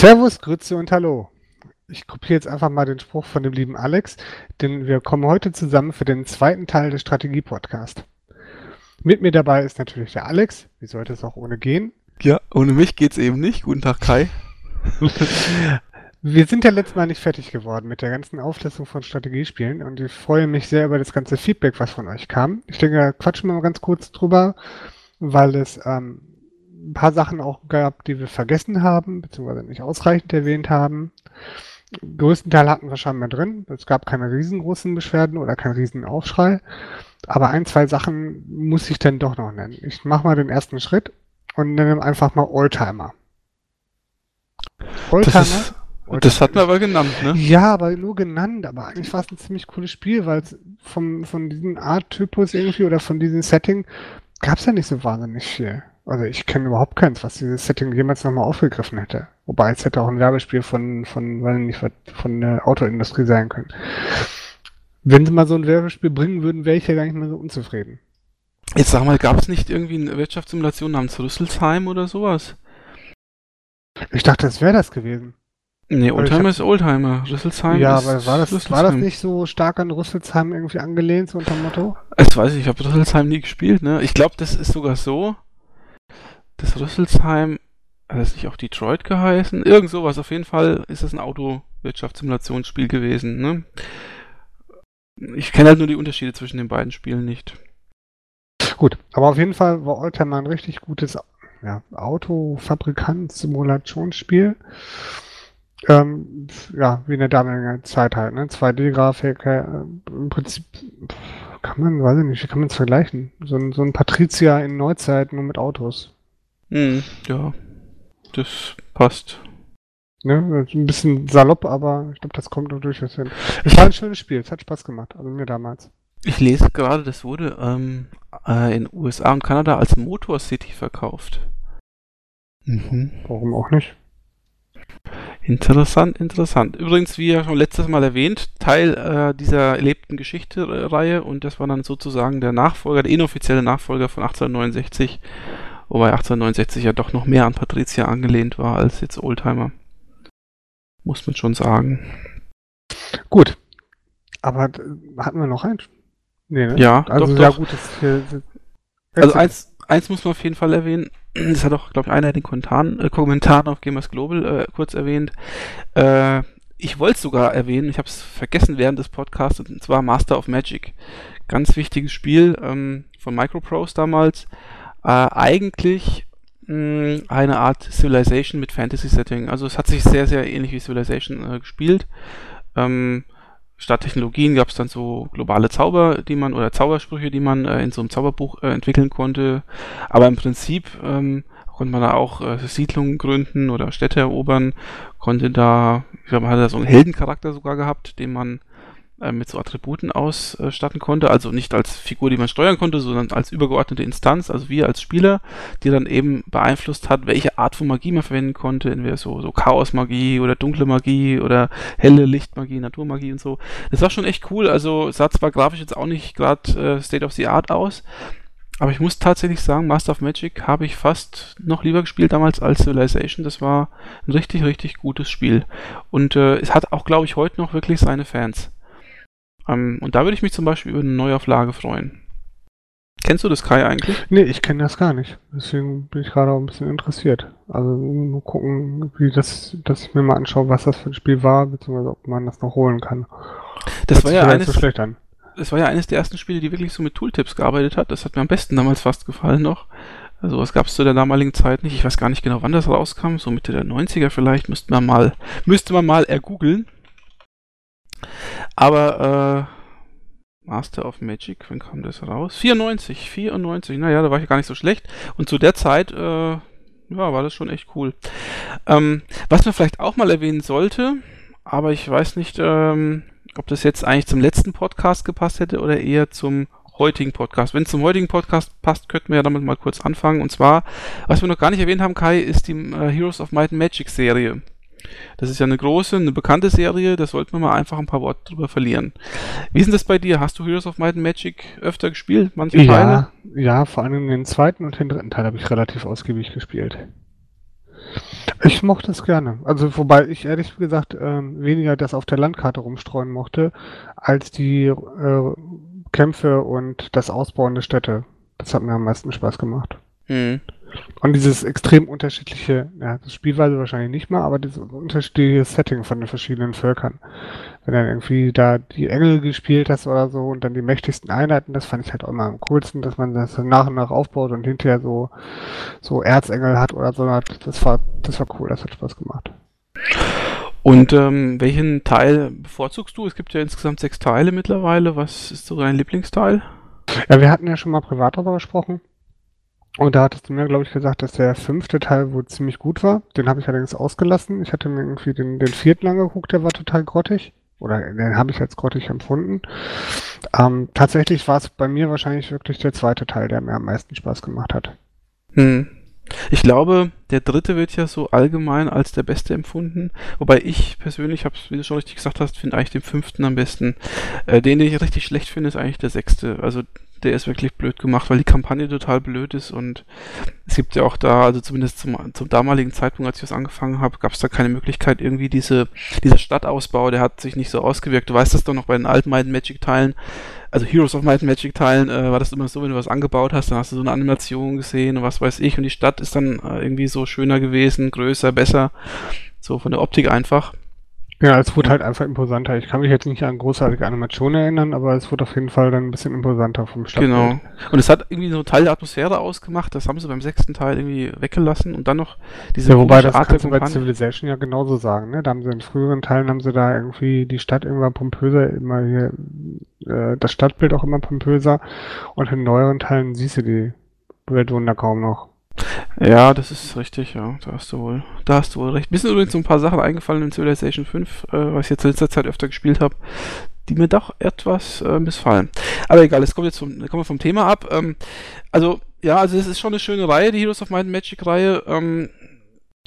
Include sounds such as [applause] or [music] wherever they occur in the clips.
Servus, Grüße und Hallo. Ich kopiere jetzt einfach mal den Spruch von dem lieben Alex, denn wir kommen heute zusammen für den zweiten Teil des Strategie-Podcast. Mit mir dabei ist natürlich der Alex. Wie sollte es auch ohne gehen? Ja, ohne mich geht's eben nicht. Guten Tag, Kai. Wir sind ja letztes Mal nicht fertig geworden mit der ganzen Auflistung von Strategiespielen und ich freue mich sehr über das ganze Feedback, was von euch kam. Ich denke, da quatschen wir mal ganz kurz drüber, weil es ähm, ein paar Sachen auch gab, die wir vergessen haben, beziehungsweise nicht ausreichend erwähnt haben. Größten Teil hatten wir scheinbar drin. Es gab keine riesengroßen Beschwerden oder keinen riesen Aufschrei. Aber ein, zwei Sachen muss ich dann doch noch nennen. Ich mache mal den ersten Schritt und nenne einfach mal Oldtimer. Oldtimer? Das, ist, das hatten wir aber genannt, ne? Ja, aber nur genannt. Aber eigentlich war es ein ziemlich cooles Spiel, weil es vom, von diesem Art-Typus irgendwie oder von diesem Setting gab es ja nicht so wahnsinnig viel. Also ich kenne überhaupt keins, was dieses Setting jemals nochmal aufgegriffen hätte. Wobei es hätte auch ein Werbespiel von, von, weil nicht, von der Autoindustrie sein können. Wenn sie mal so ein Werbespiel bringen würden, wäre ich ja gar nicht mehr so unzufrieden. Jetzt sag mal, gab es nicht irgendwie eine Wirtschaftssimulation namens Rüsselsheim oder sowas? Ich dachte, das wäre das gewesen. Nee, Oldtimer hab... ist Oldtimer. Rüsselsheim ja, ist aber war das, war das nicht so stark an Rüsselsheim irgendwie angelehnt, so unter dem Motto? Das weiß ich, ich habe Rüsselsheim nie gespielt, ne? Ich glaube, das ist sogar so, dass Rüsselsheim, hat das nicht auch Detroit geheißen? Irgend sowas, auf jeden Fall ist das ein Autowirtschaftssimulationsspiel gewesen, ne? Ich kenne halt nur die Unterschiede zwischen den beiden Spielen nicht. Gut, aber auf jeden Fall war Oldtimer ein richtig gutes ja, Autofabrikant-Simulationsspiel. Ähm, ja, wie in der damaligen Zeit halt, ne? 2D-Grafik, äh, im Prinzip kann man, weiß ich nicht, kann man es vergleichen? So ein, so ein Patrizier in Neuzeit nur mit Autos. Hm, ja, das passt. Ne, ein bisschen salopp, aber ich glaube, das kommt noch durchaus hin. Es war ein schönes Spiel, es hat Spaß gemacht, also mir damals. Ich lese gerade, das wurde ähm, äh, in USA und Kanada als Motor City verkauft. Mhm. Warum auch nicht? Interessant, interessant. Übrigens, wie ja schon letztes Mal erwähnt, Teil äh, dieser erlebten Geschichte-Reihe und das war dann sozusagen der Nachfolger, der inoffizielle Nachfolger von 1869, wobei 1869 ja doch noch mehr an Patricia angelehnt war als jetzt Oldtimer. Muss man schon sagen. Gut. Aber hatten wir noch eins? Nee, ne? Ja, also doch, ja doch. gut, das hier, Also eins, eins muss man auf jeden Fall erwähnen. [clears throat] Das hat auch, glaube ich, einer in den Kommentaren, äh, Kommentaren auf Gamers Global äh, kurz erwähnt. Äh, ich wollte es sogar erwähnen, ich habe es vergessen während des Podcasts, und zwar Master of Magic. Ganz wichtiges Spiel ähm, von Microprose damals. Äh, eigentlich mh, eine Art Civilization mit Fantasy-Setting. Also es hat sich sehr, sehr ähnlich wie Civilization äh, gespielt. Ähm, statt Technologien gab es dann so globale Zauber, die man oder Zaubersprüche, die man äh, in so einem Zauberbuch äh, entwickeln konnte. Aber im Prinzip ähm, konnte man da auch äh, Siedlungen gründen oder Städte erobern, konnte da, ich glaube, man hat da so einen Heldencharakter sogar gehabt, den man äh, mit so Attributen ausstatten konnte, also nicht als Figur, die man steuern konnte, sondern als übergeordnete Instanz, also wir als Spieler, die dann eben beeinflusst hat, welche Art von Magie man verwenden konnte, entweder so, so Chaosmagie oder dunkle Magie oder helle Lichtmagie, Naturmagie und so. Das war schon echt cool, also sah zwar grafisch jetzt auch nicht gerade äh, State of the Art aus, aber ich muss tatsächlich sagen, Master of Magic habe ich fast noch lieber gespielt damals als Civilization. Das war ein richtig, richtig gutes Spiel. Und äh, es hat auch, glaube ich, heute noch wirklich seine Fans. Ähm, und da würde ich mich zum Beispiel über eine Neuauflage freuen. Kennst du das Kai eigentlich? Nee, ich kenne das gar nicht. Deswegen bin ich gerade auch ein bisschen interessiert. Also mal gucken, wie das, dass ich mir mal anschaue, was das für ein Spiel war, beziehungsweise ob man das noch holen kann. Das, das war ja eines, so schlecht an. Das war ja eines der ersten Spiele, die wirklich so mit Tooltips gearbeitet hat. Das hat mir am besten damals fast gefallen noch. Also was gab es zu der damaligen Zeit nicht. Ich weiß gar nicht genau, wann das rauskam. So Mitte der 90er vielleicht. Müsste man mal, müsste man mal ergoogeln. Aber äh, Master of Magic, wann kam das raus? 94, 94, naja, da war ich gar nicht so schlecht. Und zu der Zeit, äh, ja, war das schon echt cool. Ähm, was man vielleicht auch mal erwähnen sollte, aber ich weiß nicht, ähm, ob das jetzt eigentlich zum letzten Podcast gepasst hätte oder eher zum heutigen Podcast. Wenn es zum heutigen Podcast passt, könnten wir ja damit mal kurz anfangen. Und zwar, was wir noch gar nicht erwähnt haben, Kai, ist die äh, Heroes of Might and Magic Serie. Das ist ja eine große, eine bekannte Serie, da sollten wir mal einfach ein paar Worte drüber verlieren. Wie ist denn das bei dir? Hast du Heroes of Might and Magic öfter gespielt? Manche ja, Teile? Ja, vor allem den zweiten und den dritten Teil habe ich relativ ausgiebig gespielt. Ich mochte es gerne. Also wobei ich ehrlich gesagt ähm, weniger das auf der Landkarte rumstreuen mochte, als die äh, Kämpfe und das Ausbauen der Städte. Das hat mir am meisten Spaß gemacht. Mhm. Und dieses extrem unterschiedliche, ja, das Spielweise wahrscheinlich nicht mal, aber dieses unterschiedliche Setting von den verschiedenen Völkern. Wenn dann irgendwie da die Engel gespielt hast oder so und dann die mächtigsten Einheiten, das fand ich halt auch immer am coolsten, dass man das nach und nach aufbaut und hinterher so, so Erzengel hat oder so. Das war, das war cool, das hat Spaß gemacht. Und ähm, welchen Teil bevorzugst du? Es gibt ja insgesamt sechs Teile mittlerweile. Was ist so dein Lieblingsteil? Ja, wir hatten ja schon mal privat darüber gesprochen. Und da hattest du mir, glaube ich, gesagt, dass der fünfte Teil wohl ziemlich gut war. Den habe ich allerdings ausgelassen. Ich hatte mir irgendwie den, den vierten angeguckt, der war total grottig. Oder den habe ich als grottig empfunden. Ähm, tatsächlich war es bei mir wahrscheinlich wirklich der zweite Teil, der mir am meisten Spaß gemacht hat. Hm. Ich glaube, der dritte wird ja so allgemein als der beste empfunden. Wobei ich persönlich, hab's, wie du schon richtig gesagt hast, finde eigentlich den fünften am besten. Äh, den, den ich richtig schlecht finde, ist eigentlich der sechste. Also der ist wirklich blöd gemacht, weil die Kampagne total blöd ist und es gibt ja auch da, also zumindest zum, zum damaligen Zeitpunkt, als ich das angefangen habe, gab es da keine Möglichkeit, irgendwie diese, dieser Stadtausbau, der hat sich nicht so ausgewirkt. Du weißt das doch noch bei den alten Might Magic Teilen, also Heroes of Might Magic Teilen, äh, war das immer so, wenn du was angebaut hast, dann hast du so eine Animation gesehen und was weiß ich und die Stadt ist dann äh, irgendwie so schöner gewesen, größer, besser, so von der Optik einfach. Ja, es wurde halt einfach imposanter. Ich kann mich jetzt nicht an großartige Animationen erinnern, aber es wurde auf jeden Fall dann ein bisschen imposanter vom Stadtbild. Genau. Und es hat irgendwie so einen Teil der Atmosphäre ausgemacht. Das haben sie beim sechsten Teil irgendwie weggelassen und dann noch diese ja, wobei das Art kannst du bei Civilization ja genauso sagen. Ne? Da haben sie in früheren Teilen haben sie da irgendwie die Stadt immer pompöser, immer hier äh, das Stadtbild auch immer pompöser und in neueren Teilen siehst du die Weltwunder kaum noch. Ja, das ist richtig, ja. Da hast du wohl, da hast du wohl recht. Mir sind übrigens so ein paar Sachen eingefallen in Civilization 5, äh, was ich jetzt in letzter Zeit öfter gespielt habe, die mir doch etwas äh, missfallen. Aber egal, es kommt jetzt vom, kommen wir vom Thema ab. Ähm, also, ja, also es ist schon eine schöne Reihe, die Heroes of Might and Magic Reihe. Ähm,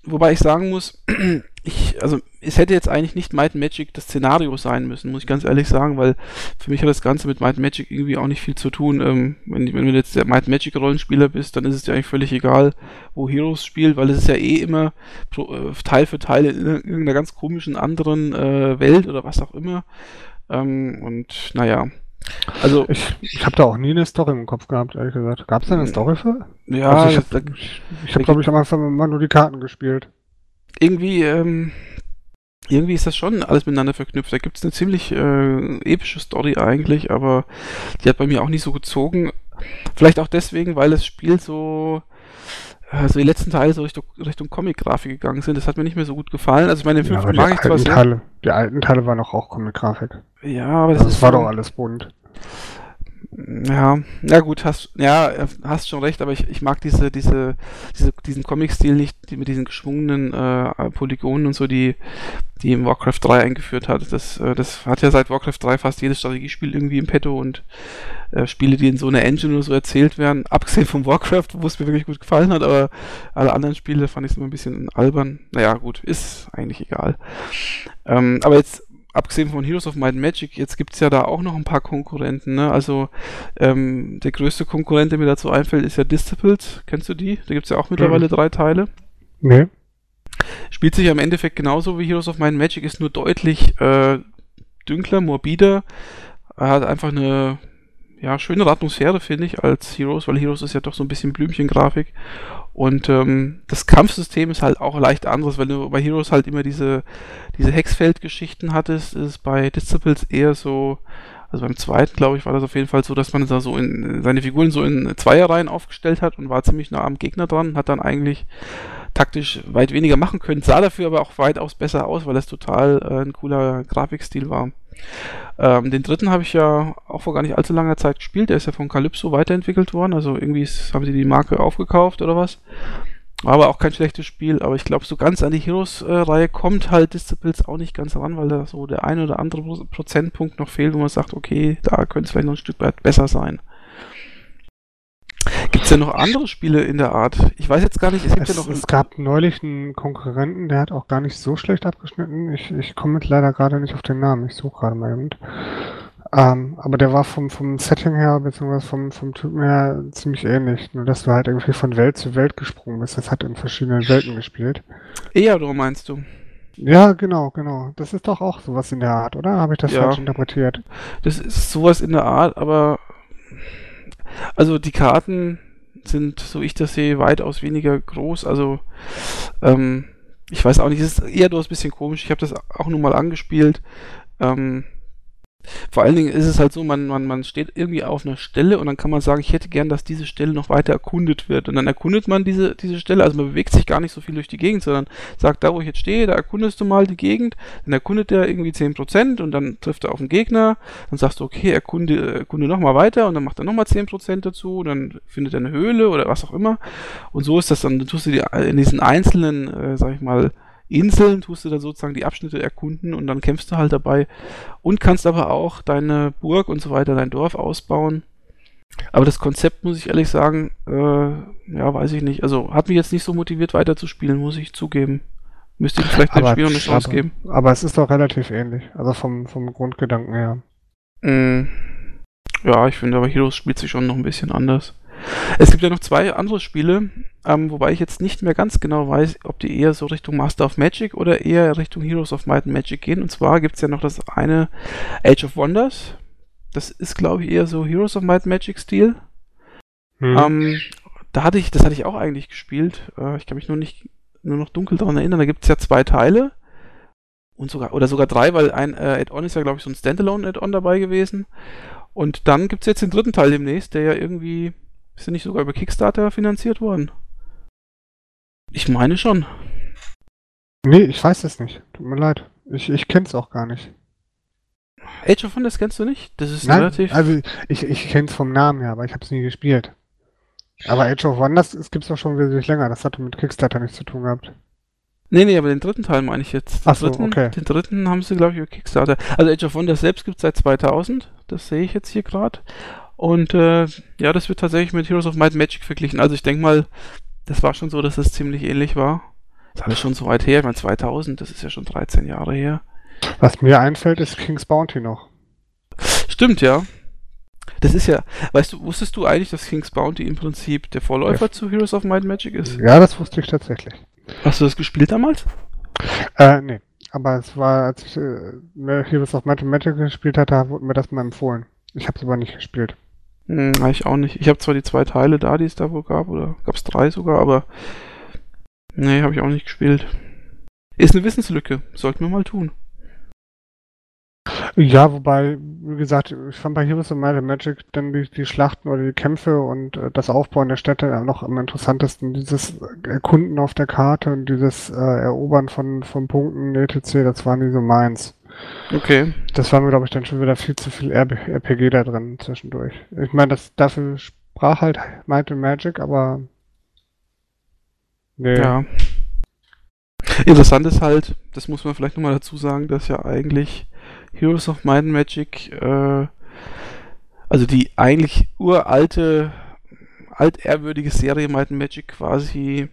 wobei ich sagen muss, [clears throat] ich, also es hätte jetzt eigentlich nicht Might Magic das Szenario sein müssen, muss ich ganz ehrlich sagen, weil für mich hat das Ganze mit Might Magic irgendwie auch nicht viel zu tun. Ähm, wenn, wenn du jetzt der Might Magic Rollenspieler bist, dann ist es dir eigentlich völlig egal, wo Heroes spielt, weil es ist ja eh immer pro, äh, Teil für Teil in irgendeiner ganz komischen anderen äh, Welt oder was auch immer. Ähm, und naja, also ich, ich habe da auch nie eine Story im Kopf gehabt, ehrlich gesagt. Gab es da eine Story für? Ja, also ich habe, ich, ich hab, glaube ich, am Anfang immer nur die Karten gespielt irgendwie, ähm, irgendwie ist das schon alles miteinander verknüpft. Da gibt es eine ziemlich äh, epische Story eigentlich, aber die hat bei mir auch nicht so gezogen. Vielleicht auch deswegen, weil das Spiel so, also die letzten Teile so Richtung, Richtung Comic-Grafik gegangen sind. Das hat mir nicht mehr so gut gefallen. Also ich meine, den fünften ja, mag ich zwar sehr. Teile, die alten Teile waren auch, auch Comic-Grafik. Ja, aber das, also das war doch alles bunt. Ja, ja gut, hast ja hast schon recht, aber ich, ich mag diese diese diese diesen Comic-Stil nicht, die mit diesen geschwungenen äh, Polygonen und so, die die im Warcraft 3 eingeführt hat. Das äh, das hat ja seit Warcraft 3 fast jedes Strategiespiel irgendwie im Petto und äh, Spiele, die in so einer Engine oder so erzählt werden, [laughs] abgesehen von Warcraft, wo es mir wirklich gut gefallen hat, aber alle anderen Spiele fand ich immer ein bisschen albern. Naja, gut, ist eigentlich egal. Ähm, aber jetzt abgesehen von Heroes of Might and Magic, jetzt gibt es ja da auch noch ein paar Konkurrenten. Ne? Also ähm, der größte Konkurrent, der mir dazu einfällt, ist ja Disciples. Kennst du die? Da gibt es ja auch mittlerweile mhm. drei Teile. Nee. Spielt sich ja im Endeffekt genauso wie Heroes of Might and Magic, ist nur deutlich äh, dünkler, morbider. Er hat einfach eine ja, schönere Atmosphäre, finde ich, als Heroes, weil Heroes ist ja doch so ein bisschen Blümchengrafik. Und ähm, das Kampfsystem ist halt auch leicht anderes, weil du bei Heroes halt immer diese, diese Hexfeld-Geschichten hattest, ist bei Disciples eher so, also beim zweiten, glaube ich, war das auf jeden Fall so, dass man da so in seine Figuren so in Zweierreihen aufgestellt hat und war ziemlich nah am Gegner dran, hat dann eigentlich taktisch weit weniger machen können, sah dafür aber auch weitaus besser aus, weil das total äh, ein cooler Grafikstil war. Ähm, den dritten habe ich ja auch vor gar nicht allzu langer Zeit gespielt. Der ist ja von Calypso weiterentwickelt worden. Also irgendwie ist, haben sie die Marke aufgekauft oder was. Aber auch kein schlechtes Spiel. Aber ich glaube, so ganz an die Heroes-Reihe kommt halt Disciples auch nicht ganz ran, weil da so der ein oder andere Prozentpunkt noch fehlt, wo man sagt, okay, da könnte es vielleicht noch ein Stück weit besser sein. Denn noch andere Spiele in der Art? Ich weiß jetzt gar nicht, es gibt es, ja noch. Es gab neulich einen Konkurrenten, der hat auch gar nicht so schlecht abgeschnitten. Ich, ich komme jetzt leider gerade nicht auf den Namen. Ich suche gerade mal eben. Ähm, aber der war vom, vom Setting her, beziehungsweise vom, vom Typen her ziemlich ähnlich. Nur, dass du halt irgendwie von Welt zu Welt gesprungen bist. Das hat in verschiedenen Welten gespielt. Eador meinst du? Ja, genau, genau. Das ist doch auch sowas in der Art, oder? Habe ich das Ja. falsch interpretiert? Das ist sowas in der Art, aber also die Karten sind, so ich das sehe, weitaus weniger groß. Also ähm, ich weiß auch nicht, es ist eher durchaus ein bisschen komisch. Ich habe das auch nur mal angespielt. Ähm, vor allen Dingen ist es halt so, man, man, man steht irgendwie auf einer Stelle und dann kann man sagen, ich hätte gern, dass diese Stelle noch weiter erkundet wird. Und dann erkundet man diese, diese Stelle, also man bewegt sich gar nicht so viel durch die Gegend, sondern sagt, da wo ich jetzt stehe, da erkundest du mal die Gegend, dann erkundet er irgendwie 10% und dann trifft er auf einen Gegner, dann sagst du, okay, erkunde, erkunde nochmal weiter und dann macht er nochmal 10% dazu, und dann findet er eine Höhle oder was auch immer. Und so ist das dann, dann tust du die, in diesen einzelnen, äh, sag ich mal, Inseln tust du dann sozusagen die Abschnitte erkunden und dann kämpfst du halt dabei und kannst aber auch deine Burg und so weiter, dein Dorf ausbauen. Aber das Konzept, muss ich ehrlich sagen, äh, ja, weiß ich nicht. Also hat mich jetzt nicht so motiviert weiterzuspielen, muss ich zugeben. Müsste ich vielleicht dem Spiel noch eine Chance geben. Aber es ist doch relativ ähnlich. Also vom, vom Grundgedanken her. Mm, Ja, ich finde aber Heroes spielt sich schon noch ein bisschen anders. Es gibt ja noch zwei andere Spiele, ähm, wobei ich jetzt nicht mehr ganz genau weiß, ob die eher so Richtung Master of Magic oder eher Richtung Heroes of Might and Magic gehen. Und zwar gibt es ja noch das eine Age of Wonders. Das ist, glaube ich, eher so Heroes of Might and Magic Stil. Hm. Ähm, da hatte ich, das hatte ich auch eigentlich gespielt. Äh, ich kann mich nur nicht, nur noch dunkel daran erinnern. Da gibt es ja zwei Teile. Und sogar, oder sogar drei, weil ein äh, Add-on ist ja, glaube ich, so ein Standalone-Add-on dabei gewesen. Und dann gibt es jetzt den dritten Teil demnächst, der ja irgendwie, ist ja nicht sogar über Kickstarter finanziert worden. Ich meine schon. nee, ich weiß es nicht. Tut mir leid. Ich, ich kenn's auch gar nicht. Age of Wonders kennst du nicht? Das ist Nein, relativ. also ich, ich kenn's vom Namen her, aber ich habe es nie gespielt. Aber Age of Wonders das gibt's doch schon wesentlich länger. Das hatte mit Kickstarter nichts zu tun gehabt. Nee, nee, aber den dritten Teil meine ich jetzt. Den, Ach so, dritten, okay. den dritten haben sie, glaube ich, über Kickstarter. Also Age of Wonders selbst gibt es seit 2000. Das sehe ich jetzt hier gerade. Und äh, ja, das wird tatsächlich mit Heroes of Might and Magic verglichen. Also ich denke mal, das war schon so, dass es ziemlich ähnlich war. Das ist alles schon so weit her. Ich meine, 2000, das ist ja schon 13 Jahre her. Was mir einfällt, ist King's Bounty noch. Stimmt, ja. Das ist ja, weißt du, wusstest du eigentlich, dass King's Bounty im Prinzip der Vorläufer Ja. zu Heroes of Might and Magic ist? Ja, das wusste ich tatsächlich. Hast du das gespielt damals? Äh, nee. Aber es war, als ich äh, mehr Heroes of Mathematics gespielt hatte, wurde mir das mal empfohlen. Ich habe es aber nicht gespielt. Hm, ich auch nicht. Ich habe zwar die zwei Teile da, die es da wohl gab, oder gab es drei sogar, aber nee, habe ich auch nicht gespielt. Ist eine Wissenslücke. Sollten wir mal tun. Ja, wobei, wie gesagt, ich fand bei Heroes of Might and Magic dann die, die Schlachten oder die Kämpfe und äh, das Aufbauen der Städte äh, noch am interessantesten. Dieses Erkunden auf der Karte und dieses äh, Erobern von, von Punkten, etc., das war nie so meins. Okay. Das war mir, glaube ich, dann schon wieder viel zu viel RPG da drin zwischendurch. Ich meine, das dafür sprach halt Might and Magic, aber nee. Ja. Interessant ist halt, das muss man vielleicht nochmal dazu sagen, dass ja eigentlich Heroes of Might and Magic, äh, also die eigentlich uralte, altehrwürdige Serie Might and Magic quasi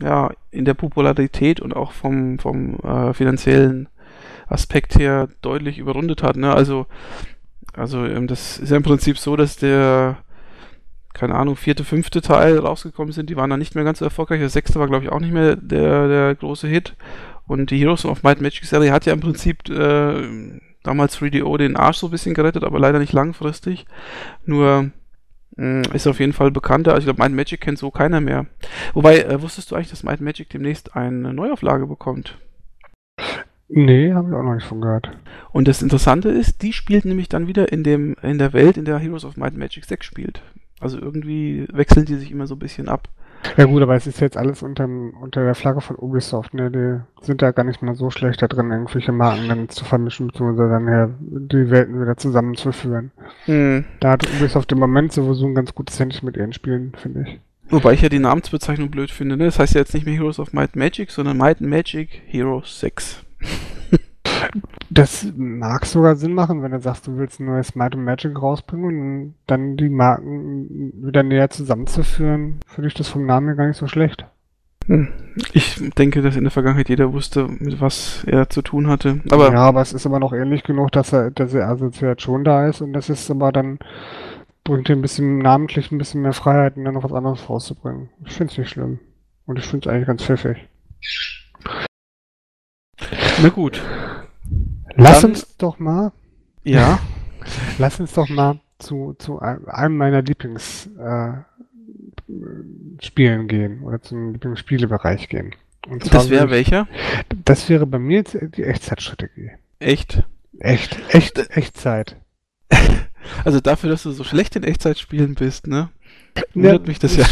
ja in der Popularität und auch vom, vom äh, finanziellen Aspekt her deutlich überrundet hat. Ne? Also, also ähm, das ist ja im Prinzip so, dass der keine Ahnung, vierte, fünfte Teil rausgekommen sind, die waren dann nicht mehr ganz so erfolgreich. Der sechste war, glaube ich, auch nicht mehr der, der große Hit. Und die Heroes of Might Magic Serie hat ja im Prinzip äh, damals 3DO den Arsch so ein bisschen gerettet, aber leider nicht langfristig. Nur mh, ist auf jeden Fall bekannter. Also ich glaube, Might Magic kennt so keiner mehr. Wobei, äh, wusstest du eigentlich, dass Might Magic demnächst eine Neuauflage bekommt? Nee, habe ich auch noch nicht von gehört. Und das Interessante ist, die spielt nämlich dann wieder in dem in der Welt, in der Heroes of Might and Magic 6 spielt. Also irgendwie wechseln die sich immer so ein bisschen ab. Ja gut, aber es ist jetzt alles unterm, unter der Flagge von Ubisoft, ne? Die sind da gar nicht mal so schlecht da drin, irgendwelche Marken dann zu vermischen, beziehungsweise dann her die Welten wieder zusammenzuführen. Hm. Da hat Ubisoft im Moment sowieso ein ganz gutes Händchen mit ihren Spielen, finde ich. Wobei ich ja die Namensbezeichnung blöd finde. Ne? Das heißt ja jetzt nicht mehr Heroes of Might and Magic, sondern Might and Magic Heroes 6. Das mag sogar Sinn machen, wenn du sagst, du willst ein neues Might and Magic rausbringen und dann die Marken wieder näher zusammenzuführen, finde ich das vom Namen her gar nicht so schlecht. Hm. Ich denke, dass in der Vergangenheit jeder wusste, mit was er zu tun hatte. Aber ja, aber es ist immer noch ähnlich genug, dass er, dass er Assoziation da ist und das ist aber dann bringt dir ein bisschen namentlich ein bisschen mehr Freiheit, dann noch was anderes rauszubringen. Ich finde es nicht schlimm. Und ich finde es eigentlich ganz pfiffig. Na gut. Lass dann, uns doch mal. Ja. [laughs] lass uns doch mal zu, zu einem meiner Lieblingsspielen äh, gehen oder zum Lieblingsspielebereich gehen. Und das wäre welcher? Das wäre bei mir die Echtzeitstrategie. Echt? Echt, echt, Echtzeit. [laughs] Also dafür, dass du so schlecht in Echtzeitspielen bist, ne? Wundert ja, mich das ja.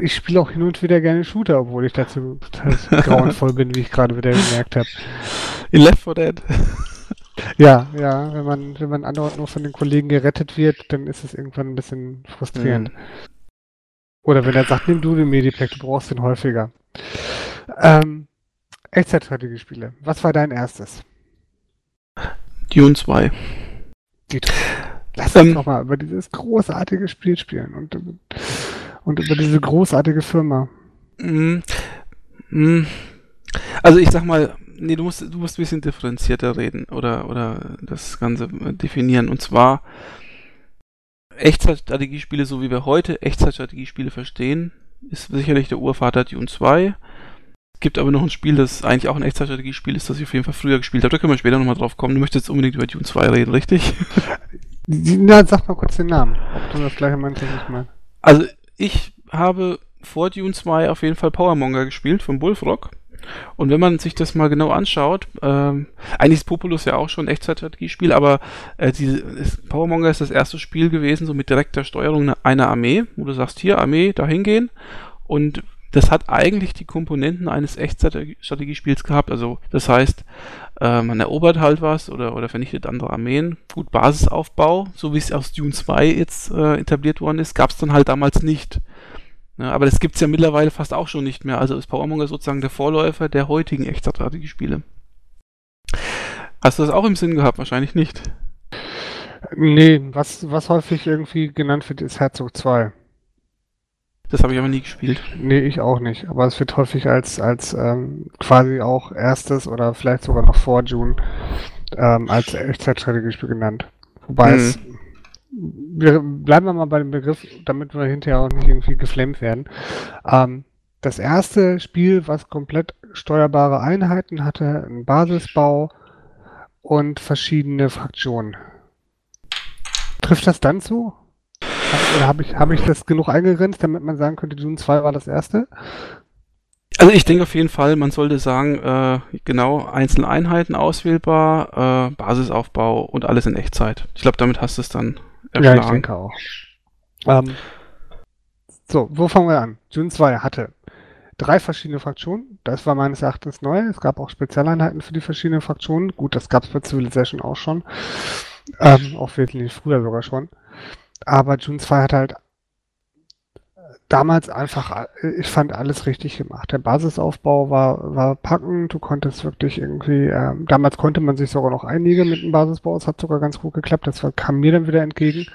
Ich spiele auch hin und wieder gerne Shooter, obwohl ich dazu grauenvoll bin, wie ich gerade wieder gemerkt habe. In Left 4 Dead. Ja, ja, wenn man, wenn man andauernd nur von den Kollegen gerettet wird, dann ist es irgendwann ein bisschen frustrierend. Mhm. Oder wenn er sagt, nimm du den Medipack, du brauchst den häufiger. Ähm, Echtzeitstrategiespiele. Was war dein erstes? Dune 2. Die Lass uns ähm, noch mal über dieses großartige Spiel spielen und, und über diese großartige Firma. Mm, mm. Also ich sag mal, nee, du musst, du musst ein bisschen differenzierter reden oder, oder das Ganze definieren. Und zwar Echtzeitstrategiespiele, so wie wir heute Echtzeitstrategiespiele verstehen, ist sicherlich der Urvater Dune 2. Es gibt aber noch ein Spiel, das eigentlich auch ein Echtzeitstrategiespiel ist, das ich auf jeden Fall früher gespielt habe. Da können wir später nochmal drauf kommen. Du möchtest jetzt unbedingt über Dune 2 reden, richtig? [laughs] Na, sag mal kurz den Namen, ob du das gleiche meinst, was ich meine. Also, ich habe vor Dune 2 auf jeden Fall Powermonger gespielt von Bullfrog. Und wenn man sich das mal genau anschaut, ähm, eigentlich ist Populus ja auch schon ein Echtzeitstrategiespiel, aber äh, diese, ist, Powermonger ist das erste Spiel gewesen, so mit direkter Steuerung einer Armee, wo du sagst, hier, Armee, da hingehen. Und das hat eigentlich die Komponenten eines Echtzeitstrategiespiels gehabt. Also das heißt, äh, man erobert halt was oder, oder vernichtet andere Armeen. Gut, Basisaufbau, so wie es aus Dune 2 jetzt äh, etabliert worden ist, gab es dann halt damals nicht. Ja, aber das gibt es ja mittlerweile fast auch schon nicht mehr. Also ist Powermonger sozusagen der Vorläufer der heutigen Echtzeitstrategiespiele. Hast du das auch im Sinn gehabt? Wahrscheinlich nicht. Nee, was, was häufig irgendwie genannt wird, ist Herzog 2. Das habe ich aber nie gespielt. Nee, ich auch nicht. Aber es wird häufig als, als ähm, quasi auch erstes oder vielleicht sogar noch vor June ähm, als Echtzeitstrategiespiel genannt. Wobei mhm. es wir bleiben wir mal bei dem Begriff, damit wir hinterher auch nicht irgendwie geflammt werden. Ähm, das erste Spiel, was komplett steuerbare Einheiten hatte, einen Basisbau und verschiedene Fraktionen. Trifft das dann zu? Oder habe ich, hab ich das genug eingegrenzt, damit man sagen könnte, Dune 2 war das erste? Also ich denke auf jeden Fall, man sollte sagen, äh, genau, einzelne Einheiten auswählbar, äh, Basisaufbau und alles in Echtzeit. Ich glaube, damit hast du es dann erschlagen. Ja, ich denke auch. Ähm, so, wo fangen wir an? Dune 2 hatte drei verschiedene Fraktionen. Das war meines Erachtens neu. Es gab auch Spezialeinheiten für die verschiedenen Fraktionen. Gut, das gab es bei Civilization auch schon. Ähm, auch wesentlich früher sogar schon. Aber June 2 hat halt damals einfach, ich fand alles richtig gemacht. Der Basisaufbau war, war packend, du konntest wirklich irgendwie, äh, damals konnte man sich sogar noch einigen mit dem Basisbau, es hat sogar ganz gut geklappt, das kam mir dann wieder entgegen.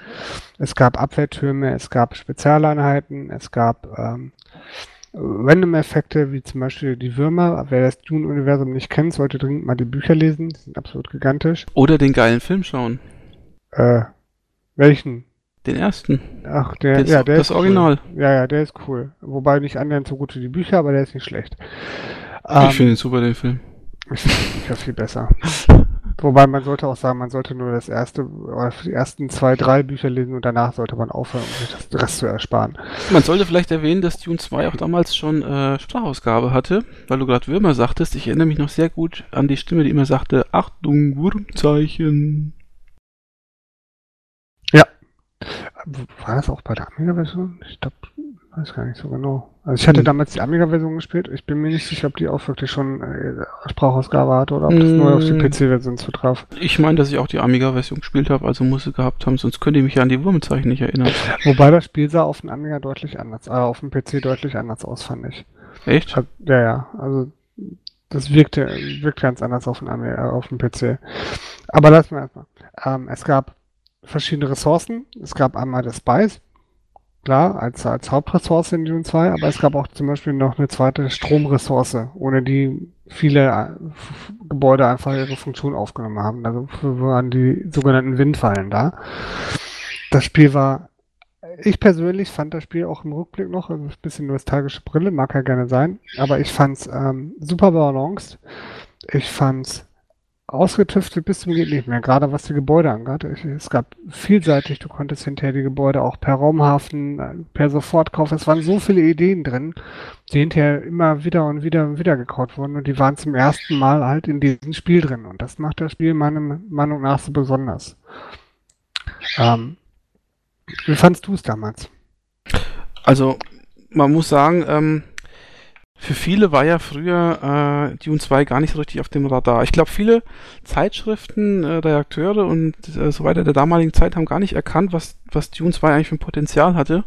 Es gab Abwehrtürme, es gab Spezialeinheiten, es gab ähm, Random-Effekte, wie zum Beispiel die Würmer. Wer das Dune-Universum nicht kennt, sollte dringend mal die Bücher lesen, die sind absolut gigantisch. Oder den geilen Film schauen. Äh, welchen? Den ersten. Ach, der, das, ja, der das ist Original. Cool. Ja, ja, der ist cool. Wobei nicht annähernd so gut wie die Bücher, aber der ist nicht schlecht. Ich ähm, finde ihn super, den Film. Ich finde viel besser. Wobei man sollte auch sagen, man sollte nur das erste oder die ersten zwei, drei Bücher lesen und danach sollte man aufhören, um sich das Rest zu ersparen. Man sollte vielleicht erwähnen, dass Dune 2 auch damals schon äh, Sprachausgabe hatte, weil du gerade Würmer sagtest. Ich erinnere mich noch sehr gut an die Stimme, die immer sagte, Achtung, Wurmzeichen. War das auch bei der Amiga-Version? Ich glaube, weiß gar nicht so genau. Also ich hatte hm. damals die Amiga-Version gespielt. Ich bin mir nicht sicher, ob die auch wirklich schon äh, Sprachausgabe hatte oder ob das nur auf die hm. PC-Version zutraf. Ich meine, dass ich auch die Amiga-Version gespielt habe, also muss sie gehabt haben, sonst könnte ich mich ja an die Wurmzeichen nicht erinnern. Wobei das Spiel sah auf dem Amiga deutlich anders, äh, auf dem PC deutlich anders aus, fand ich. Echt? Ja, ja. Also das wirkte, wirkte ganz anders auf dem, Amiga, auf dem PC. Aber lassen wir erstmal. Ähm, es gab verschiedene Ressourcen. Es gab einmal das Spice. klar, als, als Hauptressource in Dune 2, aber es gab auch zum Beispiel noch eine zweite Stromressource, ohne die viele äh, Gebäude einfach ihre Funktion aufgenommen haben. Also waren die sogenannten Windfallen da. Das Spiel war, ich persönlich fand das Spiel auch im Rückblick noch, ein bisschen nostalgische Brille, mag ja gerne sein, aber ich fand es ähm, super balanced. Ich fand es ausgetüftelt bis zum geht nicht mehr, gerade was die Gebäude angeht. Es gab vielseitig, du konntest hinterher die Gebäude auch per Raumhafen, äh, per Sofortkauf, es waren so viele Ideen drin, die hinterher immer wieder und wieder und wieder gekaut wurden und die waren zum ersten Mal halt in diesem Spiel drin und das macht das Spiel meiner Meinung nach so besonders. Ähm, wie fandst du es damals? Also, man muss sagen, ähm, für viele war ja früher äh, Dune 2 gar nicht so richtig auf dem Radar. Ich glaube, viele Zeitschriften, äh, Redakteure und äh, so weiter der damaligen Zeit haben gar nicht erkannt, was, was Dune 2 eigentlich für ein Potenzial hatte.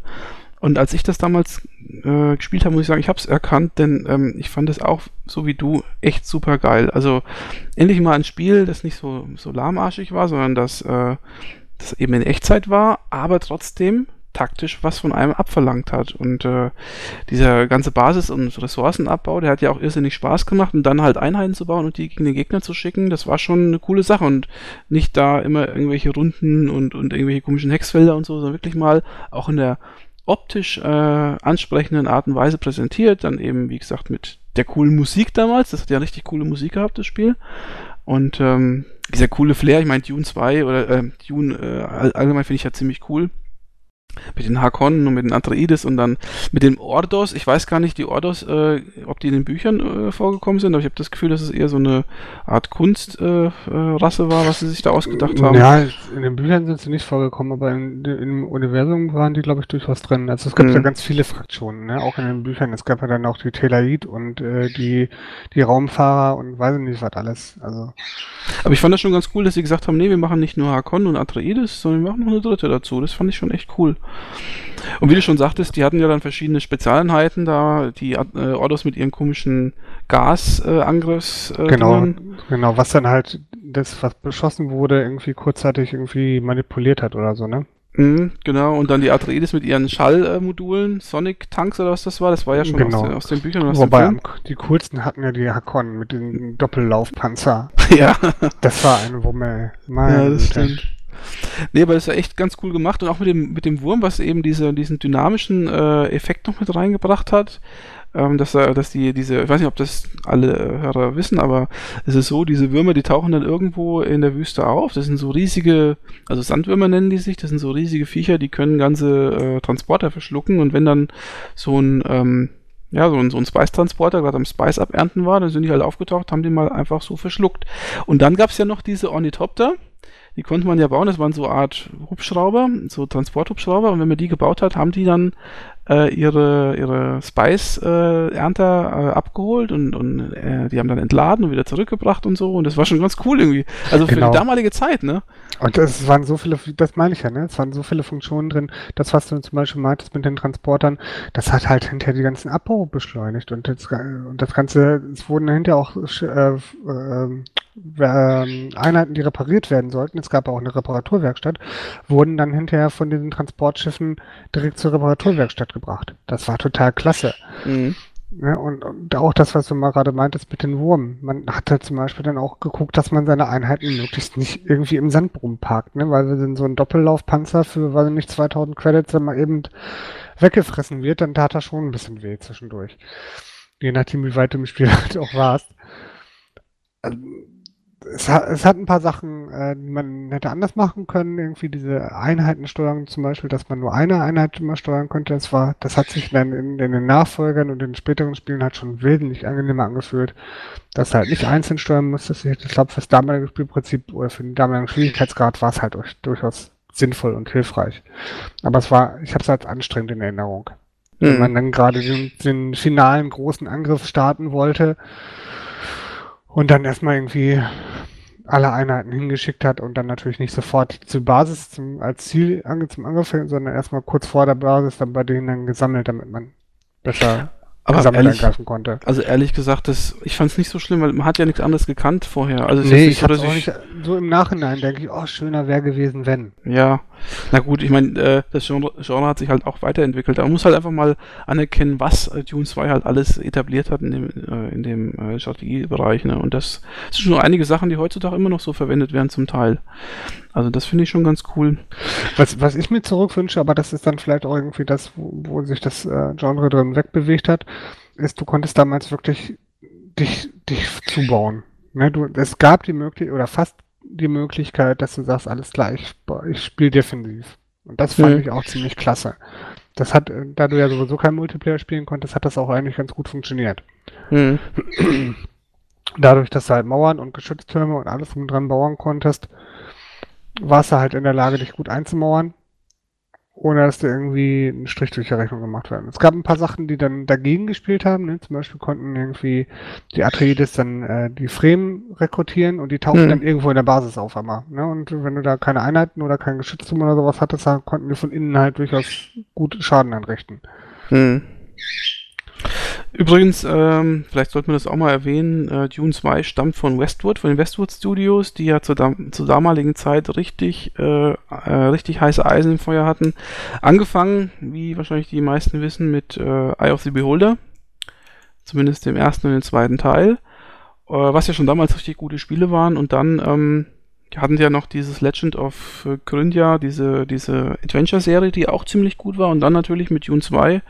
Und als ich das damals äh, gespielt habe, muss ich sagen, ich habe es erkannt, denn ähm, ich fand es auch, so wie du, echt super geil. Also endlich mal ein Spiel, das nicht so, so lahmarschig war, sondern das, äh, das eben in Echtzeit war, aber trotzdem taktisch was von einem abverlangt hat. Und äh, dieser ganze Basis- und Ressourcenabbau, der hat ja auch irrsinnig Spaß gemacht und dann halt Einheiten zu bauen und die gegen den Gegner zu schicken, das war schon eine coole Sache und nicht da immer irgendwelche Runden und, und irgendwelche komischen Hexfelder und so, sondern wirklich mal auch in der optisch äh, ansprechenden Art und Weise präsentiert, dann eben, wie gesagt, mit der coolen Musik damals, das hat ja richtig coole Musik gehabt, das Spiel. Und ähm, dieser coole Flair, ich meine Dune 2 oder äh, Dune äh, allgemein finde ich ja ziemlich cool mit den Hakonnen und mit den Atreides und dann mit dem Ordos. Ich weiß gar nicht, die Ordos, äh, ob die in den Büchern äh, vorgekommen sind, aber ich habe das Gefühl, dass es eher so eine Art Kunstrasse äh, war, was sie sich da ausgedacht haben. Ja, in den Büchern sind sie nicht vorgekommen, aber in, im Universum waren die, glaube ich, durchaus drin. Also es gibt mhm. ja ganz viele Fraktionen, ne? auch in den Büchern. Es gab ja dann auch die Telaid und äh, die, die Raumfahrer und weiß nicht was alles. Also. Aber ich fand das schon ganz cool, dass sie gesagt haben, nee, wir machen nicht nur Hakon und Atreides, sondern wir machen noch eine dritte dazu. Das fand ich schon echt cool. Und wie du schon sagtest, die hatten ja dann verschiedene Spezialeinheiten da, die äh, Ordos mit ihren komischen Gasangriffs. Äh, genau, genau, was dann halt das, was beschossen wurde, irgendwie kurzzeitig irgendwie manipuliert hat oder so, ne? Mhm, genau, und dann die Atreides mit ihren Schallmodulen, Sonic Tanks oder was das war, das war ja schon genau. aus, den, aus den Büchern. Aus Wobei am, die coolsten hatten ja die Hakon mit dem Doppellaufpanzer. [laughs] ja. Das war eine Wumme. ja, das stimmt. Nee, aber das ist ja echt ganz cool gemacht und auch mit dem, mit dem Wurm, was eben diese, diesen dynamischen äh, Effekt noch mit reingebracht hat. Ähm, dass, dass die, diese, ich weiß nicht, ob das alle Hörer wissen, aber es ist so, diese Würmer, die tauchen dann irgendwo in der Wüste auf. Das sind so riesige, also Sandwürmer nennen die sich, das sind so riesige Viecher, die können ganze äh, Transporter verschlucken und wenn dann so ein, ähm, ja, so ein, so ein Spice-Transporter gerade am Spice abernten war, dann sind die halt aufgetaucht, haben den mal einfach so verschluckt. Und dann gab es ja noch diese Ornithopter, die konnte man ja bauen, das waren so Art Hubschrauber, so Transporthubschrauber. Und wenn man die gebaut hat, haben die dann äh, ihre, ihre Spice-Ernter äh, äh, abgeholt und, und äh, die haben dann entladen und wieder zurückgebracht und so und das war schon ganz cool irgendwie. Also für genau. die damalige Zeit, ne? Und es waren so viele, das meine ich ja, ne? Es waren so viele Funktionen drin. Das, was du zum Beispiel meintest mit den Transportern, das hat halt hinterher die ganzen Abbau beschleunigt und das, und das Ganze, es wurden hinterher auch äh, äh, ähm, Einheiten, die repariert werden sollten, es gab auch eine Reparaturwerkstatt, wurden dann hinterher von diesen Transportschiffen direkt zur Reparaturwerkstatt gebracht. Das war total klasse. Mhm. Ja, und, und, auch das, was du mal gerade meintest mit den Wurm. Man hat halt zum Beispiel dann auch geguckt, dass man seine Einheiten möglichst nicht irgendwie im Sand rumparkt, ne? weil wir sind so ein Doppellaufpanzer für, weiß ich nicht, 2000 Credits, wenn man eben weggefressen wird, dann tat er schon ein bisschen weh zwischendurch. Je nachdem, wie weit du im Spiel [laughs] halt auch warst. Also, es hat, es hat ein paar Sachen, äh, die man hätte anders machen können. Irgendwie diese Einheitensteuerung zum Beispiel, dass man nur eine Einheit immer steuern könnte. Das war, das hat sich dann in, in den Nachfolgern und in den späteren Spielen halt schon wesentlich angenehmer angefühlt, dass du halt nicht einzeln steuern musstest. Ich glaube, fürs damalige Spielprinzip oder für den damaligen Schwierigkeitsgrad war es halt durch, durchaus sinnvoll und hilfreich. Aber es war, ich habe es als anstrengend in Erinnerung. Mhm. Wenn man dann gerade den, den finalen großen Angriff starten wollte, und dann erstmal irgendwie alle Einheiten hingeschickt hat und dann natürlich nicht sofort zur Basis zum, als Ziel ange, zum Angriff, sondern erstmal kurz vor der Basis dann bei denen dann gesammelt, damit man besser aber gesammelt ehrlich, angreifen konnte. Also ehrlich gesagt, das, ich fand es nicht so schlimm, weil man hat ja nichts anderes gekannt vorher. Also nee, ich hab's auch nicht, so im Nachhinein denke ich, oh, schöner wäre gewesen, wenn. Ja, Na gut, ich meine, äh, das Genre, Genre, hat sich halt auch weiterentwickelt. Man muss halt einfach mal anerkennen, was äh, Dune 2 halt alles etabliert hat in dem, äh, in äh. Ne? Und das, das sind schon einige Sachen, die heutzutage immer noch so verwendet werden zum Teil. Also das finde ich schon ganz cool. Was, was ich mir zurückwünsche, aber das ist dann vielleicht auch irgendwie das, wo, wo sich das äh, Genre drin wegbewegt hat, ist, du konntest damals wirklich dich, dich zubauen. Ne, du, es gab die Möglichkeit, oder fast die Möglichkeit, dass du sagst, alles klar, ich, ich spiele defensiv. Und das fand mhm. ich auch ziemlich klasse. Das hat, da du ja sowieso kein Multiplayer spielen konntest, hat das auch eigentlich ganz gut funktioniert. Mhm. [clears throat] Dadurch, dass du halt Mauern und Geschütztürme und alles dran bauen konntest, warst du halt in der Lage, dich gut einzumauern ohne dass da irgendwie ein Strich durch die Rechnung gemacht werden. Es gab ein paar Sachen, die dann dagegen gespielt haben. Ne? Zum Beispiel konnten irgendwie die Atreides dann äh, die Fremen rekrutieren und die tauchten mhm. dann irgendwo in der Basis auf einmal. Ne? Und wenn du da keine Einheiten oder kein Geschützturm oder sowas hattest, dann konnten die von innen halt durchaus gut Schaden anrichten. Mhm. Übrigens, ähm, vielleicht sollte man das auch mal erwähnen, äh, Dune 2 stammt von Westwood, von den Westwood Studios, die ja zur, dam zur damaligen Zeit richtig, äh, äh, richtig heiße Eisen im Feuer hatten. Angefangen, wie wahrscheinlich die meisten wissen, mit äh, Eye of the Beholder, zumindest dem ersten und dem zweiten Teil, äh, was ja schon damals richtig gute Spiele waren. Und dann ähm, hatten sie ja noch dieses Legend of Gründia, diese, diese Adventure-Serie, die auch ziemlich gut war. Und dann natürlich mit Dune 2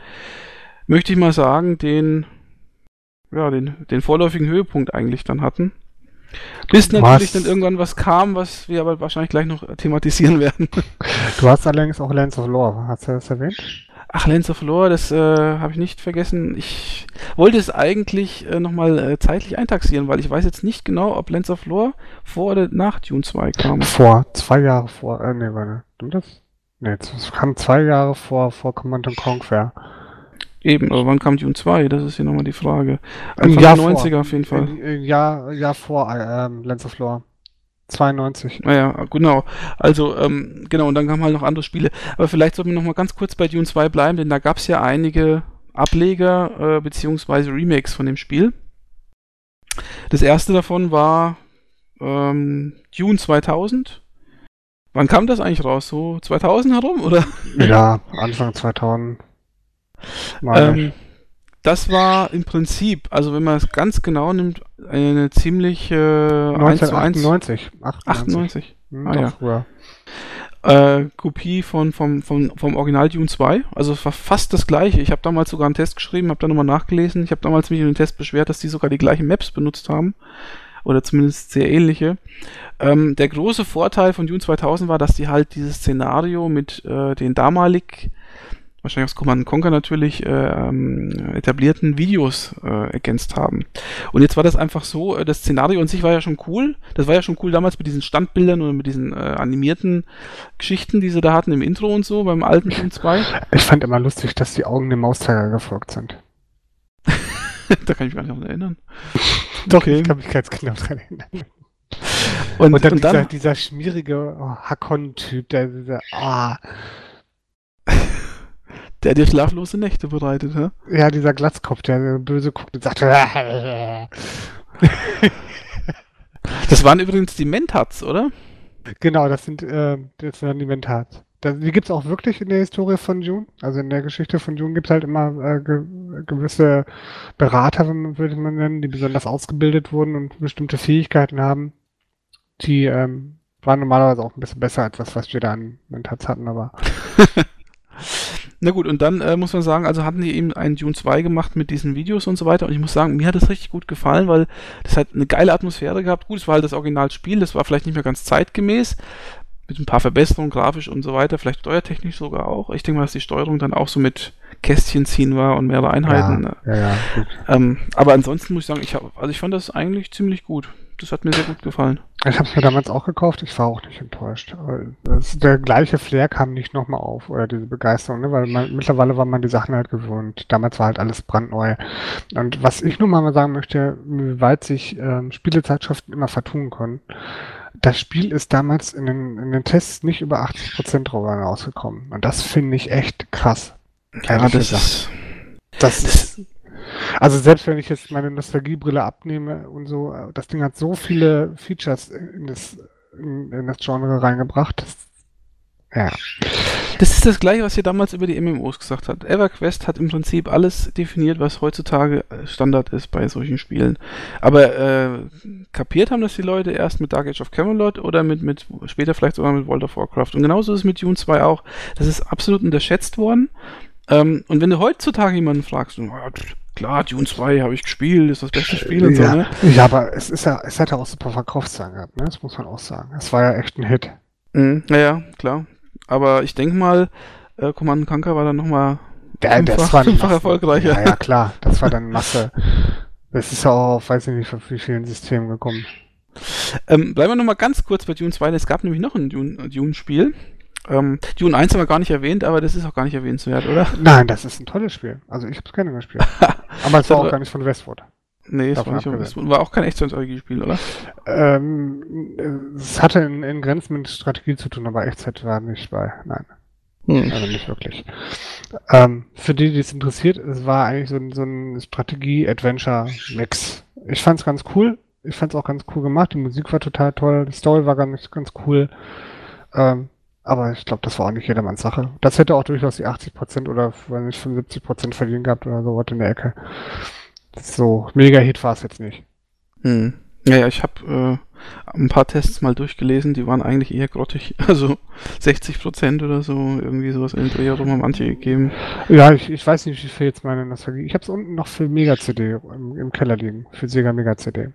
möchte ich mal sagen, den, ja, den, den vorläufigen Höhepunkt eigentlich dann hatten. Bis natürlich dann irgendwann was kam, was wir aber wahrscheinlich gleich noch thematisieren werden. [laughs] Du hast allerdings auch Lands of Lore, hast du das erwähnt? Ach, Lands of Lore, das äh, habe ich nicht vergessen. Ich wollte es eigentlich äh, nochmal äh, zeitlich eintaxieren, weil ich weiß jetzt nicht genau, ob Lands of Lore vor oder nach Dune 2 kam. Vor, zwei Jahre vor, äh, nee, warte, stimmt das? Nee, es kam zwei Jahre vor, vor Command Conquer. Eben, aber wann kam Dune 2? Das ist hier nochmal die Frage. Anfang der 90er vor. auf jeden Fall. Ja, ja vor ähm, Lens of Lore. 92. Naja, genau. Also, ähm, genau, und dann kamen halt noch andere Spiele. Aber vielleicht sollten wir nochmal ganz kurz bei Dune 2 bleiben, denn da gab es ja einige Ableger äh, beziehungsweise Remakes von dem Spiel. Das erste davon war ähm, Dune 2000. Wann kam das eigentlich raus? So 2000 herum, oder? Ja, Anfang 2000. Ähm, das war im Prinzip, also wenn man es ganz genau nimmt, eine ziemlich äh, 1998. 98. 98. Hm, ah, ja. Früher. Äh, Kopie von, vom, vom, vom Original Dune 2. Also es war fast das gleiche. Ich habe damals sogar einen Test geschrieben, habe da nochmal nachgelesen. Ich habe damals mich in den Test beschwert, dass die sogar die gleichen Maps benutzt haben. Oder zumindest sehr ähnliche. Ähm, der große Vorteil von Dune 2000 war, dass die halt dieses Szenario mit äh, den damalig wahrscheinlich aus Command Conquer natürlich äh, ähm, etablierten Videos äh, ergänzt haben. Und jetzt war das einfach so, äh, das Szenario an sich war ja schon cool. Das war ja schon cool damals mit diesen Standbildern und mit diesen äh, animierten Geschichten, die sie da hatten im Intro und so beim alten Film 2. Ich fand immer lustig, dass die Augen dem Mauszeiger gefolgt sind. [laughs] da kann ich mich gar nicht mehr erinnern. [laughs] Doch, okay. ich kann mich ganz genau dran erinnern. Und, und dann, und dieser, dann dieser, schmierige oh, Hakon-Typ, der, dieser, ah. Oh der dir schlaflose Nächte bereitet, hä? Ja, dieser Glatzkopf, der böse guckt und sagt. [laughs] das waren übrigens die Mentats, oder? Genau, das sind, äh, das sind die Mentats. Das, die gibt es auch wirklich in der Historie von June. Also in der Geschichte von June gibt es halt immer äh, ge gewisse Berater, würde man nennen, die besonders ausgebildet wurden und bestimmte Fähigkeiten haben. Die ähm, waren normalerweise auch ein bisschen besser als das, was wir da an Mentats hatten, aber. [laughs] Na gut, und dann äh, muss man sagen, also hatten die eben einen Dune 2 gemacht mit diesen Videos und so weiter. Und ich muss sagen, mir hat das richtig gut gefallen, weil das hat eine geile Atmosphäre gehabt. Gut, es war halt das Originalspiel, das war vielleicht nicht mehr ganz zeitgemäß. Mit ein paar Verbesserungen, grafisch und so weiter, vielleicht steuertechnisch sogar auch. Ich denke mal, dass die Steuerung dann auch so mit Kästchen ziehen war und mehrere Einheiten. Ja, ja, ja, ähm, aber ansonsten muss ich sagen, ich hab, also ich fand das eigentlich ziemlich gut das hat mir sehr gut gefallen. Ich habe es mir damals auch gekauft, ich war auch nicht enttäuscht. Das, der gleiche Flair kam nicht nochmal auf, oder diese Begeisterung, ne? weil man, mittlerweile war man die Sachen halt gewohnt. Damals war halt alles brandneu. Und was ich nun mal sagen möchte, wie weit sich ähm, Spielezeitschriften immer vertun können, das Spiel ist damals in den, in den Tests nicht über 80% drüber rausgekommen. Und das finde ich echt krass. Ja, das ist, das ist also selbst wenn ich jetzt meine Nostalgiebrille abnehme und so, das Ding hat so viele Features in das, in, in das Genre reingebracht. Das, Ja. Das ist das gleiche, was ihr damals über die MMOs gesagt habt. EverQuest hat im Prinzip alles definiert, was heutzutage äh, Standard ist bei solchen Spielen. Aber äh, kapiert haben das die Leute erst mit Dark Age of Camelot oder mit, mit später vielleicht sogar mit World of Warcraft. Und genauso ist es mit Dune 2 auch. Das ist absolut unterschätzt worden. Ähm, und wenn du heutzutage jemanden fragst, oh, klar, Dune 2 habe ich gespielt, ist das beste Spiel und ja. so, ne? Ja, aber es ist ja, es hat ja auch super Verkaufszahlen gehabt, ne? Das muss man auch sagen. Es war ja echt ein Hit. Mhm, ja, ja, klar. Aber ich denke mal, äh, Command Conquer war dann nochmal ja, fünffach, fünffach erfolgreicher. Ja, ja, klar. Das war dann [laughs] Masse. Das ist ja auch auf, weiß ich nicht, wie vielen Systemen gekommen. Ähm, bleiben wir nochmal ganz kurz bei Dune 2. Es gab nämlich noch ein Dune-Spiel. Ähm, Dune 1 haben wir gar nicht erwähnt, aber das ist auch gar nicht erwähnenswert, oder? Nein, das ist ein tolles Spiel. Also ich habe es gerne gespielt. [laughs] aber es war auch gar nicht von Westwood. Nee, es war, nicht von Westwood. war auch kein Echtzeitstrategiespiel, oder? Ähm, es hatte in, in, Grenzen mit Strategie zu tun, aber Echtzeit war nicht bei. Nein. Hm. Also nicht wirklich. Ähm, für die, die es interessiert, es war eigentlich so, so ein Strategie-Adventure-Mix. Ich fand es ganz cool. Ich fand es auch ganz cool gemacht. Die Musik war total toll. Die Story war ganz, ganz cool. Ähm, aber ich glaube, das war auch nicht jedermanns Sache. Das hätte auch durchaus die 80% oder wenn nicht 75% verdient gehabt oder so was in der Ecke. So, Mega-Hit war es jetzt nicht. Hm. Ja, ja, ich habe äh, ein paar Tests mal durchgelesen, die waren eigentlich eher grottig. [laughs] Also 60% oder so, irgendwie sowas in den Dreh rum haben manche gegeben. Ja, ich, ich weiß nicht, wie viel jetzt meine Nostalgie. Ich habe es unten noch für Mega-CD im, im, Keller liegen, für Sega Mega-CD.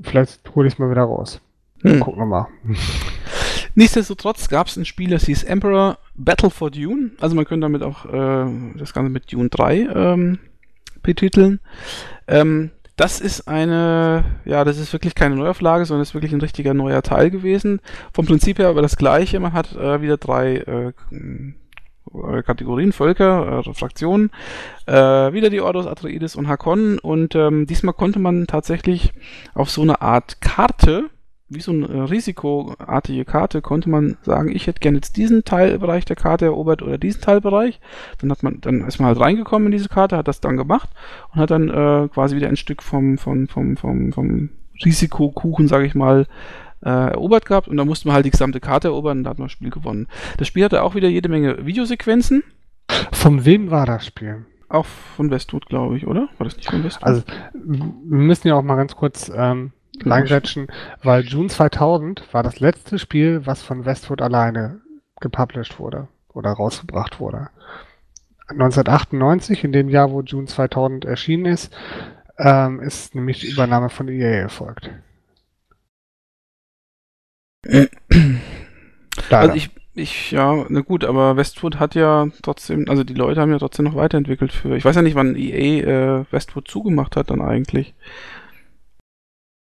Vielleicht hole ich es mal wieder raus. Hm. Gucken wir mal. [laughs] Nichtsdestotrotz gab es ein Spiel, das hieß Emperor Battle for Dune. Also man könnte damit auch äh, das Ganze mit Dune 3 ähm, betiteln. Ähm, das ist eine, ja, das ist wirklich keine Neuauflage, sondern ist wirklich ein richtiger neuer Teil gewesen. Vom Prinzip her aber das gleiche. Man hat äh, wieder drei äh, Kategorien, Völker, äh, Fraktionen, äh, wieder die Ordos, Atreides und Hakon und ähm, diesmal konnte man tatsächlich auf so eine Art Karte wie so eine äh, risikoartige Karte konnte man sagen, ich hätte gerne jetzt diesen Teilbereich der Karte erobert oder diesen Teilbereich. Dann hat man, dann ist man halt reingekommen in diese Karte, hat das dann gemacht und hat dann äh, quasi wieder ein Stück vom, vom, vom, vom, vom Risikokuchen, sage ich mal, äh, erobert gehabt und dann musste man halt die gesamte Karte erobern und da hat man das Spiel gewonnen. Das Spiel hatte auch wieder jede Menge Videosequenzen. Von wem war das Spiel? Auch von Westwood, glaube ich, oder? War das nicht von Westwood? Also, wir müssen ja auch mal ganz kurz ähm, Langretschen, weil June 2000 war das letzte Spiel, was von Westwood alleine gepublished wurde oder rausgebracht wurde. 1998, in dem Jahr, wo June 2000 erschienen ist, ähm, ist nämlich die Übernahme von EA erfolgt. also ich, ich, ja, na gut, aber Westwood hat ja trotzdem, also die Leute haben ja trotzdem noch weiterentwickelt für, ich weiß ja nicht, wann EA äh, Westwood zugemacht hat dann eigentlich.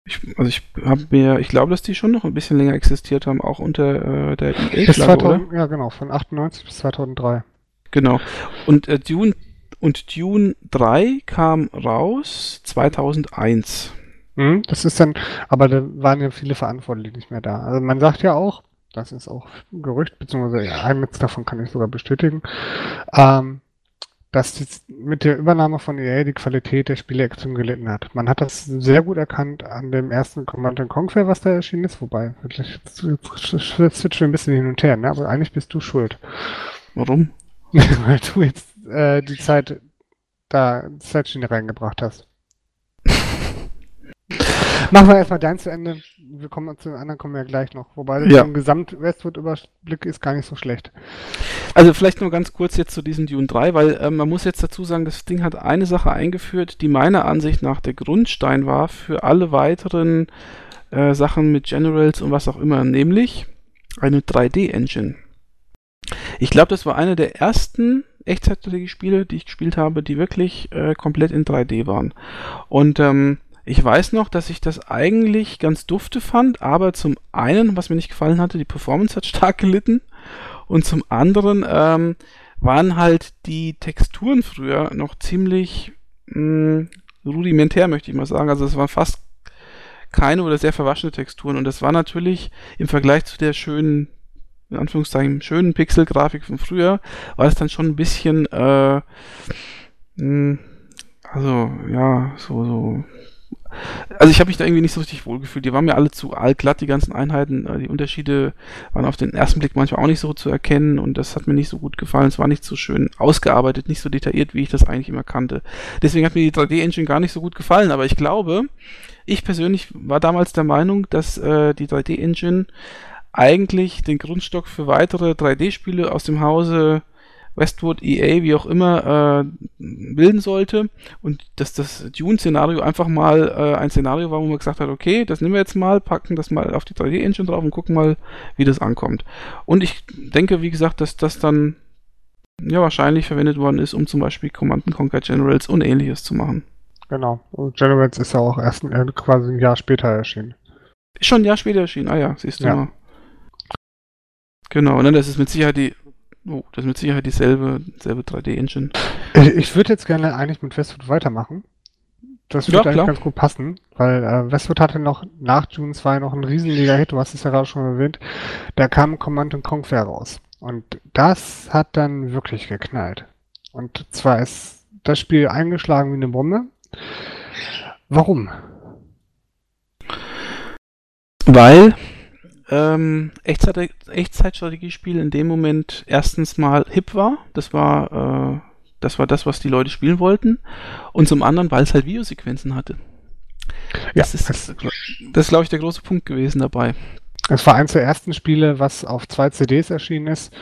Ich, also ich habe mir, ich glaube, dass die schon noch ein bisschen länger existiert haben, auch unter äh, der EA-Flagge, Ja, genau, von 98 bis 2003. Genau. Und äh, Dune und Dune 3 kam raus 2001. Mhm, das ist dann, aber da waren ja viele Verantwortliche nicht mehr da. Also man sagt ja auch, das ist auch Gerücht, beziehungsweise ja, eines davon kann ich sogar bestätigen, ähm, dass mit der Übernahme von EA die Qualität der Spiele extrem gelitten hat. Man hat das sehr gut erkannt an dem ersten Command Conquer, was da erschienen ist, wobei, wirklich, switchen wir ein bisschen hin und her, ne? aber eigentlich bist du schuld. Warum? [laughs] Weil du jetzt äh, die Zeit da Zeitschiene reingebracht hast. Machen wir erstmal dein zu Ende. Wir kommen zu den anderen kommen wir ja gleich noch. Wobei ja. ein Gesamt-Westwood-Überblick ist gar nicht so schlecht. Also vielleicht nur ganz kurz jetzt zu diesem Dune 3, weil äh, man muss jetzt dazu sagen, das Ding hat eine Sache eingeführt, die meiner Ansicht nach der Grundstein war für alle weiteren äh, Sachen mit Generals und was auch immer, nämlich eine 3D-Engine. Ich glaube, das war eine der ersten Echtzeitstrategie-Spiele, die ich gespielt habe, die wirklich äh, komplett in 3D waren. Und ähm, ich weiß noch, dass ich das eigentlich ganz dufte fand, aber zum einen, was mir nicht gefallen hatte, die Performance hat [laughs] stark gelitten und zum anderen ähm, waren halt die Texturen früher noch ziemlich mh, hm, rudimentär, möchte ich mal sagen. Also es waren fast keine oder sehr verwaschene Texturen und das war natürlich im Vergleich zu der schönen, in Anführungszeichen, schönen Pixel-Grafik von früher, war es dann schon ein bisschen, äh, mh, hm, also ja, so, so also ich habe mich da irgendwie nicht so richtig wohlgefühlt. Die waren mir alle zu allglatt, die ganzen Einheiten. Äh, die Unterschiede waren auf den ersten Blick manchmal auch nicht so zu erkennen und das hat mir nicht so gut gefallen. Es war nicht so schön ausgearbeitet, nicht so detailliert, wie ich das eigentlich immer kannte. Deswegen hat mir die 3D-Engine gar nicht so gut gefallen, aber ich glaube, ich persönlich war damals der Meinung, dass äh, die 3D-Engine eigentlich den Grundstock für weitere 3D-Spiele aus dem Hause Westwood, EA, wie auch immer, äh, bilden sollte und dass das Dune-Szenario einfach mal äh, ein Szenario war, wo man gesagt hat, okay, das nehmen wir jetzt mal, packen das mal auf die 3D-Engine drauf und gucken mal, wie das ankommt. Und ich denke, wie gesagt, dass das dann ja wahrscheinlich verwendet worden ist, um zum Beispiel Command Conquer Generals und ähnliches zu machen. Genau. Und Generals ist ja auch erst ein, äh, quasi ein Jahr später erschienen. Ist schon ein Jahr später erschienen, ah ja, siehst du Ja. mal. Genau, und dann ist es mit Sicherheit die Oh, das ist mit Sicherheit dieselbe, dieselbe 3D-Engine. Ich, ich würde jetzt gerne eigentlich mit Westwood weitermachen. Das Ja, würde eigentlich klar. ganz gut passen, weil äh, Westwood hatte noch nach June 2 noch einen riesiger Hit, du hast es ja gerade schon erwähnt. Da kam Command Conquer raus. Und das hat dann wirklich geknallt. Und zwar ist das Spiel eingeschlagen wie eine Bombe. Warum? Weil ähm, Echtzeit, Echtzeitstrategiespiel in dem Moment erstens mal hip war. Das war, äh, das war das, was die Leute spielen wollten. Und zum anderen, weil es halt Videosequenzen hatte. Das ist, das ist, glaube ich, der große Punkt gewesen dabei. es war eins der ersten Spiele, was auf zwei CDs erschienen ist.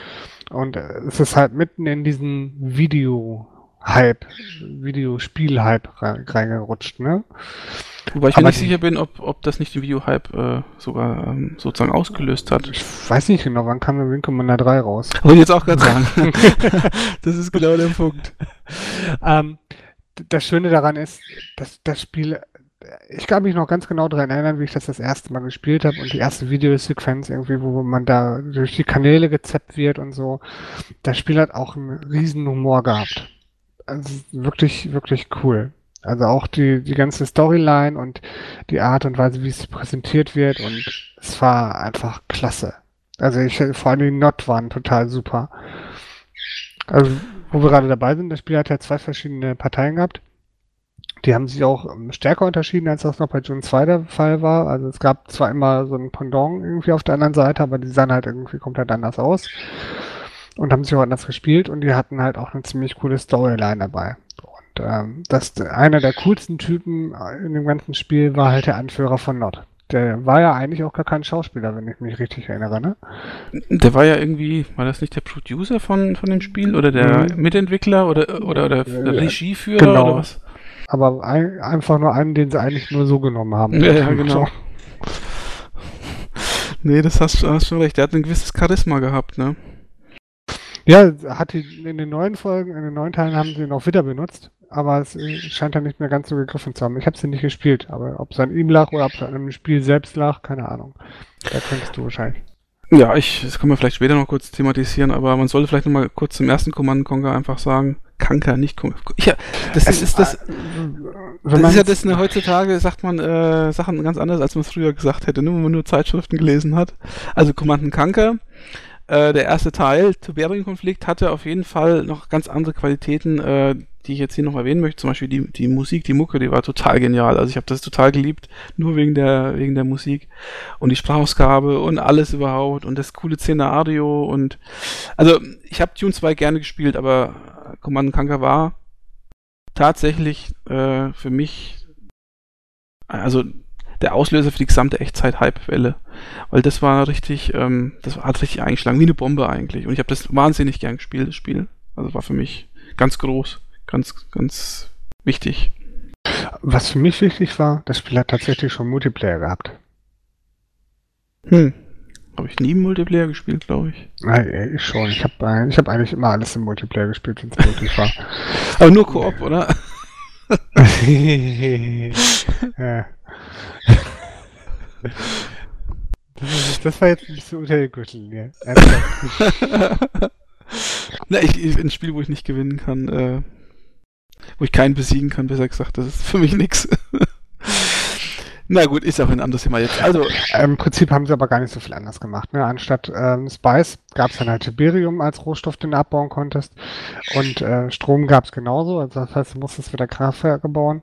Und äh, es ist halt mitten in diesen Video-Hype, Videospiel-Hype re- reingerutscht, ne? Wobei ich mir nicht sicher bin, ob, ob das nicht den Video-Hype äh, sogar ähm, sozusagen ausgelöst hat. Ich weiß nicht genau, wann kam der Wing Commander 3 raus? [laughs] Wollte ich jetzt auch gerade sagen. [laughs] das ist genau der Punkt. [laughs] ähm, das Schöne daran ist, dass das Spiel, ich kann mich noch ganz genau daran erinnern, wie ich das das erste Mal gespielt habe und die erste Videosequenz irgendwie, wo man da durch die Kanäle gezappt wird und so. Das Spiel hat auch einen riesen Humor gehabt. Also wirklich, wirklich cool. Also auch die, die ganze Storyline und die Art und Weise, wie es präsentiert wird und es war einfach klasse. Also ich, vor allem die Not waren total super. Also, wo wir gerade dabei sind, das Spiel hat ja zwei verschiedene Parteien gehabt. Die haben sich auch ähm, stärker unterschieden, als das noch bei June 2 der Fall war. Also es gab zwar immer so ein Pendant irgendwie auf der anderen Seite, aber die sahen halt irgendwie komplett anders aus und haben sich auch anders gespielt und die hatten halt auch eine ziemlich coole Storyline dabei. Und ähm, das einer der coolsten Typen in dem ganzen Spiel war halt der Anführer von Not. Der war ja eigentlich auch gar kein Schauspieler, wenn ich mich richtig erinnere, ne? Der war ja irgendwie, war das nicht der Producer von, von dem Spiel oder der Mhm. Mitentwickler oder, oder, oder der Äh, Regieführer genau. oder was? Aber ein, einfach nur einen, den sie eigentlich nur so genommen haben. Ja, ja, genau. [laughs] Nee, das hast du hast schon recht. Der hat ein gewisses Charisma gehabt, ne? Ja, hat die in den neuen Folgen, in den neuen Teilen haben sie ihn auch wieder benutzt, aber es äh, scheint dann nicht mehr ganz so gegriffen zu haben. Ich habe sie nicht gespielt, aber ob es an ihm lag oder ob es an dem Spiel selbst lag, keine Ahnung. Da könntest du wahrscheinlich. Ja, ich, das können wir vielleicht später noch kurz thematisieren, aber man sollte vielleicht noch mal kurz zum ersten Command Conquer einfach sagen, Kanker, nicht Conquer. Ja, das ist, ist das, Wenn das ist ja das, ne, heutzutage sagt man äh, Sachen ganz anders, als man es früher gesagt hätte, ne, wenn man nur Zeitschriften gelesen hat. Also Command Kanker, äh, der erste Teil, Tiberian-Konflikt, hatte auf jeden Fall noch ganz andere Qualitäten, äh, die ich jetzt hier noch erwähnen möchte. Zum Beispiel die, die Musik, die Mucke, die war total genial. Also ich habe das total geliebt, nur wegen der, wegen der Musik und die Sprachausgabe und alles überhaupt und das coole Szenario und also ich habe Tune 2 gerne gespielt, aber Command Conquer war tatsächlich äh, für mich also der Auslöser für die gesamte Echtzeit-Hype-Welle. Weil das war richtig, ähm, das hat richtig eingeschlagen, wie eine Bombe eigentlich. Und ich habe das wahnsinnig gern gespielt, das Spiel. Also war für mich ganz groß, ganz, ganz wichtig. Was für mich wichtig war, das Spiel hat tatsächlich schon Multiplayer gehabt. Hm. Habe ich nie im Multiplayer gespielt, glaube ich. Nein, ich schon. Ich habe ich hab eigentlich immer alles im Multiplayer gespielt, wenn es möglich war. [laughs] Aber nur Koop, oder? [laughs] ja. Das, war jetzt ein bisschen unter den Gürtellinie. Ernsthaft. [laughs] Na, ich, ein Spiel, wo ich nicht gewinnen kann, äh, wo ich keinen besiegen kann, besser gesagt, das ist für mich nix. Na gut, ist auch ein anderes Thema jetzt. Also Im Prinzip haben sie aber gar nicht so viel anders gemacht. Ne? Anstatt ähm, Spice gab es dann halt Tiberium als Rohstoff, den du abbauen konntest. Und äh, Strom gab es genauso. Also das heißt, du musstest wieder Kraftwerke bauen.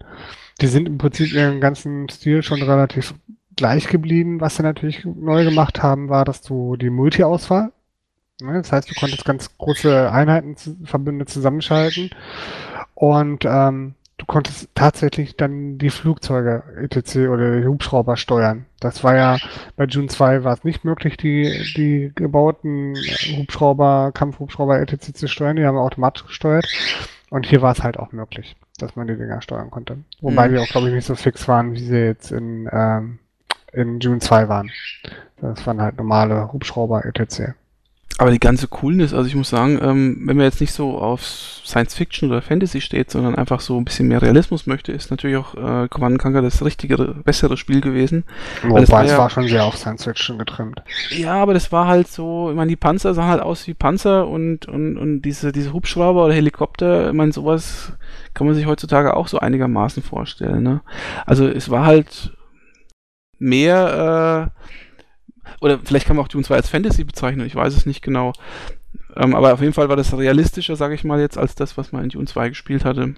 Die sind im Prinzip ihren ganzen Stil schon relativ gleich geblieben. Was sie natürlich neu gemacht haben, war, dass du die Multi-Auswahl, ne? das heißt, du konntest ganz große Einheiten, Verbünde zusammenschalten. Und ähm, du konntest tatsächlich dann die Flugzeuge etc. oder die Hubschrauber steuern. Das war ja bei June 2 war es nicht möglich, die, die gebauten Hubschrauber, Kampfhubschrauber etc. zu steuern, die haben automatisch gesteuert. Und hier war es halt auch möglich, dass man die Dinger steuern konnte. Wobei Mhm. die auch, glaube ich, nicht so fix waren, wie sie jetzt in, ähm, in June 2 waren. Das waren halt normale Hubschrauber etc. Aber die ganze Coolness, also ich muss sagen, ähm, wenn man jetzt nicht so auf Science Fiction oder Fantasy steht, sondern einfach so ein bisschen mehr Realismus möchte, ist natürlich auch äh, Command Conquer das richtigere, bessere Spiel gewesen. Wobei war es ja- war schon sehr auf Science Fiction getrimmt. Ja, aber das war halt so, ich meine, die Panzer sahen halt aus wie Panzer und, und, und diese, diese Hubschrauber oder Helikopter, ich meine, sowas kann man sich heutzutage auch so einigermaßen vorstellen, ne? Also es war halt mehr, äh, oder vielleicht kann man auch Dune 2 als Fantasy bezeichnen, ich weiß es nicht genau. Ähm, aber auf jeden Fall war das realistischer, sage ich mal jetzt, als das, was man in Dune 2 gespielt hatte.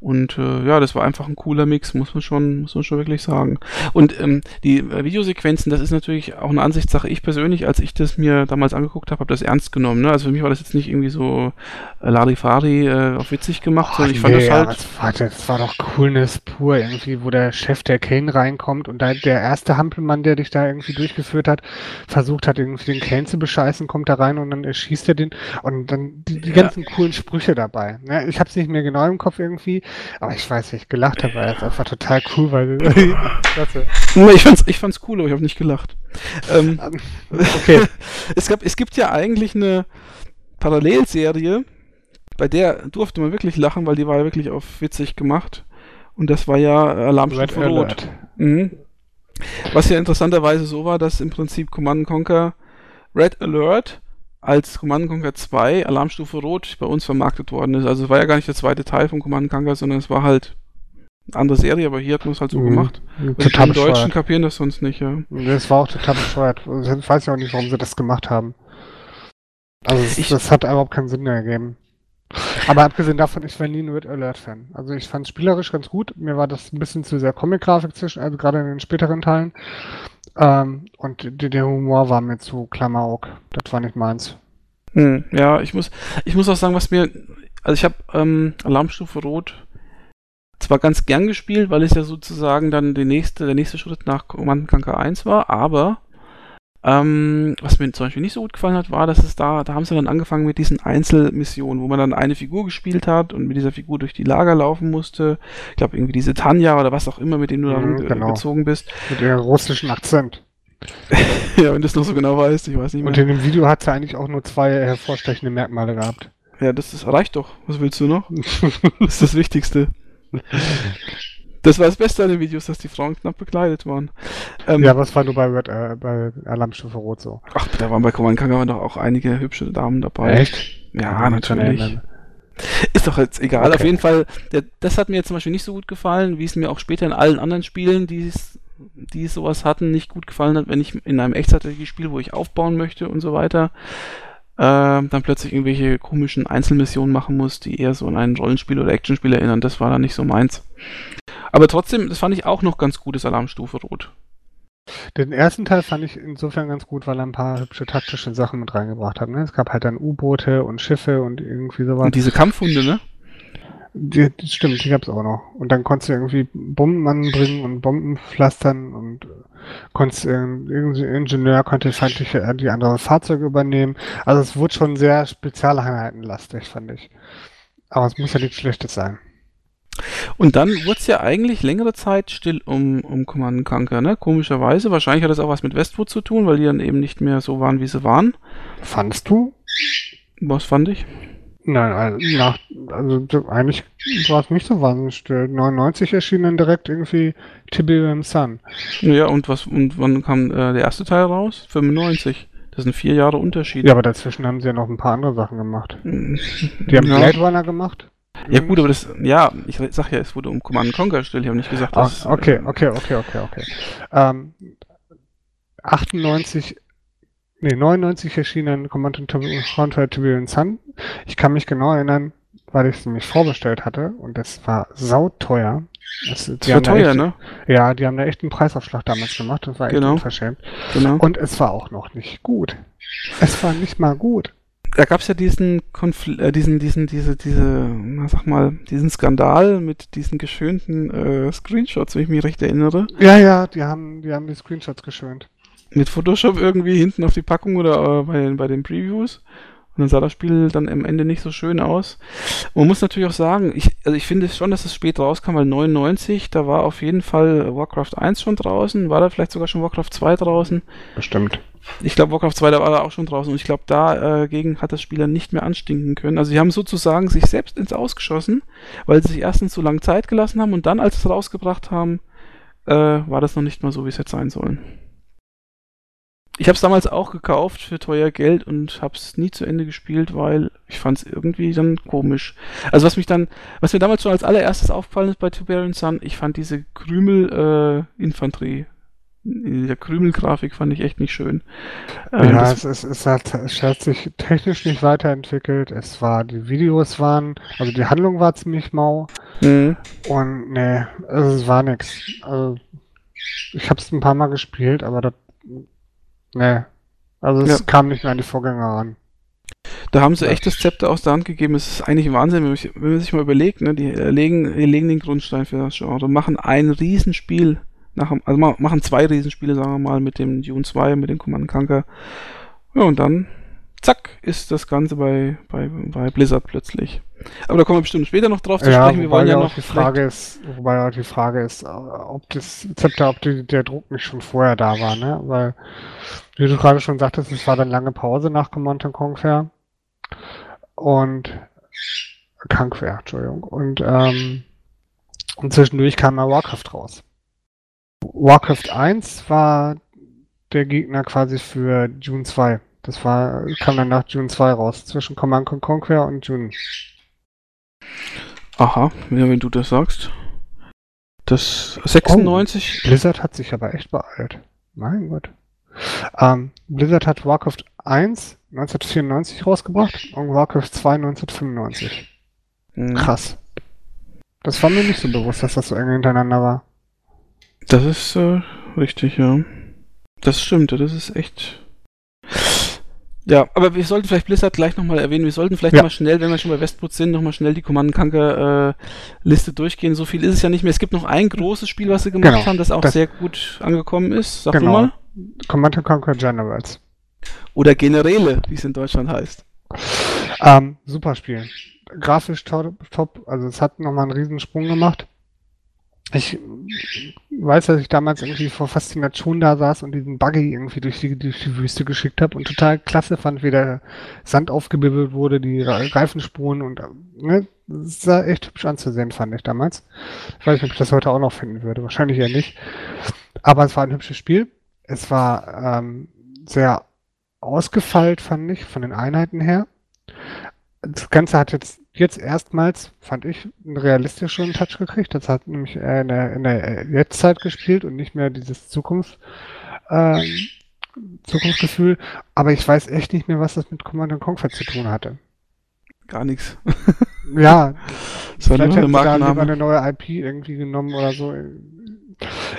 Und äh, ja, das war einfach ein cooler Mix, muss man schon, muss man schon wirklich sagen. Und ähm, die äh, Videosequenzen, das ist natürlich auch eine Ansichtssache. Ich persönlich, als ich das mir damals angeguckt habe, habe das ernst genommen. Ne? Also für mich war das jetzt nicht irgendwie so äh, Larifari äh, auf witzig gemacht, sondern ich fand nee, das halt. das war, das war doch Coolness pur irgendwie, wo der Chef der Kane reinkommt und da der erste Hampelmann, der dich da irgendwie durchgeführt hat, versucht hat, irgendwie den Kane zu bescheißen, kommt da rein und dann erschießt er den und dann die, die Ja. ganzen coolen Sprüche dabei. Ne? Ich hab's nicht mehr genau im Kopf irgendwie, aber ich weiß, wie ich gelacht habe, weil es einfach total cool war. [laughs] Ich fand's, ich fand's cool, aber ich habe nicht gelacht. Ähm, Okay. es, gab, es gibt ja eigentlich eine Parallelserie, bei der durfte man wirklich lachen, weil die war ja wirklich auf witzig gemacht. Und das war ja Alarmstufe Rot. Mhm. Was ja interessanterweise so war, dass im Prinzip Command Conquer Red Alert als Command Conquer 2 Alarmstufe Rot bei uns vermarktet worden ist. Also es war ja gar nicht der zweite Teil von Command Conquer, sondern es war halt eine andere Serie, aber hier hat man es halt so Mhm. gemacht. Und Total die Deutschen bescheuert. kapieren das sonst nicht, ja. Das war auch total bescheuert. Also Ich weiß ja auch nicht, warum sie das gemacht haben. Also es, Ich- das hat überhaupt keinen Sinn mehr ergeben. Aber abgesehen davon, ich war nie ein Red Alert-Fan. Also ich fand es spielerisch ganz gut. Mir war das ein bisschen zu sehr Comic-Grafik zwischen, also gerade in den späteren Teilen. Ähm, und der, der Humor war mir zu Klamauk. Das war nicht meins. Hm, ja, ich muss, ich muss auch sagen, was mir, also ich habe ähm, Alarmstufe Rot zwar ganz gern gespielt, weil es ja sozusagen dann die nächste, der nächste Schritt nach Command Conquer 1 war, aber ähm, was mir zum Beispiel nicht so gut gefallen hat, war, dass es da, da haben sie dann angefangen mit diesen Einzelmissionen, wo man dann eine Figur gespielt hat und mit dieser Figur durch die Lager laufen musste. Ich glaube, irgendwie diese Tanja oder was auch immer, mit dem du da Mhm, genau. gezogen bist. Mit ihrem russischen Akzent. [laughs] ja, wenn du es noch so genau weißt, ich weiß nicht mehr. Und in dem Video hat sie eigentlich auch nur zwei hervorstechende Merkmale gehabt. Ja, das, das reicht doch. Was willst du noch? [laughs] Das ist das Wichtigste. [laughs] Das war das Beste an den Videos, dass die Frauen knapp bekleidet waren. Ähm, ja, aber es war nur bei, Red, äh, bei Alarmstufe Rot so. Ach, da waren bei Command Conquer doch auch einige hübsche Damen dabei. Echt? Ja, schon natürlich. erinnern. Ist doch jetzt egal. Okay. Auf jeden Fall, der, das hat mir zum Beispiel nicht so gut gefallen, wie es mir auch später in allen anderen Spielen, die sowas hatten, nicht gut gefallen hat, wenn ich in einem Echtzeitstrategiespiel, wo ich aufbauen möchte und so weiter, äh, dann plötzlich irgendwelche komischen Einzelmissionen machen muss, die eher so an ein Rollenspiel oder Actionspiel erinnern. Das war dann nicht so meins. Aber trotzdem, das fand ich auch noch ganz gutes Alarmstufe Rot. Den ersten Teil fand ich insofern ganz gut, weil er ein paar hübsche taktische Sachen mit reingebracht hat. Ne? Es gab halt dann U-Boote und Schiffe und irgendwie sowas. Und diese Kampfhunde, ne? Die, die stimmt, die gab's auch noch. Und dann konntest du irgendwie Bomben anbringen und Bomben pflastern und äh, konntest äh, irgendein Ingenieur konnte feindliche äh, die andere Fahrzeuge übernehmen. Also es wurde schon sehr spezialeinheitenlastig, fand ich. Aber es muss ja nichts Schlechtes sein. Und dann wurde es ja eigentlich längere Zeit still um, um Command Conquer, ne? Komischerweise. Wahrscheinlich hat das auch was mit Westwood zu tun, weil die dann eben nicht mehr so waren, wie sie waren. Fandst du? Was fand ich? Nein, also, nach, also so, eigentlich war es nicht so wahnsinnig still. 99 erschien dann direkt irgendwie Tiberium Sun. Ja, und was, und wann kam äh, der erste Teil raus? 95. Das sind vier Jahre Unterschied. Ja, aber dazwischen haben sie ja noch ein paar andere Sachen gemacht. [laughs] Die haben ja. Blade Runner gemacht. Ja gut, aber das, ja, ich sag ja, es wurde um Command Conquer gestellt, ich habe nicht gesagt, dass... Ah, okay, okay, okay, okay, okay. Ähm, 98, nee, 99 erschienen Command Conquer Tiberian Sun. Ich kann mich genau erinnern, weil ich es nämlich vorbestellt hatte und das war sauteuer. Das, das war teuer, echt, ne? Ja, die haben da echt einen Preisaufschlag damals gemacht. Das war echt genau. unverschämt. Genau. Und es war auch noch nicht gut. Es war nicht mal gut. Da gab es ja diesen Konfl äh, diesen, diesen, diese, diese, na, sag mal, diesen Skandal mit diesen geschönten äh, Screenshots, wenn ich mich recht erinnere. Ja, ja, die haben, die haben die Screenshots geschönt. Mit Photoshop irgendwie hinten auf die Packung oder äh, bei, den, bei den Previews. Und dann sah das Spiel dann am Ende nicht so schön aus. man muss natürlich auch sagen, ich, also ich finde schon, dass es spät rauskam, weil 99, da war auf jeden Fall Warcraft 1 schon draußen, war da vielleicht sogar schon Warcraft 2 draußen. Bestimmt. Ich glaube, Warcraft 2 da war da auch schon draußen und ich glaube, dagegen äh, hat das Spieler nicht mehr anstinken können. Also sie haben sozusagen sich selbst ins Ausgeschossen, weil sie sich erstens zu lange Zeit gelassen haben und dann, als sie es rausgebracht haben, äh, war das noch nicht mal so, wie es hätte sein sollen. Ich habe es damals auch gekauft für teuer Geld und habe es nie zu Ende gespielt, weil ich fand es irgendwie dann komisch. Also was mich dann, was mir damals schon als allererstes aufgefallen ist bei Tiberian Sun, ich fand diese Krümel-Infanterie, äh, der Krümelgrafik fand ich echt nicht schön. Ähm, ja, es, es, es, hat, es hat sich technisch nicht weiterentwickelt. Es war, die Videos waren, also die Handlung war ziemlich mau. Mhm. Und nee, also es war nix. Also ich habe es ein paar Mal gespielt, aber das Nee. Also es ja. kam nicht mehr an die Vorgänger ran. Da haben sie echt das Zepter aus der Hand gegeben. Es ist eigentlich Wahnsinn, wenn, ich, wenn man sich mal überlegt, ne? die legen, die legen den Grundstein für das Genre, machen ein Riesenspiel, nach, also machen zwei Riesenspiele, sagen wir mal, mit dem Dune 2, mit dem Command Conquer. Ja, und dann zack, ist das Ganze bei, bei, bei Blizzard plötzlich. Aber da kommen wir bestimmt später noch drauf zu ja, sprechen. Wir wollen ja noch. Die Frage ist, wobei auch die Frage ist, ob das Zepter, ob die, der Druck nicht schon vorher da war, ne? Weil, wie du gerade schon sagtest, es war dann lange Pause nach Command Conquer. Und Conquer, Entschuldigung. Und, ähm, und zwischendurch kam ja Warcraft raus. Warcraft 1 war der Gegner quasi für June 2. Das war, kam dann nach June 2 raus, zwischen Command Conquer und June. Aha, ja, wenn du das sagst. Das 96. Oh, Blizzard hat sich aber echt beeilt. Mein Gott. Ähm, Blizzard hat Warcraft 1 1994 rausgebracht und Warcraft 2 1995. Mhm. Krass. Das war mir nicht so bewusst, dass das so eng hintereinander war. Das ist äh, richtig, ja. Das stimmt, das ist echt ja, aber wir sollten vielleicht Blizzard gleich nochmal erwähnen. Wir sollten vielleicht ja. mal schnell, wenn wir schon bei Westwood sind, nochmal schnell die Command Conquer äh, Liste durchgehen. So viel ist es ja nicht mehr. Es gibt noch ein großes Spiel, was sie gemacht genau. haben, das auch das sehr gut angekommen ist. Sag genau. du mal. Command Conquer Generals. Oder Generäle, wie es in Deutschland heißt. Ähm, super Spiel. Grafisch top, top. Also es hat nochmal einen Riesensprung gemacht ich weiß, dass ich damals irgendwie vor Faszination da saß und diesen Buggy irgendwie durch die, durch die Wüste geschickt habe und total klasse fand, wie der Sand aufgebibbelt wurde, die Reifenspuren und ne, das sah echt hübsch anzusehen, fand ich damals. Ich weiß nicht, ob ich das heute auch noch finden würde. Wahrscheinlich eher nicht. Aber es war ein hübsches Spiel. Es war ähm, sehr ausgefeilt, fand ich, von den Einheiten her. Das Ganze hat jetzt jetzt erstmals, fand ich, einen realistischen Touch gekriegt. Das hat nämlich in der, in der Jetztzeit gespielt und nicht mehr dieses Zukunft, ähm, Zukunftsgefühl. Aber ich weiß echt nicht mehr, was das mit Command Conquer zu tun hatte. Gar nichts. [laughs] ja. [laughs] Das vielleicht hätten sie da lieber eine neue IP irgendwie genommen oder so.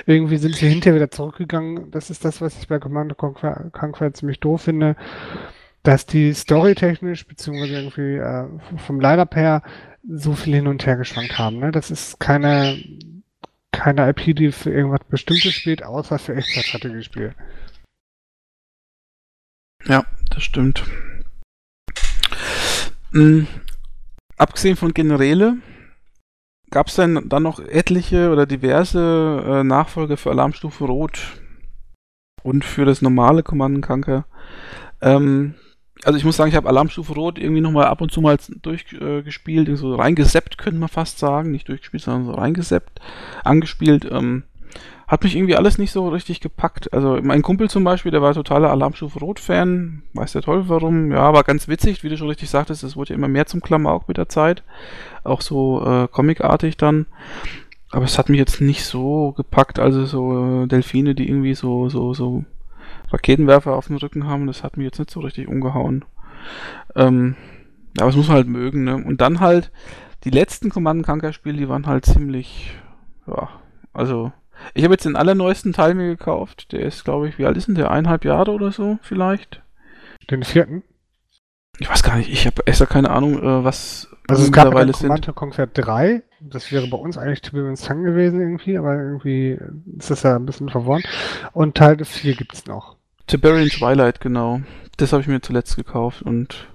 Irgendwie sind sie hinterher wieder zurückgegangen. Das ist das, was ich bei Command Conquer, Conquer ziemlich doof finde dass die storytechnisch, beziehungsweise irgendwie äh, vom Line-Up her so viel hin und her geschwankt haben. Ne? Das ist keine, keine IP, die für irgendwas Bestimmtes spielt, außer für Echtzeitstrategiespiel. Ja, das stimmt. Mhm. Abgesehen von Generäle, gab es denn dann noch etliche oder diverse äh, Nachfolger für Alarmstufe Rot und für das normale Command Conquer. Ähm, also ich muss sagen, ich habe Alarmstufe Rot irgendwie nochmal ab und zu mal durchgespielt, äh, so reingeseppt, könnte man fast sagen. Nicht durchgespielt, sondern so reingeseppt, angespielt. Ähm, hat mich irgendwie alles nicht so richtig gepackt. Also mein Kumpel zum Beispiel, der war totaler Alarmstufe Rot-Fan, weiß der Teufel warum. Ja, war ganz witzig, wie du schon richtig sagtest, es wurde ja immer mehr zum Klamauk mit der Zeit. Auch so äh, comicartig dann. Aber es hat mich jetzt nicht so gepackt, also so äh, Delfine, die irgendwie so, so, so Raketenwerfer auf dem Rücken haben, das hat mich jetzt nicht so richtig umgehauen. Ähm, aber das muss man halt mögen, ne? Und dann halt, die letzten Command Conquer Spiele, die waren halt ziemlich, ja, also ich habe jetzt den allerneuesten Teil mir gekauft. Der ist, glaube ich, wie alt ist denn der? Eineinhalb Jahre oder so vielleicht? Den vierten? Ich weiß gar nicht. Ich habe extra keine Ahnung, äh, was also es gab eine Command Conquer 3. Das wäre bei uns eigentlich Tiberian Sun gewesen irgendwie, aber irgendwie ist das ja ein bisschen verworren. Und Teil 4 gibt es noch. Tiberian Twilight, genau. Das habe ich mir zuletzt gekauft und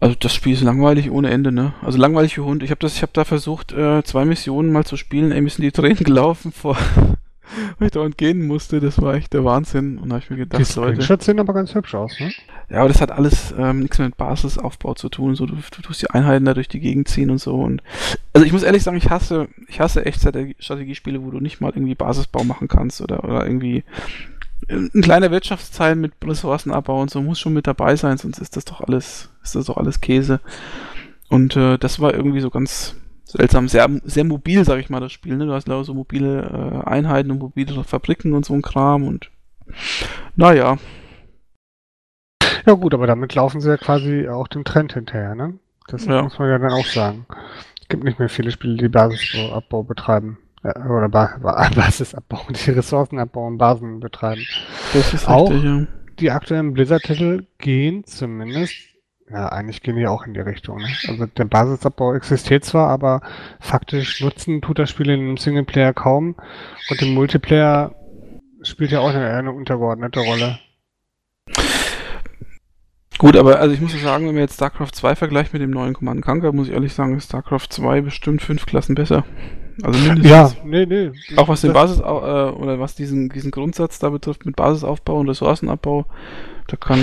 also das Spiel ist langweilig ohne Ende, ne? Also langweilig wie Hund. Ich habe das, ich habe da versucht, äh, zwei Missionen mal zu spielen. Ey, mir sind die Tränen [laughs] gelaufen vor, [laughs] weil ich dauernd gehen musste. Das war echt der Wahnsinn. Und da habe ich mir gedacht, die Leute. Die sehen aber ganz hübsch aus, ne? Ja, aber das hat alles ähm, nichts mit Basisaufbau zu tun. So, du, du tust die Einheiten da durch die Gegend ziehen und so. Und also ich muss ehrlich sagen, ich hasse, ich hasse echt Strategiespiele, wo du nicht mal irgendwie Basisbau machen kannst oder, oder irgendwie ein kleiner Wirtschaftsteil mit Ressourcenabbau und so muss schon mit dabei sein, sonst ist das doch alles, ist das doch alles Käse. Und äh, das war irgendwie so ganz seltsam, sehr, sehr mobil, sag ich mal, das Spiel. Ne? Du hast lauter so mobile äh, Einheiten und mobile Fabriken und so ein Kram und naja. Ja gut, aber damit laufen sie ja quasi auch dem Trend hinterher, ne? Das ja. muss man ja dann auch sagen. Es gibt nicht mehr viele Spiele, die Basisabbau betreiben oder ba [laughs] Basisabbau, die Ressourcen abbauen, Basen betreiben. Das ist auch richtig, ja. Die aktuellen Blizzard-Titel gehen zumindest, ja, eigentlich gehen die auch in die Richtung. Ne? Also der Basisabbau existiert zwar, aber faktisch nutzen tut das Spiel in einem Singleplayer kaum und im Multiplayer spielt ja auch eine, eine untergeordnete Rolle. Gut, aber also ich muss sagen, wenn man jetzt StarCraft 2 vergleicht mit dem neuen Command Conquer, muss ich ehrlich sagen, ist StarCraft 2 bestimmt fünf Klassen besser. Also mindestens. Ja, nee, nee. Auch was den Basis äh, oder was diesen, diesen Grundsatz da betrifft mit Basisaufbau und Ressourcenabbau, da kann.